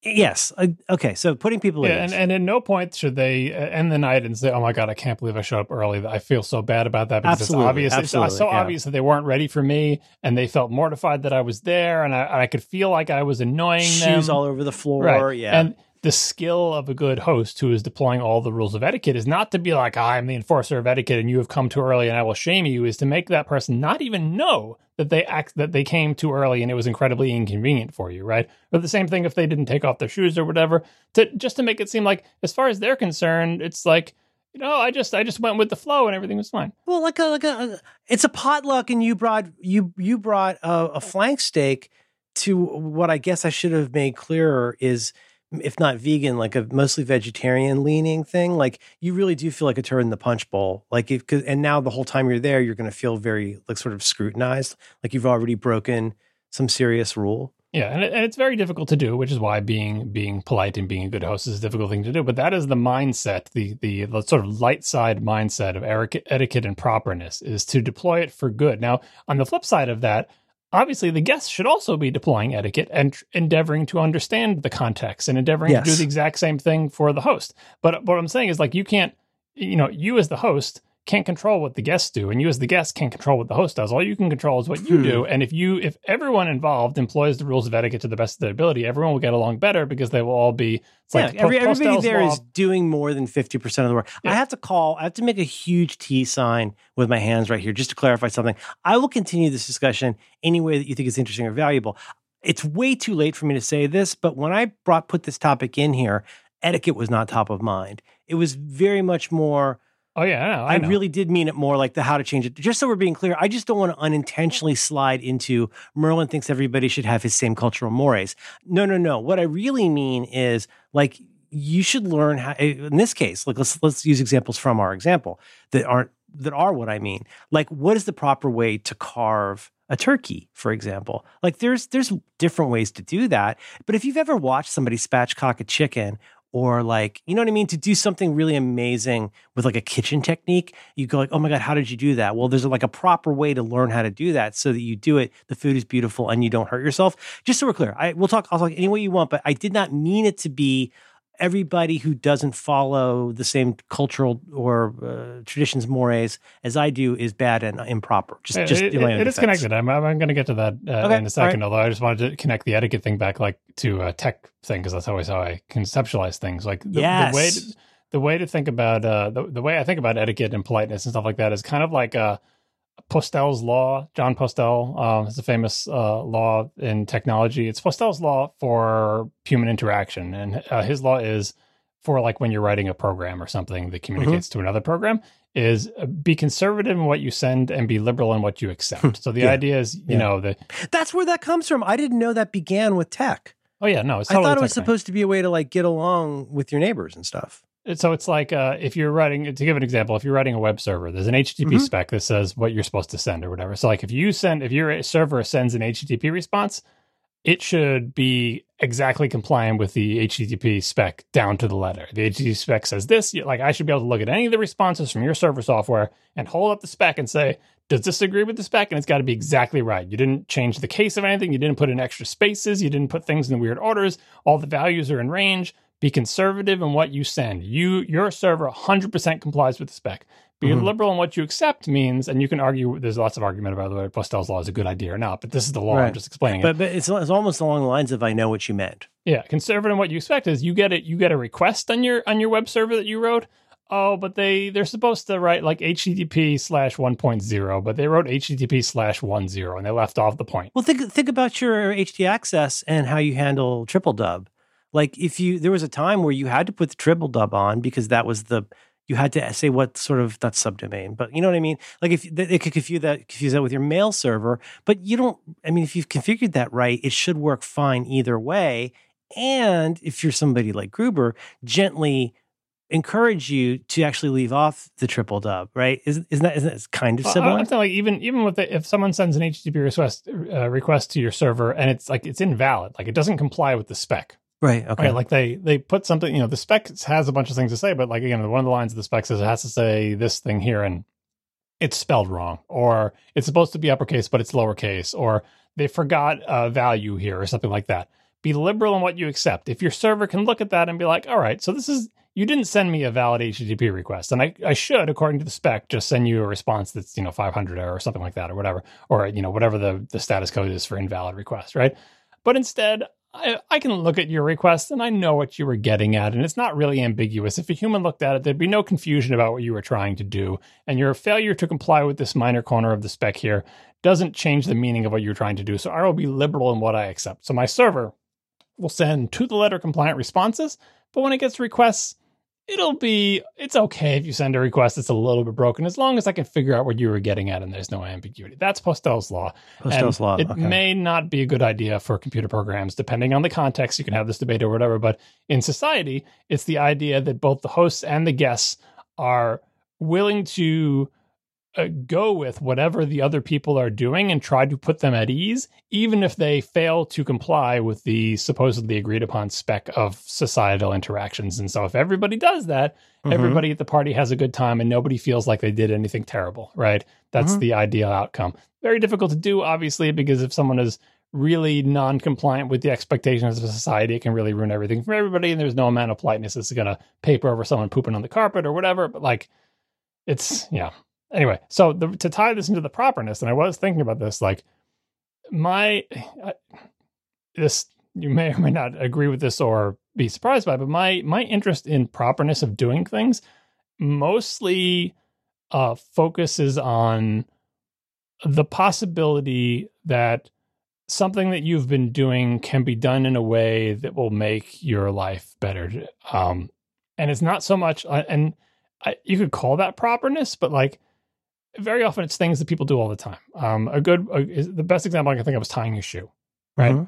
Yes. Uh, okay. So putting people yeah, and, and at no point should they end the night and say, "Oh my god, I can't believe I showed up early. I feel so bad about that because absolutely, it's obvious. Absolutely, it's so yeah. obvious that they weren't ready for me, and they felt mortified that I was there, and I, I could feel like I was annoying Shoes them. Shoes all over the floor. Right. Yeah. And the skill of a good host who is deploying all the rules of etiquette is not to be like, I'm the enforcer of etiquette and you have come too early and I will shame you, is to make that person not even know that they act that they came too early and it was incredibly inconvenient for you, right? Or the same thing if they didn't take off their shoes or whatever, to just to make it seem like as far as they're concerned, it's like you know, I just I just went with the flow and everything was fine. Well, like a like a, uh, it's a potluck, and you brought you you brought a, a flank steak to what I guess I should have made clearer is if not vegan, like a mostly vegetarian leaning thing, like you really do feel like a turd in the punch bowl. Like if, and now the whole time you're there, you're going to feel very like sort of scrutinized, like you've already broken some serious rule. Yeah, and, it, and it's very difficult to do, which is why being being polite and being a good host is a difficult thing to do. But that is the mindset, the the, the sort of light side mindset of etiquette and properness is to deploy it for good. Now, on the flip side of that, obviously the guests should also be deploying etiquette and tr- endeavoring to understand the context and endeavoring yes. to do the exact same thing for the host. But what I'm saying is like you can't, you know, you as the host can't control what the guests do, and you as the guest can't control what the host does. All you can control is what you Hmm. do. And if you, if everyone involved employs the rules of etiquette to the best of their ability, everyone will get along better because they will all be. It's yeah, like every, everybody there law- is doing more than 50% of the work. I have to call, I have to make a huge T sign with my hands right here just to clarify something. I will continue this discussion any way that you think is interesting or valuable. It's way too late for me to say this, but when I brought put this topic in here, etiquette was not top of mind. It was very much more Oh yeah, I, know, I, I, know. really did mean it more like the how to change it. Just so we're being clear, I just don't want to unintentionally slide into Merlin thinks everybody should have his same cultural mores. No, no, no. What I really mean is like you should learn how. Eh, in this case, like let's let's use examples from our example that aren't that are what I mean. Like, what is the proper way to carve a turkey, for example? Like, there's there's different ways to do that. But if you've ever watched somebody spatchcock a chicken or like you know what i mean? To do something really amazing with like a kitchen technique you go like oh my god how did you do that? Well there's like a proper way to learn how to do that so that you do it the food is beautiful and you don't hurt yourself. Just so we're clear i we'll talk i'll talk any way you want but i did not mean it to be everybody who doesn't follow the same cultural or uh, traditions mores as i do is bad and improper just Yeah, just it, it- it is connected. I'm, I'm going to get to that uh, Okay, in a second. Although I just wanted to connect the etiquette thing back, like to a tech thing, because that's always how I conceptualize things. Like the, yes the way to, the way to think about uh, the the way I think about etiquette and politeness and stuff like that is kind of like uh, Postel's law. Jon Postel um, is a famous uh, law in technology. It's Postel's law for human interaction, and uh, his law is for like when you're writing a program or something that communicates Mm-hmm. to another program is uh, be conservative in what you send and be liberal in what you accept. So the Hmm. Yeah. idea is, you Yeah. know, the that's where that comes from i didn't know that began with tech oh yeah, no, it's i thought it was thing. supposed to be a way to like get along with your neighbors and stuff so it's like uh, if you're writing to give an example if you're writing a web server there's an http Mhm. spec that says what you're supposed to send or whatever. So like if you send if your server sends an http response it should be exactly compliant with the http spec down to the letter. The http spec says this like i should be able to look at any of the responses from your server software and hold up the spec and say does this agree with the spec? And it's got to be exactly right. You didn't change the case of anything. You didn't put in extra spaces. You didn't put things in weird orders. All the values are in range be conservative in what you send. You your server 100% complies with the spec. Be Mhm. liberal in what you accept means, and you can argue. There's lots of argument about whether Postel's law is a good idea or not, but this is the law. I'm just explaining it. But, but it's, it's almost along the lines of I know what you meant. Yeah, conservative in what you expect is you get it. You get a request on your on your web server that you wrote. Oh, but they they're supposed to write like HTTP slash 1.0, but they wrote HTTP slash 10, and they left off the point. Well, think think about your htaccess and how you handle triple dub. Like if you there was a time where you had to put the triple dub on because that was the you had to say what sort of that subdomain, but you know what I mean. Like if it could confuse that confuse that with your mail server, but you don't. I mean, if you've configured that right, it should work fine either way. And if you're somebody like Gruber, gently encourage you to actually leave off the triple dub, right? Isn't, isn't that isn't that kind of Well, similar? I, I feel like even even with the, if someone sends an HTTP request uh, request to your server and it's like it's invalid, like it doesn't comply with the spec. Right. Okay. Right, like they they put something, you know, the specs has a bunch of things to say, but like again, one of the lines of the specs is it has to say this thing here, and it's spelled wrong, or it's supposed to be uppercase but it's lowercase, or they forgot a value here, or something like that. Be liberal in what you accept. If your server can look at that and be like, all right, so this is you didn't send me a valid HTTP request, and I, I should, according to the spec, just send you a response that's you know 500 or something like that, or whatever, or you know whatever the the status code is for invalid request, right? But instead, I, I can look at your request and I know what you were getting at, and it's not really ambiguous. If a human looked at it, there'd be no confusion about what you were trying to do. And your failure to comply with this minor corner of the spec here doesn't change the meaning of what you're trying to do. So I will be liberal in what I accept. So my server will send to the letter compliant responses, but when it gets requests, it'll be it's okay if you send a request that's a little bit broken as long as I can figure out what you were getting at and there's no ambiguity. That's Postel's law. Postel's And law. It okay. may not be a good idea for computer programs, depending on the context. You can have this debate or whatever, but in society, it's the idea that both the hosts and the guests are willing to uh, go with whatever the other people are doing and try to put them at ease, even if they fail to comply with the supposedly agreed upon spec of societal interactions. And so, if everybody does that, Mhm. everybody at the party has a good time and nobody feels like they did anything terrible, right? That's Mhm. the ideal outcome. Very difficult to do, obviously, because if someone is really non compliant with the expectations of society, it can really ruin everything for everybody. And there's no amount of politeness that's going to paper over someone pooping on the carpet or whatever. But like, it's yeah. Anyway, so the, to tie this into the properness, and I was thinking about this, like my this you may or may not agree with this or be surprised by, but my my interest in properness of doing things mostly uh, focuses on the possibility that something that you've been doing can be done in a way that will make your life better. Um, and it's not so much, uh, and I, you could call that properness, but like very often it's things that people do all the time. Um, a good, uh, the best example I can think of is tying your shoe, right? Mm-hmm.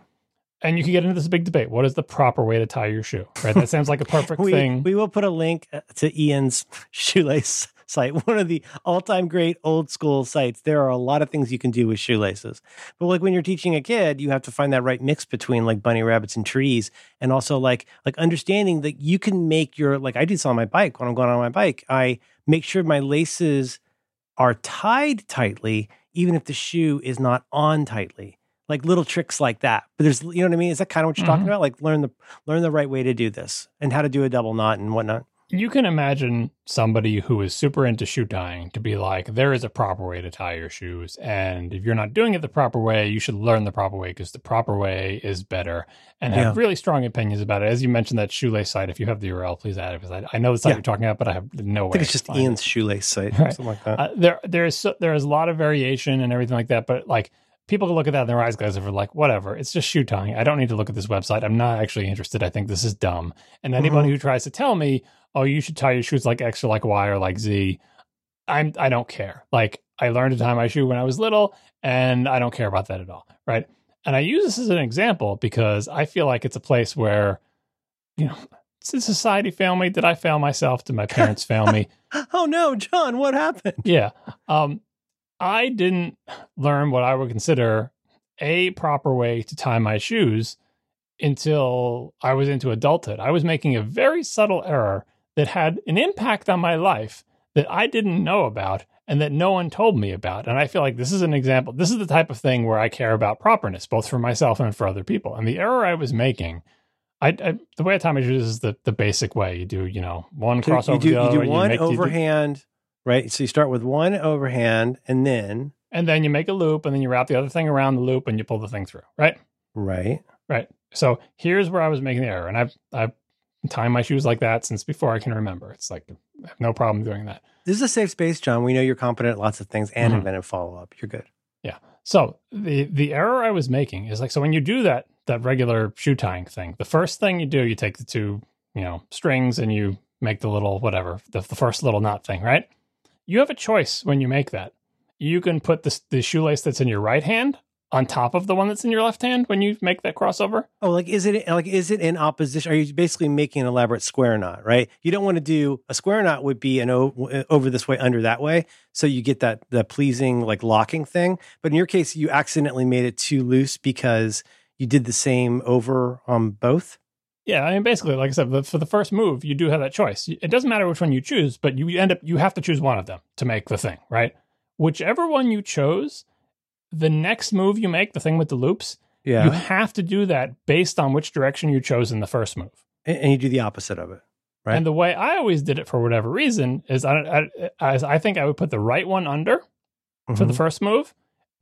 And you can get into this big debate. What is the proper way to tie your shoe? Right. That sounds like a perfect we, thing. We will put a link uh, to Ian's shoelace site, one of the all-time great old school sites. There are a lot of things you can do with shoelaces. But like when you're teaching a kid, you have to find that right mix between like bunny rabbits and trees and also like like understanding that you can make your like I do this on my bike when I'm going on my bike. I make sure my laces are tied tightly even if the shoe is not on tightly like little tricks like that. But there's, you know what I mean? Is that kind of what you're mm-hmm. talking about? Like learn the learn the right way to do this and how to do a double knot and whatnot you can imagine somebody who is super into shoe tying to be like, there is a proper way to tie your shoes. And if you're not doing it the proper way, you should learn the proper way because the proper way is better and have really strong opinions about it. As you mentioned, that shoelace site, if you have the URL, please add it because I, I know the site yeah. you're talking about, but I have no way. I think it's just Ian's it. shoelace site, right. something like that. Uh, there, there is, so, there is a lot of variation and everything like that, but like, people can look at that and their eyes glaze over like whatever it's just shoe tying i don't need to look at this website i'm not actually interested i think this is dumb and anybody mm-hmm. who tries to tell me oh, you should tie your shoes like X or like Y or like Z. I'm I don't care. Like I learned to tie my shoe when I was little, and I don't care about that at all. Right. And I use this as an example because I feel like it's a place where, you know, did society fail me? Did I fail myself? Did my parents fail me? oh no, John, what happened? Yeah. Um, I didn't learn what I would consider a proper way to tie my shoes until I was into adulthood. I was making a very subtle error that had an impact on my life that I didn't know about and that no one told me about. And I feel like this is an example. This is the type of thing where I care about properness, both for myself and for other people. And the error I was making, I, I the way I tie my shoes is the, the basic way. You do, you know, one so crossover. You do, you do one you make, overhand, right? So you start with one overhand and then. And then you make a loop and then you wrap the other thing around the loop and you pull the thing through, right? Right. Right. So here's where I was making the error. And I've, I've tying my shoes like that since before I can remember. It's like I have no problem doing that. This is a safe space, John. We know you're competent at lots of things and mm-hmm. inventive follow up. You're good. Yeah. So the the error I was making is like so when you do that that regular shoe tying thing, the first thing you do, you take the two you know strings and you make the little whatever the, the first little knot thing, right? You have a choice when you make that. You can put the the shoelace that's in your right hand on top of the one that's in your left hand when you make that crossover? Oh, like is it like is it in opposition? Are you basically making an elaborate square knot, right? You don't want to do a square knot would be an o- over this way, under that way, so you get that the pleasing like locking thing. But in your case, you accidentally made it too loose because you did the same over on both. Yeah, I mean, basically, like I said, for the first move, you do have that choice. It doesn't matter which one you choose, but you end up you have to choose one of them to make the thing, right? Whichever one you chose the next move you make, the thing with the loops, yeah. you have to do that based on which direction you chose in the first move. And you do the opposite of it. Right. And the way I always did it for whatever reason is I, I, I think I would put the right one under mm-hmm. for the mm-hmm. first move,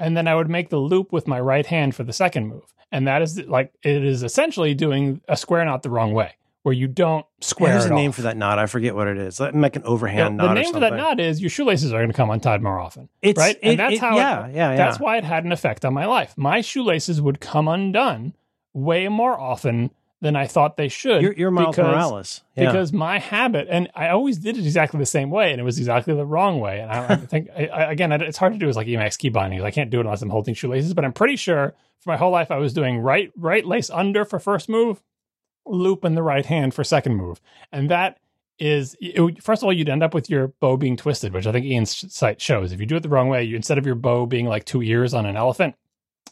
and then I would make the loop with my right hand for the second move. And that is like, it is essentially doing a square knot the wrong way where you don't square. Yeah, there's a off. name for that knot. I forget what it is. Like an overhand yeah, knot. The name for that knot is your shoelaces are going to come untied more often. It's, right, and that's it, how. Yeah, it, yeah, yeah. That's why it had an effect on my life. My shoelaces would come undone way more often than I thought they should. You're, you're Miles because, Morales. Yeah. Because my habit, and I always did it exactly the same way, and it was exactly the wrong way. And I, I think, I, again, it's hard to do as like Emacs key binding. I can't do it unless I'm holding shoelaces, but I'm pretty sure for my whole life I was doing right right lace under for first move, loop in the right hand for second move. And that is, it, first of all, you'd end up with your bow being twisted, which I think Ian's site shows. If you do it the wrong way, you, instead of your bow being like two ears on an elephant,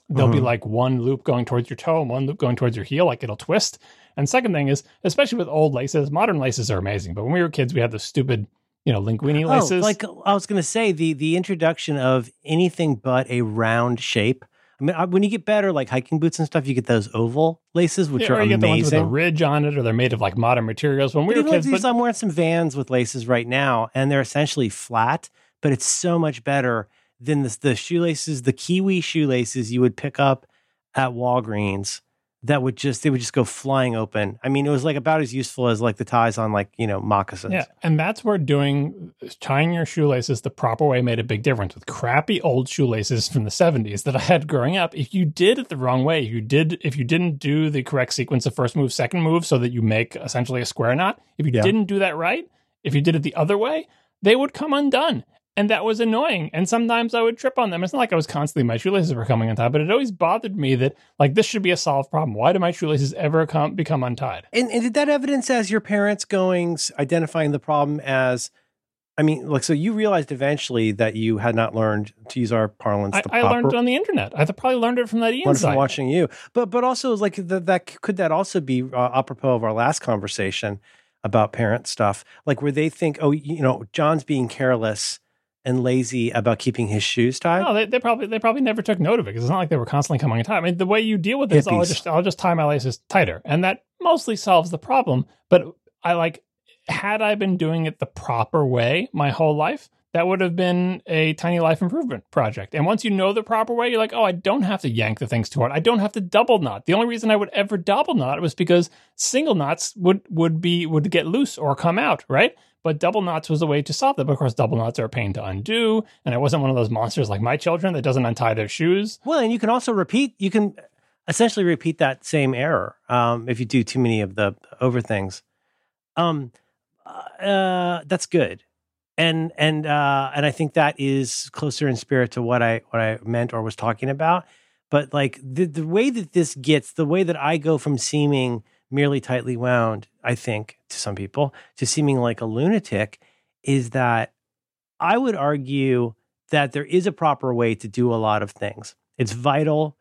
there'll mm-hmm. be like one loop going towards your toe and one loop going towards your heel, like it'll twist. And second thing is, especially with old laces, modern laces are amazing. But when we were kids, we had the stupid, you know, linguini laces. Oh, like I was going to say, the the introduction of anything but a round shape I mean, I, when you get better, like hiking boots and stuff, you get those oval laces, which Yeah, are you get the ones with a ridge on it, or they're made of like modern materials. When we But were like kids, these, but I'm wearing some Vans with laces right now, and they're essentially flat, but it's so much better than the, the shoelaces, the kiwi shoelaces you would pick up at Walgreens. That would just they would just go flying open. I mean, it was like about as useful as like the ties on like you know moccasins. yeah, and that's where doing uh, tying your shoelaces the proper way made a big difference. With crappy old shoelaces from the 70s that I had growing up, if you did it the wrong way, if you did if you didn't do the correct sequence of first move, second move, so that you make essentially a square knot, if you Yeah. didn't do that right, if you did it the other way, they would come undone. And that was annoying. And sometimes I would trip on them. It's not like I was constantly my shoelaces were coming untied, but it always bothered me that like this should be a solved problem. Why do my shoelaces ever come become untied? And, and did that evidence as your parents going identifying the problem as, I mean, like so you realized eventually that you had not learned to use our parlance. I, the I learned it on the internet. I probably learned it from that Ian from watching you, but but also like that that could that also be uh, apropos of our last conversation about parent stuff, like where they think, oh, you know, John's being careless and lazy about keeping his shoes tied. No, they, they probably they probably never took note of it because it's not like they were constantly coming untied. I mean, the way you deal with this, I'll just I'll just tie my laces tighter, and that mostly solves the problem. But I like had I been doing it the proper way my whole life, that would have been a tiny life improvement project. And once you know the proper way, you're like, oh, I don't have to yank the things too hard. I don't have to double knot. The only reason I would ever double knot was because single knots would would be would get loose or come out, right? But double knots was a way to solve. But of course, double knots are a pain to undo. And I wasn't one of those monsters like my children that doesn't untie their shoes. Well, and you can also repeat. You can essentially repeat that same error um, if you do too many of the over things. Um, uh, that's good, and and uh, and I think that is closer in spirit to what I what I meant or was talking about. But like the the way that this gets, the way that I go from seeming merely tightly wound, I think to some people, to seeming like a lunatic, is that I would argue that there is a proper way to do a lot of things. It's vital.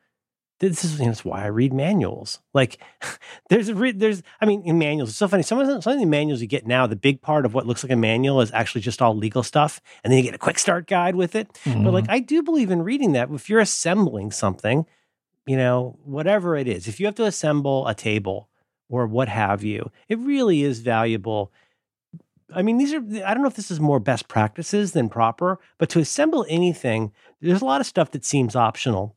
This is you know, why I read manuals. Like there's re- there's I mean in manuals it's so funny. Some of the, some of the manuals you get now, the big part of what looks like a manual is actually just all legal stuff, and then you get a quick start guide with it. But like mm-hmm. I do believe in reading that. If you're assembling something, you know whatever it is, if you have to assemble a table or what have you, it really is valuable I mean, these are, I don't know if this is more best practices than proper, but to assemble anything, there's a lot of stuff that seems optional,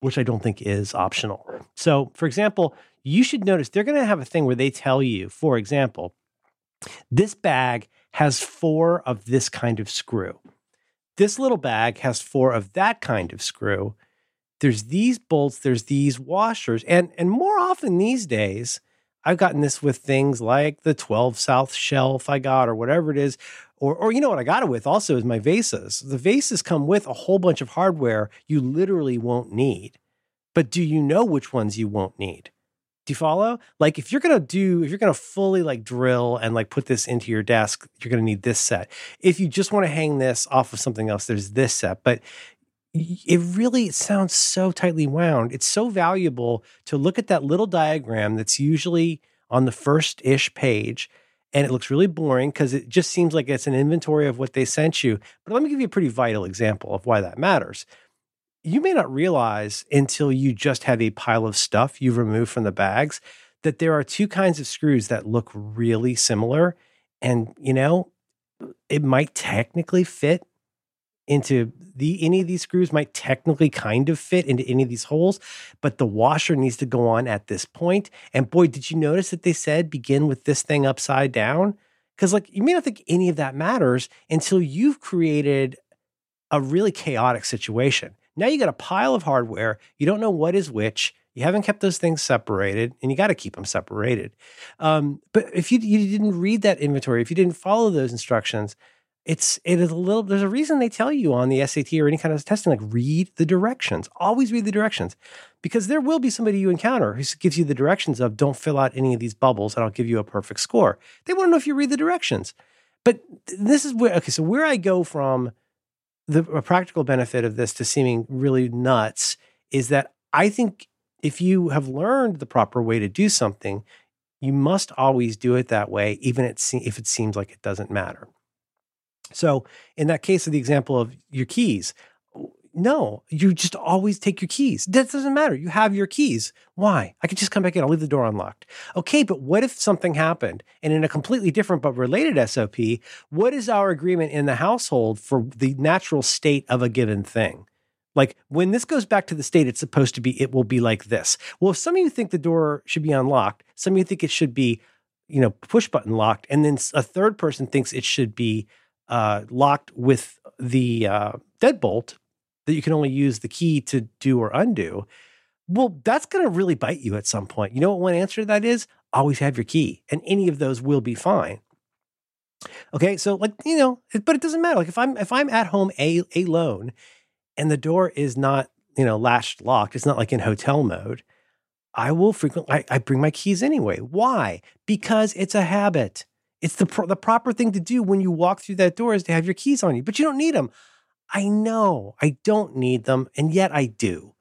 which I don't think is optional. So, for example, you should notice they're going to have a thing where they tell you, for example, this bag has four of this kind of screw. This little bag has four of that kind of screw. There's these bolts, there's these washers, and and more often these days, I've gotten this with things like the 12 South shelf I got or whatever it is. Or, or you know what I got it with also is my vases. The vases come with a whole bunch of hardware you literally won't need. But do you know which ones you won't need? Do you follow? Like if you're gonna do, if you're gonna fully like drill and like put this into your desk, you're gonna need this set. If you just want to hang this off of something else, there's this set. But it really sounds so tightly wound. It's so valuable to look at that little diagram that's usually on the first ish page. And it looks really boring because it just seems like it's an inventory of what they sent you. But let me give you a pretty vital example of why that matters. You may not realize until you just have a pile of stuff you've removed from the bags that there are two kinds of screws that look really similar. And, you know, it might technically fit into the any of these screws might technically kind of fit into any of these holes, but the washer needs to go on at this point. And boy, did you notice that they said begin with this thing upside down? Because like you may not think any of that matters until you've created a really chaotic situation. Now you got a pile of hardware, you don't know what is which. You haven't kept those things separated, and you got to keep them separated. Um, but if you you didn't read that inventory, if you didn't follow those instructions, it's it is a little there's a reason they tell you on the SAT or any kind of testing like read the directions always read the directions because there will be somebody you encounter who gives you the directions of don't fill out any of these bubbles and I'll give you a perfect score. They want to know if you read the directions. But this is where okay so where I go from the practical benefit of this to seeming really nuts is that I think if you have learned the proper way to do something you must always do it that way even if it seems like it doesn't matter so, in that case of the example of your keys, no, you just always take your keys. That doesn't matter. You have your keys. Why? I could just come back in. I'll leave the door unlocked. Okay, but what if something happened? And in a completely different but related SOP, what is our agreement in the household for the natural state of a given thing? Like when this goes back to the state it's supposed to be, it will be like this. Well, if some of you think the door should be unlocked, some of you think it should be, you know, push button locked, and then a third person thinks it should be uh, locked with the uh, deadbolt that you can only use the key to do or undo. Well, that's going to really bite you at some point. You know what one answer to that is? Always have your key, and any of those will be fine. Okay, so like you know, but it doesn't matter. Like if I'm if I'm at home a alone, and the door is not you know latched locked, it's not like in hotel mode. I will frequently I, I bring my keys anyway. Why? Because it's a habit. It's the pro- the proper thing to do when you walk through that door is to have your keys on you, but you don't need them. I know I don't need them, and yet I do.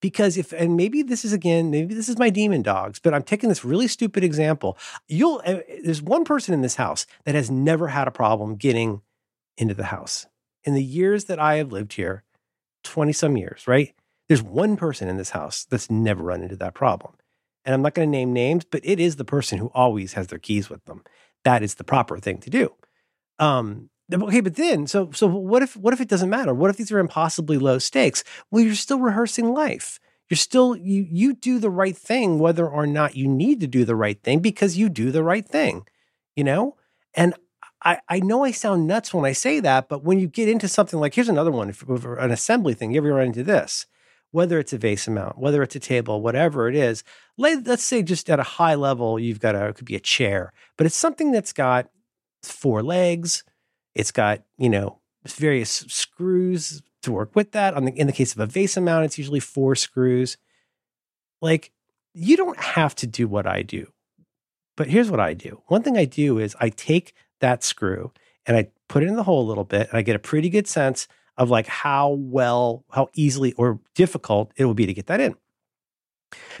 Because if, and maybe this is again, maybe this is my demon dogs, but I'm taking this really stupid example. You'll, uh, there's one person in this house that has never had a problem getting into the house. In the years that I have lived here, 20 some years, right? There's one person in this house that's never run into that problem. And I'm not going to name names, but it is the person who always has their keys with them. That is the proper thing to do. Um, okay, but then so so what if what if it doesn't matter? What if these are impossibly low stakes? Well, you're still rehearsing life. You're still you you do the right thing whether or not you need to do the right thing because you do the right thing. You know? And I, I know I sound nuts when I say that, but when you get into something like here's another one, an assembly thing, you ever run into this? Whether it's a VESA mount, whether it's a table, whatever it is, let, us say just at a high level, you've got a, it could be a chair, but it's something that's got four legs, it's got, you know, various screws to work with that. On the, in the case of a VESA mount, it's usually four screws. Like, you don't have to do what I do. But here's what I do. One thing I do is I take that screw and I put it in the hole a little bit and I get a pretty good sense of like how well, how easily or difficult it will be to get that in.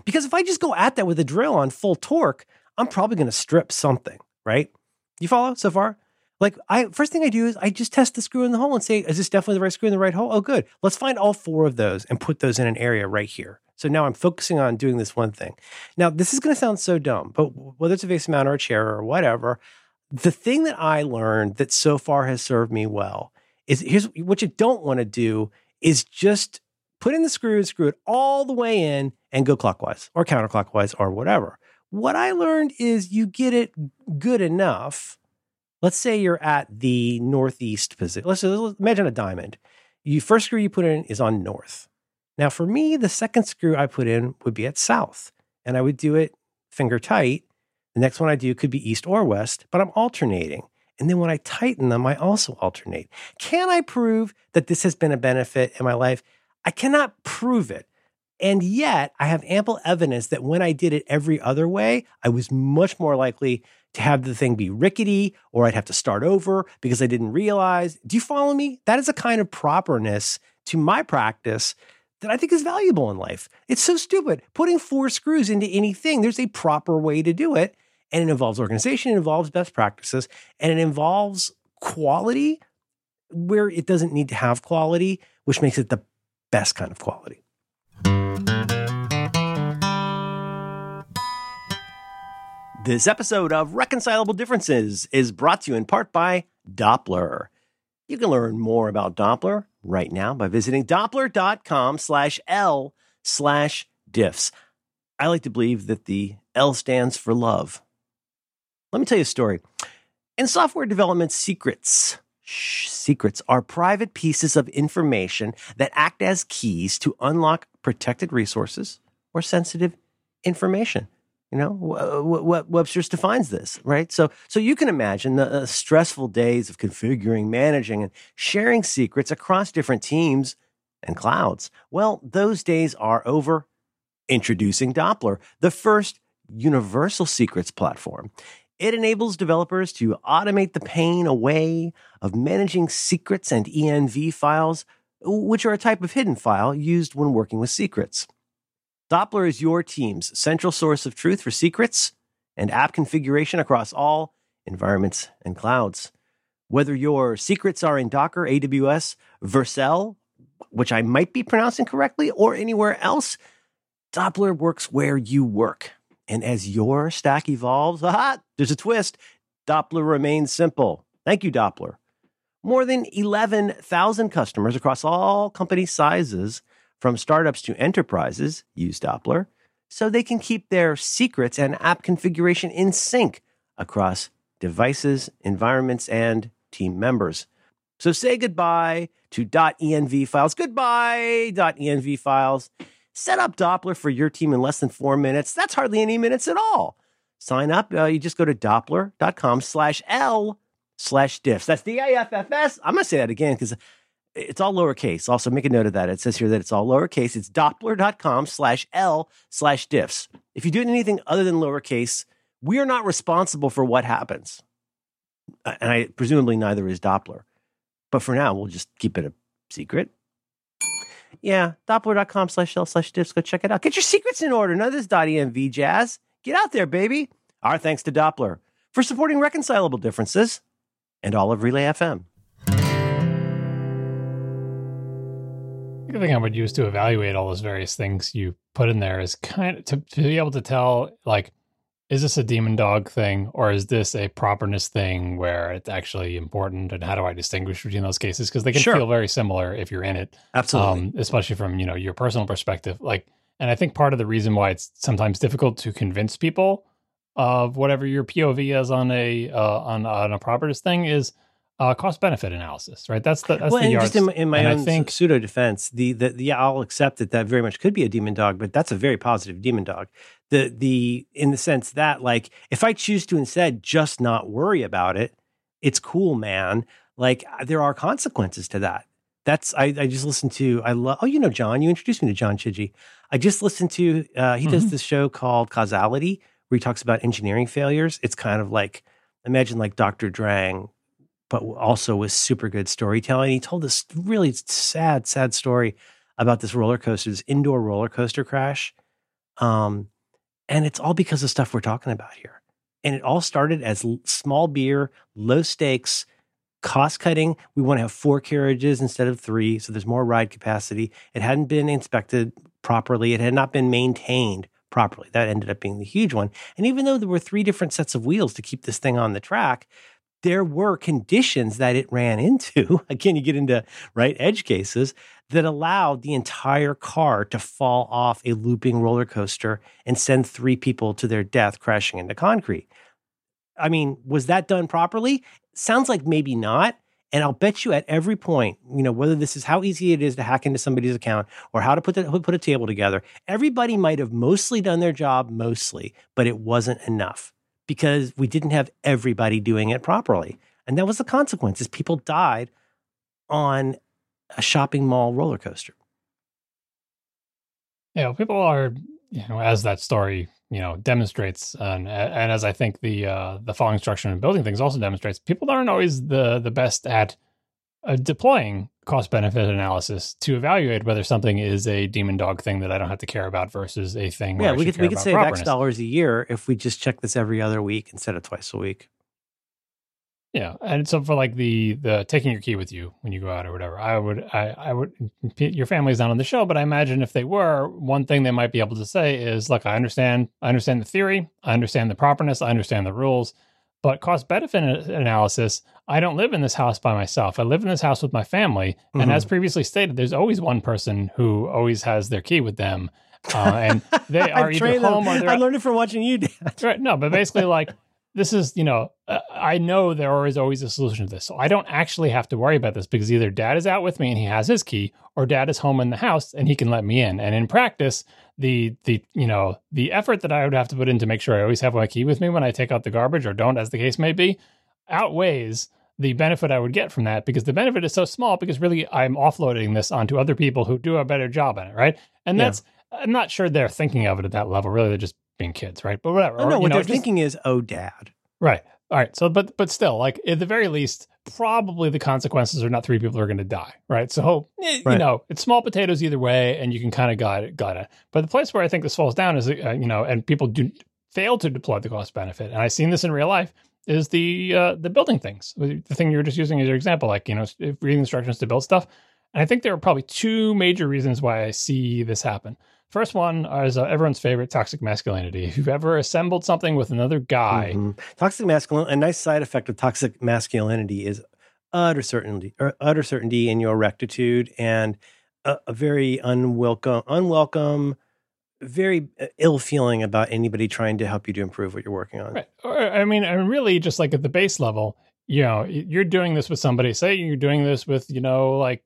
Because if I just go at that with a drill on full torque, I'm probably going to strip something, right? You follow so far? Like I first thing I do is I just test the screw in the hole and say, is this definitely the right screw in the right hole? Oh, good. Let's find all four of those and put those in an area right here. So now I'm focusing on doing this one thing. Now, this is going to sound so dumb, but whether it's a VESA mount or a chair or whatever, the thing that I learned that so far has served me well is here's what you don't want to do is just put in the screw, and screw it all the way in, and go clockwise or counterclockwise or whatever. What I learned is you get it good enough let's say you're at the northeast position. Let's, let's imagine a diamond. You first screw you put in is on north. Now, for me, the second screw I put in would be at south, and I would do it finger tight. The next one I do could be east or west, but I'm alternating. And then when I tighten them, I also alternate. Can I prove that this has been a benefit in my life? I cannot prove it. And yet, I have ample evidence that when I did it every other way, I was much more likely to have the thing be rickety or I'd have to start over because I didn't realize. Do you follow me? That is a kind of properness to my practice that I think is valuable in life. It's so stupid. Putting four screws into anything, there's a proper way to do it. And it involves organization, it involves best practices, and it involves quality where it doesn't need to have quality, which makes it the best kind of quality. This episode of Reconcilable Differences is brought to you in part by Doppler. You can learn more about Doppler right now by visiting doppler.com slash L slash diffs. I like to believe that the L stands for love. Let me tell you a story. In software development, secrets, shh, secrets are private pieces of information that act as keys to unlock protected resources or sensitive information. You know what Webster's defines this, right? So, so you can imagine the uh, stressful days of configuring, managing, and sharing secrets across different teams and clouds. Well, those days are over. Introducing Doppler, the first universal secrets platform. It enables developers to automate the pain away of managing secrets and env files, which are a type of hidden file used when working with secrets. Doppler is your team's central source of truth for secrets and app configuration across all environments and clouds. Whether your secrets are in Docker, AWS, Vercel, which I might be pronouncing correctly, or anywhere else, Doppler works where you work. And as your stack evolves, aha, there's a twist. Doppler remains simple. Thank you, Doppler. More than 11,000 customers across all company sizes, from startups to enterprises, use Doppler so they can keep their secrets and app configuration in sync across devices, environments, and team members. So say goodbye to .env files. Goodbye, .env files. Set up Doppler for your team in less than four minutes. That's hardly any minutes at all. Sign up. Uh, you just go to doppler.com slash L slash diffs. That's D-A-F-F-S. I'm going to say that again because it's all lowercase. Also, make a note of that. It says here that it's all lowercase. It's doppler.com slash L slash diffs. If you do anything other than lowercase, we are not responsible for what happens. And I presumably neither is Doppler. But for now, we'll just keep it a secret. Yeah, doppler.com slash L slash diffs. Go check it out. Get your secrets in order. None of this .env jazz. Get out there, baby. Our thanks to Doppler for supporting reconcilable differences and all of Relay FM. The thing I would use to evaluate all those various things you put in there is kind of to, to be able to tell, like, is this a demon dog thing or is this a properness thing where it's actually important? And how do I distinguish between those cases? Because they can Sure. feel very similar if you're in it, Absolutely. um, especially from you know your personal perspective. Like, and I think part of the reason why it's sometimes difficult to convince people of whatever your POV is on a uh, on on a properness thing is uh, cost benefit analysis, right? That's the that's well, the and just in, my- in my and I own think- pseudo defense, the, the the yeah, I'll accept that that very much could be a demon dog, but that's a very positive demon dog. The the in the sense that like if I choose to instead just not worry about it, it's cool, man. Like there are consequences to that. That's I, I just listened to I love oh you know John you introduced me to John Chidgey. I just listened to uh, he does Mhm. this show called Causality where he talks about engineering failures. It's kind of like imagine like Dr. Drang but also with super good storytelling. He told this really sad, sad story about this roller coaster, this indoor roller coaster crash. Um, and it's all because of stuff we're talking about here. And it all started as small beer, low stakes, cost cutting. We want to have four carriages instead of three. So there's more ride capacity. It hadn't been inspected properly, it had not been maintained properly. That ended up being the huge one. And even though there were three different sets of wheels to keep this thing on the track, there were conditions that it ran into. Again, you get into right edge cases that allowed the entire car to fall off a looping roller coaster and send three people to their death crashing into concrete. I mean, was that done properly? Sounds like maybe not. And I'll bet you at every point, you know, whether this is how easy it is to hack into somebody's account or how to put the, put a table together, everybody might have mostly done their job, mostly, but it wasn't enough because we didn't have everybody doing it properly. And that was the consequence is people died on a shopping mall roller coaster. Yeah, people are, you know, as that story, you know, demonstrates, and and as I think the uh, the following structure and building things also demonstrates, people aren't always the the best at uh, deploying cost benefit analysis to evaluate whether something is a demon dog thing that I don't have to care about versus a thing. Yeah, we could we could save X dollars a year if we just check this every other week instead of twice a week. Yeah, and so for like the the taking your key with you when you go out or whatever, I would I I would your family's not on the show, but I imagine if they were, one thing they might be able to say is, look, I understand I understand the theory, I understand the properness, I understand the rules, but cost benefit analysis, I don't live in this house by myself. I live in this house with my family, and Mhm. as previously stated, there's always one person who always has their key with them, uh, and they are either them. home or they're I learned it from watching you, Dad. Right. No, but basically, like, this is, you know, uh, I know there is always a solution to this. So I don't actually have to worry about this because either dad is out with me and he has his key, or dad is home in the house and he can let me in. And in practice, the, the, you know, the effort that I would have to put in to make sure I always have my key with me when I take out the garbage or don't, as the case may be, outweighs the benefit I would get from that because the benefit is so small because really I'm offloading this onto other people who do a better job at it. Right. And Yeah. that's, I'm not sure they're thinking of it at that level. Really, they're just being kids, right? But whatever. Oh, Or, no, you what know, they're just- thinking is, oh, Dad. Right. All right. So, but but still, like at the very least, probably the consequences are not three people are going to die. Right. So, eh, you know, it's small potatoes either way, and you can kind of guide it, guide it. But the place where I think this falls down is, uh, you know, and people do fail to deploy the cost benefit, and I've seen this in real life. Is the uh, the building things the thing you were just using as your example, like you know, reading instructions to build stuff. And I think there are probably two major reasons why I see this happen. First one is uh, everyone's favorite toxic masculinity. If you've ever assembled something with another guy, Mhm. Toxic masculinity. A nice side effect of toxic masculinity is utter certainty, utter certainty in your rectitude, and a, a very unwelcome, unwelcome, very uh, ill feeling about anybody trying to help you to improve what you're working on. Right. Or, I mean, and really, just like at the base level, you know, you're doing this with somebody. Say you're doing this with, you know, like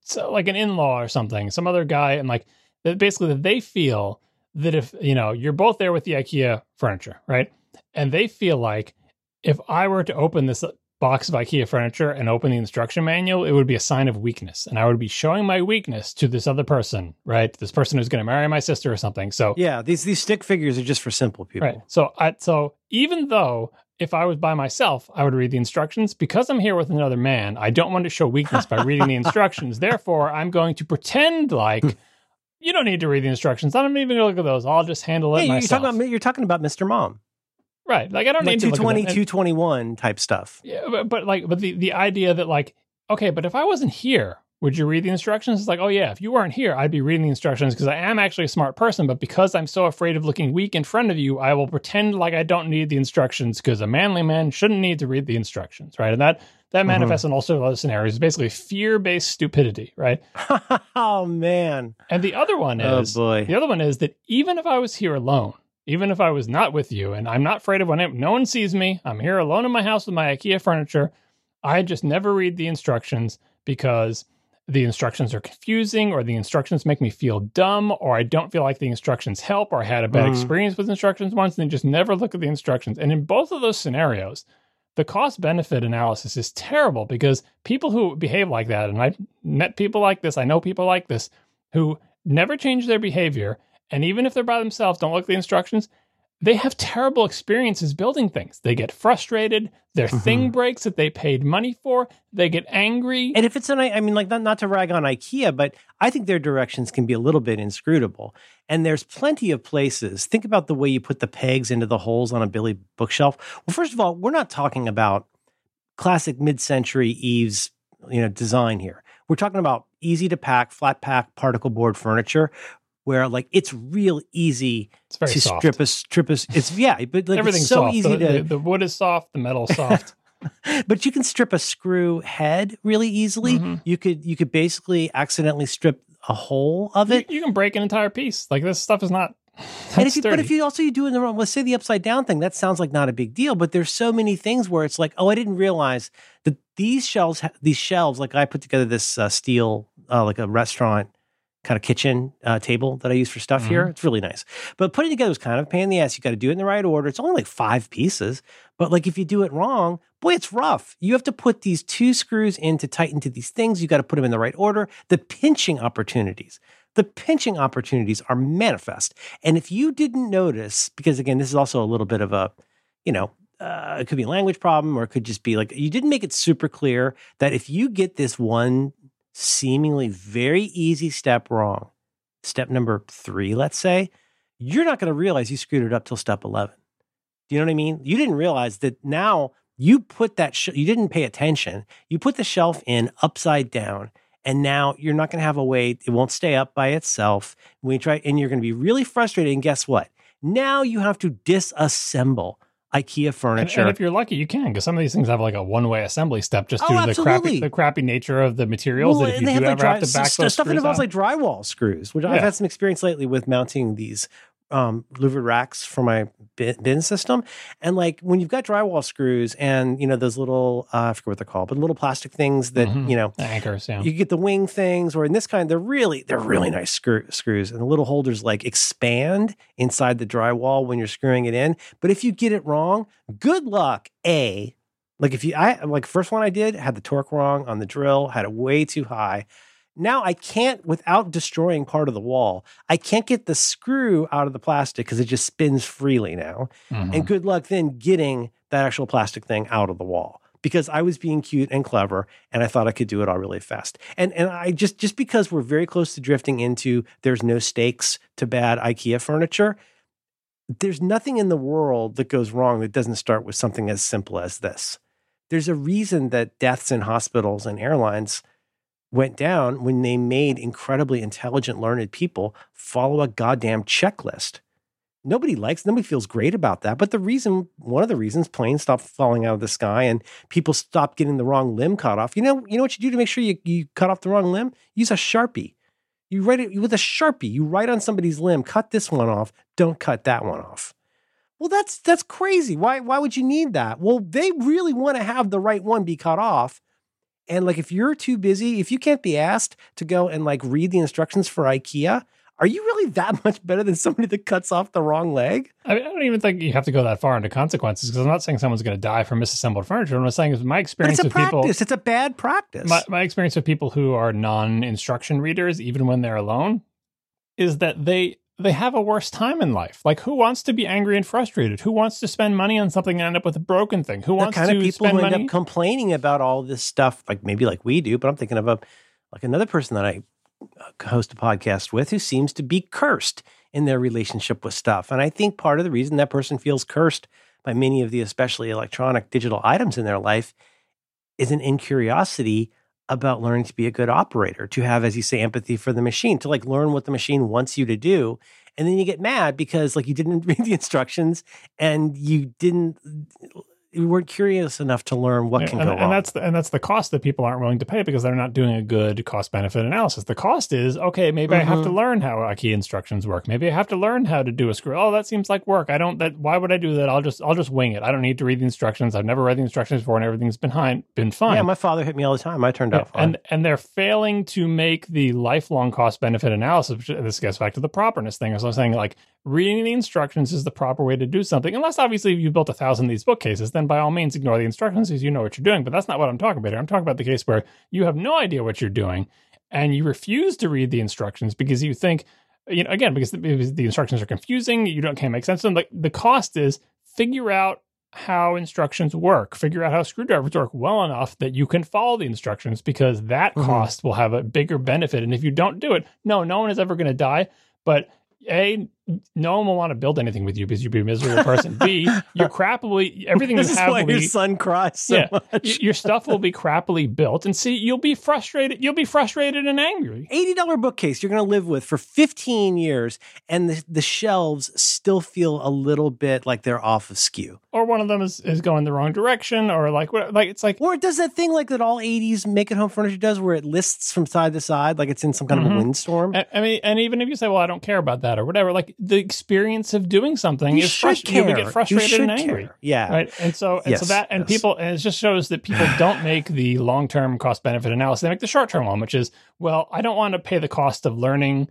so like an in-law or something, some other guy, and like that basically that they feel that if you know you're both there with the IKEA furniture, right, and they feel like if I were to open this box of IKEA furniture and open the instruction manual, it would be a sign of weakness, and I would be showing my weakness to this other person, right? This person who's going to marry my sister or something. So Yeah, these these stick figures are just for simple people. Right. So I so even though if I was by myself, I would read the instructions. Because I'm here with another man, I don't want to show weakness by reading the instructions. Therefore, I'm going to pretend like you don't need to read the instructions. I'm not even to look at those. I'll just handle it Hey, you're talking about you're talking about Mr. Mom, right. Like I don't like need to look at 220, them. 221 type stuff. Yeah, but, but like, but the, the idea that like, okay, but if I wasn't here, would you read the instructions? It's like, oh yeah, if you weren't here, I'd be reading the instructions because I am actually a smart person. But because I'm so afraid of looking weak in front of you, I will pretend like I don't need the instructions because a manly man shouldn't need to read the instructions, right? And that that Mhm. manifests in all sorts of other scenarios. It's basically fear based stupidity, right? oh man. And the other one Oh is boy. the other one is that even if I was here alone, even if I was not with you, and I'm not afraid of when it, no one sees me, I'm here alone in my house with my IKEA furniture. I just never read the instructions because the instructions are confusing, or the instructions make me feel dumb, or I don't feel like the instructions help, or I had a bad Mhm. experience with instructions once, and then just never look at the instructions. And in both of those scenarios, the cost benefit analysis is terrible because people who behave like that, and I've met people like this, I know people like this, who never change their behavior. And even if they're by themselves, don't look at the instructions, they have terrible experiences building things. They get frustrated, their mm-hmm. thing breaks that they paid money for, they get angry. And if it's an, I mean, like not, not to rag on IKEA, but I think their directions can be a little bit inscrutable. And there's plenty of places. Think about the way you put the pegs into the holes on a Billy bookshelf. Well, first of all, we're not talking about classic mid-century Eames, you know, design here. We're talking about easy to pack, flat pack, particle board furniture, where like it's real easy it's to soft. strip a strip a. It's yeah, but like Everything's it's so soft. easy the, to. the, the wood is soft, the metal soft. but you can strip a screw head really easily. Mhm. You could you could basically accidentally strip a hole of it. you can break an entire piece. Like this stuff is not. and if you, but if you also you do it in the wrong, let's say the upside down thing, that sounds like not a big deal. But there's so many things where it's like, oh, I didn't realize that these shelves, these shelves, like I put together this uh, steel, uh, like a restaurant kind of kitchen uh, table that I use for stuff here. It's really nice. But putting together was kind of a pain in the ass. You got to do it in the right order. It's only like five pieces, but like if you do it wrong, boy, it's rough. You have to put these two screws in to tighten to these things. You got to put them in the right order. The pinching opportunities. The pinching opportunities are manifest. And if you didn't notice, because again, this is also a little bit of a, you know, uh, it could be a language problem or it could just be like you didn't make it super clear that if you get this one seemingly very easy step wrong, step number three, let's say, you're not going to realize you screwed it up till step 11. Do you know what I mean? You didn't realize that now you put that, sh- you didn't pay attention. You put the shelf in upside down. And now you're not going to have a way, it won't stay up by itself. When you try, and you're going to be really frustrated. And guess what? Now you have to disassemble IKEA furniture. and if you're lucky, you can because some of these things have like a one-way assembly step just Oh, due to the crappy, the crappy nature of the materials. Well, that if and you they do have, like, have to back stuff involves out- like drywall screws, which I've had some experience lately with mounting these um, louvered racks for my bin, bin system. And like when you've got drywall screws and you know those little uh, I forget what they're called, but little plastic things that Mhm. you know anchors. Yeah, you get the wing things, or in this kind, they're really they're really nice screw, screws, and the little holders like expand inside the drywall when you're screwing it in. But if you get it wrong, good luck. A like if you I like first one I did had the torque wrong on the drill, had it way too high. Now I can't without destroying part of the wall. I can't get the screw out of the plastic because it just spins freely now. Mhm. And good luck then getting that actual plastic thing out of the wall because I was being cute and clever and I thought I could do it all really fast. And and I just just because we're very close to drifting into there's no stakes to bad IKEA furniture, there's nothing in the world that goes wrong that doesn't start with something as simple as this. There's a reason that deaths in hospitals and airlines went down when they made incredibly intelligent, learned people follow a goddamn checklist. Nobody likes, nobody feels great about that. But the reason, one of the reasons planes stopped falling out of the sky and people stopped getting the wrong limb cut off, you know, you know what you do to make sure you, you cut off the wrong limb? Use a Sharpie. You write it with a Sharpie. You write on somebody's limb, cut this one off, don't cut that one off. Well, that's that's crazy. Why why would you need that? Well, they really want to have the right one be cut off. And like if you're too busy, if you can't be asked to go and like read the instructions for IKEA, are you really that much better than somebody that cuts off the wrong leg? I, mean, I don't even think you have to go that far into consequences because I'm not saying someone's going to die from misassembled furniture. What I'm saying is my experience with practice. people. It's a bad practice. My, my experience with people who are non-instruction readers, even when they're alone, is that they they have a worse time in life. Like, who wants to be angry and frustrated? Who wants to spend money on something and end up with a broken thing? Who wants the kind to of people spend who end money? up complaining about all this stuff, like maybe like we do, but I'm thinking of a like another person that I uh, host a podcast with who seems to be cursed in their relationship with stuff. And I think part of the reason that person feels cursed by many of the especially electronic digital items in their life is an incuriosity about learning to be a good operator, to have, as you say, empathy for the machine, to like learn what the machine wants you to do. And then you get mad because like you didn't read the instructions and you didn't you weren't curious enough to learn what can and, go and wrong. that's the, and that's the cost that people aren't willing to pay because they're not doing a good cost benefit analysis. The cost is okay. Maybe I have to Mhm. learn how key instructions work. Maybe I have to learn how to do a screw. Oh, that seems like work. I don't. That why would I do that? I'll just I'll just wing it. I don't need to read the instructions. I've never read the instructions before, and everything's been fine. Been fine. yeah, my father hit me all the time. I turned out fine. and and they're failing to make the lifelong cost benefit analysis. Which, this gets back to the properness thing. As I was saying, like reading the instructions is the proper way to do something. Unless obviously you've built a thousand of these bookcases, then by all means ignore the instructions because you know what you're doing. But that's not what I'm talking about here. I'm talking about the case where you have no idea what you're doing and you refuse to read the instructions because you think, you know, again because the, because the instructions are confusing, you don't can't make sense of them. Like the cost is figure out how instructions work. Figure out how screwdrivers work well enough that you can follow the instructions because that Mhm. cost will have a bigger benefit. And if you don't do it, no, no one is ever going to die. But a, no one will want to build anything with you because you'd be a miserable person. B, you're crappily everything this you is have why will your be son cries so Yeah. much. your stuff will be crappily built. And see, you'll be frustrated. You'll be frustrated and angry. $80 bookcase you're going to live with for 15 years and the, the shelves still feel a little bit like they're off of skew Or one of them is, is going the wrong direction, or like what like it's like or it does that thing like that all 80s make it home furniture does where it lists from side to side like it's in some kind of Mhm. a windstorm I I mean, and even if you say, "Well, I don't care about that" or whatever, like the experience of doing something you is frustrating. You'll get frustrated and angry. care. yeah right and so and so that and yes. people and it just shows that people don't make the long-term cost benefit analysis they make the short-term one which is well i don't want to pay the cost of learning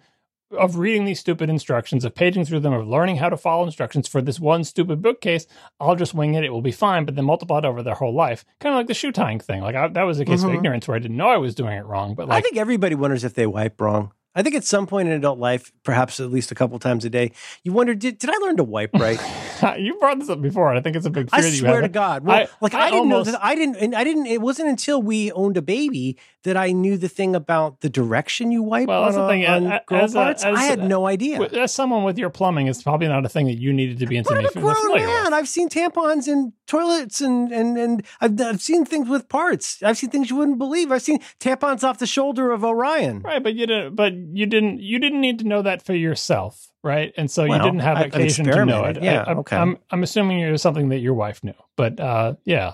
of reading these stupid instructions of paging through them of learning how to follow instructions for this one stupid bookcase i'll just wing it it will be fine but then multiply it over their whole life kind of like the shoe tying thing like I, that was a case of Mhm. ignorance where i didn't know i was doing it wrong but like, i think everybody wonders if they wipe wrong I think at some point in adult life, perhaps at least a couple times a day, you wonder, did, did I learn to wipe right? you brought this up before and i think it's a big fear I swear to God. Well, I- like I I, didn't almost- know that. I didn't, and I didn't. It wasn't until we owned a baby that I knew the thing about the direction you wipe Well, on, the a- thing, on a- girl as a- parts. as I had no idea. As someone with your plumbing, it's probably not a thing that you needed to be But I'm a grown familiar with. man. I've seen tampons in toilets, and and and I've, I've seen things with parts. I've seen things you wouldn't believe. I've seen tampons off the shoulder of Orion. Right, but you didn't. But you didn't. You didn't need to know that for yourself, right? And so you didn't have I've occasion to know it. Yeah, I, am okay. I'm, I'm assuming it was something that your wife knew, but uh, yeah,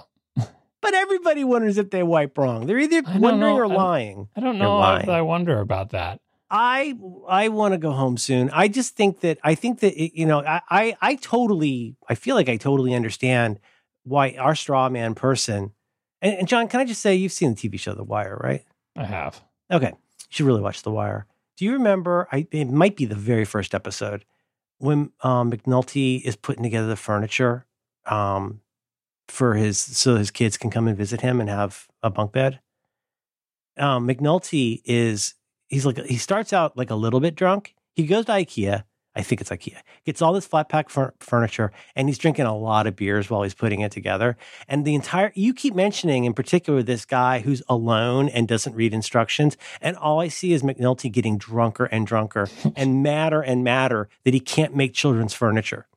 But everybody wonders if they wipe wrong. They're either wondering know. or I don't- lying. I don't know. lying. if I wonder about that. I I want to go home soon. I just think that I think that it, you know I, I I totally I feel like I totally understand why our straw man person and, and John, can I just say you've seen the TV show The Wire, right? I have. Okay, you should really watch The Wire. Do you remember? I it might be the very first episode when um, McNulty is putting together the furniture um, for his so his kids can come and visit him and have a bunk bed. Um, McNulty is he's like he starts out like a little bit drunk. He goes to IKEA. I think it's IKEA. Gets all this flat pack fur- furniture, and he's drinking a lot of beers while he's putting it together. And the entire you keep mentioning, in particular, this guy who's alone and doesn't read instructions. And all I see is McNulty getting drunker and drunker and madder and madder that he can't make children's furniture.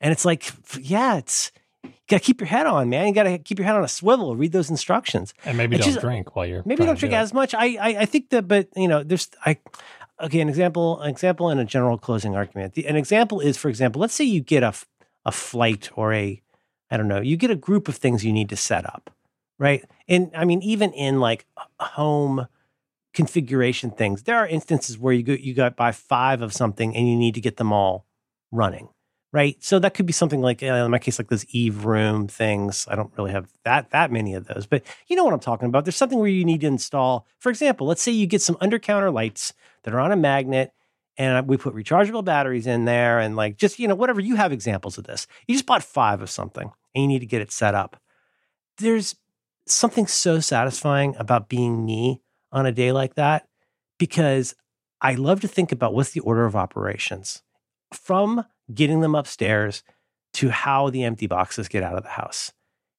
And it's like, yeah, it's you got to keep your head on, man. You got to keep your head on a swivel. Read those instructions, and maybe don't just, drink while you're maybe don't drink as much. I, I I think that, but you know, there's I okay. An example, an example, and a general closing argument. The, an example is, for example, let's say you get a a flight or a I don't know, you get a group of things you need to set up, right? And I mean, even in like home configuration things, there are instances where you go you got buy five of something and you need to get them all running right? So that could be something like, uh, in my case, like those Eve room things. I don't really have that that many of those, but you know what I'm talking about. There's something where you need to install. For example, let's say you get some under counter lights that are on a magnet, and we put rechargeable batteries in there, and like just you know whatever. You have examples of this. You just bought five of something, and you need to get it set up. There's something so satisfying about being me on a day like that because I love to think about what's the order of operations from getting them upstairs to how the empty boxes get out of the house.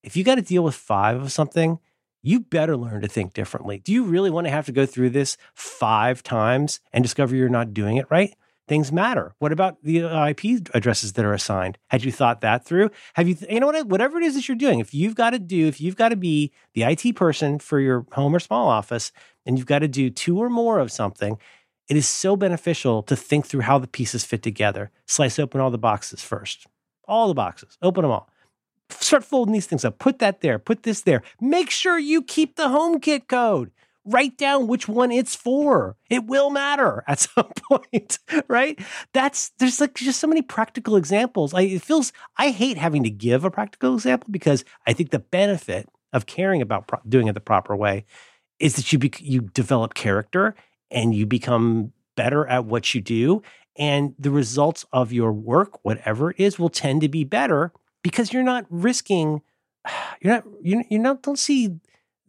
If you got to deal with five of something, you better learn to think differently. Do you really want to have to go through this five times and discover you're not doing it right? Things matter. What about the uh, IP addresses that are assigned? Had you thought that through? Have you, you know what, whatever it is that you're doing, if you've got to do, if you've got to be the IT person for your home or small office and you've got to do two or more of something, it is so beneficial to think through how the pieces fit together. Slice open all the boxes first. All the boxes, open them all. Start folding these things up. Put that there, put this there. Make sure you keep the HomeKit code. Write down which one it's for. It will matter at some point, right? That's there's like just so many practical examples. I it feels I hate having to give a practical example because I think the benefit of caring about pro- doing it the proper way is that you be, you develop character and you become better at what you do. And the results of your work, whatever it is, will tend to be better because you're not risking, you're not, you you not, don't see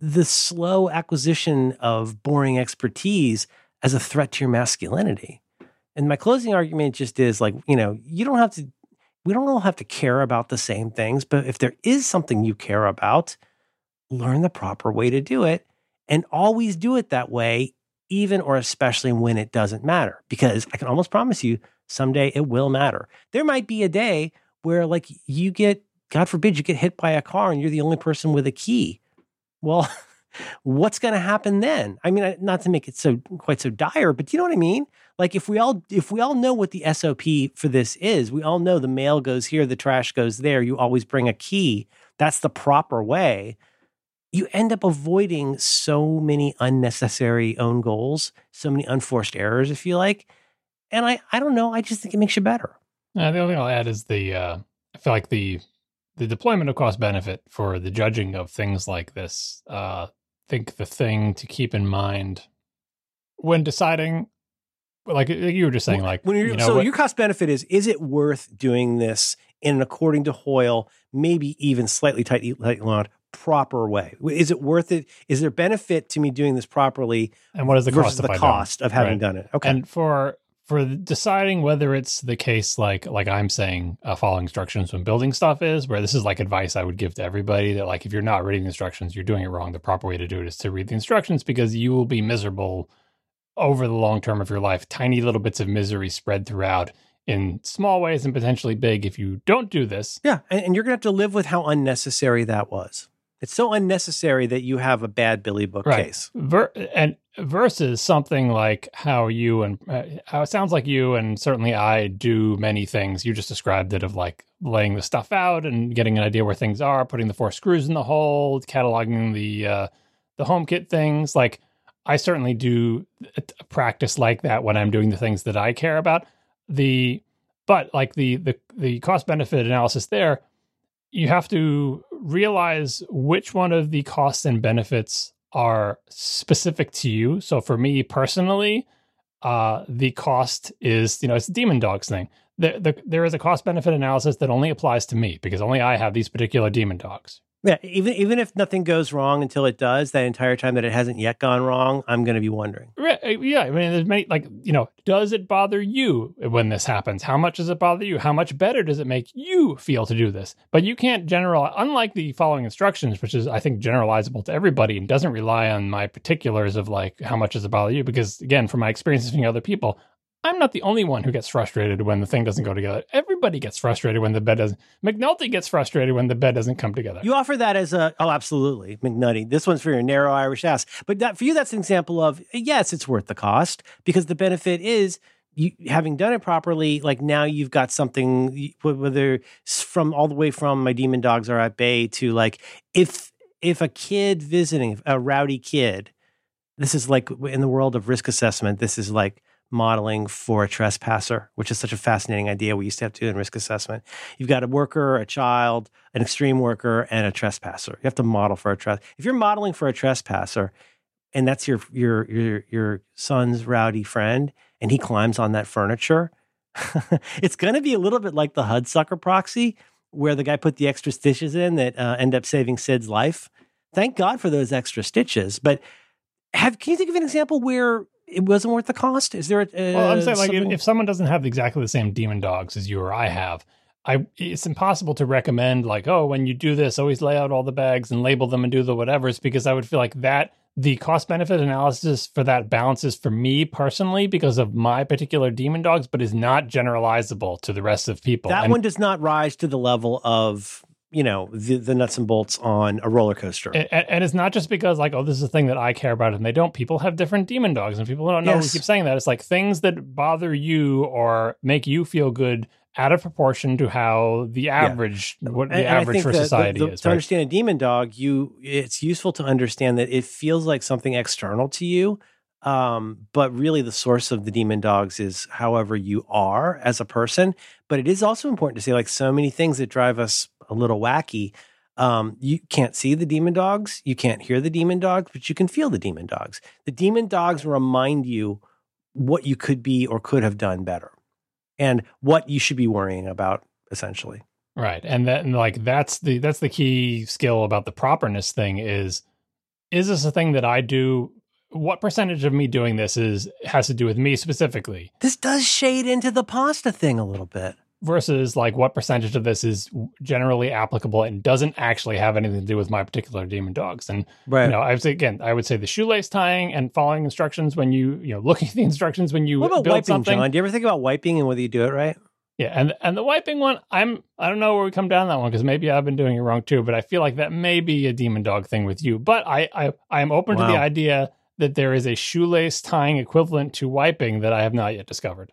the slow acquisition of boring expertise as a threat to your masculinity. And my closing argument just is like, you know, you don't have to, we don't all have to care about the same things, but if there is something you care about, learn the proper way to do it and always do it that way, even or especially when it doesn't matter. Because I can almost promise you someday it will matter. There might be a day where, like, you get, God forbid, you get hit by a car and you're the only person with a key. Well, what's going to happen then? I mean, not to make it so quite so dire, but you know what I mean? Like if we all if we all know what the SOP for this is, we all know the mail goes here, the trash goes there, you always bring a key. That's the proper way you end up avoiding so many unnecessary own goals, so many unforced errors, if you like. And I, I don't know. I just think it makes you better. Uh, the only thing I'll add is the uh, I feel like the the deployment of cost benefit for the judging of things like this. Uh, think the thing to keep in mind when deciding, like you were just saying, like when you're, you know, so what, your cost benefit is is it worth doing this in according to Hoyle, maybe even slightly tight, tight proper way? Is it worth it? Is there benefit to me doing this properly? And what is the versus cost the cost of having right. done it? Okay. And for for deciding whether it's the case like like I'm saying uh, following instructions when building stuff is where this is like advice I would give to everybody that like if you're not reading the instructions you're doing it wrong the proper way to do it is to read the instructions because you will be miserable over the long term of your life tiny little bits of misery spread throughout in small ways and potentially big if you don't do this yeah and, and you're gonna have to live with how unnecessary that was it's so unnecessary that you have a bad Billy Book right. case. Ver- and versus something like how you and uh, how it sounds like you and certainly I do many things. You just described it of like laying the stuff out and getting an idea where things are, putting the four screws in the hole, cataloging the uh, the HomeKit things. Like I certainly do a practice like that when I'm doing the things that I care about. The but like the the the cost benefit analysis there you have to realize which one of the costs and benefits are specific to you. So for me personally, uh, the cost is, you know, it's demon dogs thing. The, the, there is a cost benefit analysis that only applies to me because only I have these particular demon dogs. Yeah, even even if nothing goes wrong until it does, that entire time that it hasn't yet gone wrong, I'm going to be wondering. Right, uh, yeah, I mean, there's many like you know, does it bother you when this happens? How much does it bother you? How much better does it make you feel to do this? But you can't generalize. Unlike the following instructions, which is I think generalizable to everybody and doesn't rely on my particulars of like how much does it bother you, because again, from my experiences with other people, I'm not the only one who gets frustrated when the thing doesn't go together. Everybody gets frustrated when the bed doesn't. McNulty gets frustrated when the bed doesn't come together. You offer that as a oh, absolutely, McNulty. This one's for your narrow Irish ass. But that, for you, that's an example of yes, it's worth the cost because the benefit is you having done it properly. Like now, you've got something whether from all the way from my demon dogs are at bay to like if if a kid visiting a rowdy kid, this is like in the world of risk assessment. This is like modeling for a trespasser, which is such a fascinating idea we used to have to do in risk assessment. You've got a worker, a child, an extreme worker, and a trespasser. You have to model for a tres. If you're modeling for a trespasser, and that's your your your your son's rowdy friend, and he climbs on that furniture, it's going to be a little bit like the Hudsucker proxy, where the guy put the extra stitches in that uh, end up saving Sid's life. Thank God for those extra stitches, but. Have, can you think of an example where it wasn't worth the cost? Is there a, uh, well? I'm saying like if, if, someone doesn't have exactly the same demon dogs as you or I have, I it's impossible to recommend like oh when you do this always lay out all the bags and label them and do the whatever's because I would feel like that the cost benefit analysis for that balances for me personally because of my particular demon dogs, but is not generalizable to the rest of people. That and, one does not rise to the level of you know the, the nuts and bolts on a roller coaster and, and, it's not just because like oh this is a thing that i care about and they don't people have different demon dogs and people don't know yes. we keep saying that it's like things that bother you or make you feel good out of proportion to how the average yeah. what the and, average for society the, the, is to right? understand a demon dog you it's useful to understand that it feels like something external to you um, but really, the source of the demon dogs is however you are as a person. But it is also important to say, like so many things that drive us a little wacky. Um, you can't see the demon dogs, you can't hear the demon dogs, but you can feel the demon dogs. The demon dogs remind you what you could be or could have done better, and what you should be worrying about, essentially. Right, and that and like that's the that's the key skill about the properness thing is is this a thing that I do what percentage of me doing this is has to do with me specifically? This does shade into the pasta thing a little bit. Versus like what percentage of this is generally applicable and doesn't actually have anything to do with my particular demon dogs. And right. you know, I would say again, I would say the shoelace tying and following instructions when you, you know, looking at the instructions when you what about build wiping, something. John? Do you ever think about wiping and whether you do it right? Yeah, and and the wiping one, I'm I don't know where we come down that one because maybe I've been doing it wrong too. But I feel like that may be a demon dog thing with you. But I I I am open wow. to the idea that there is a shoelace tying equivalent to wiping that I have not yet discovered.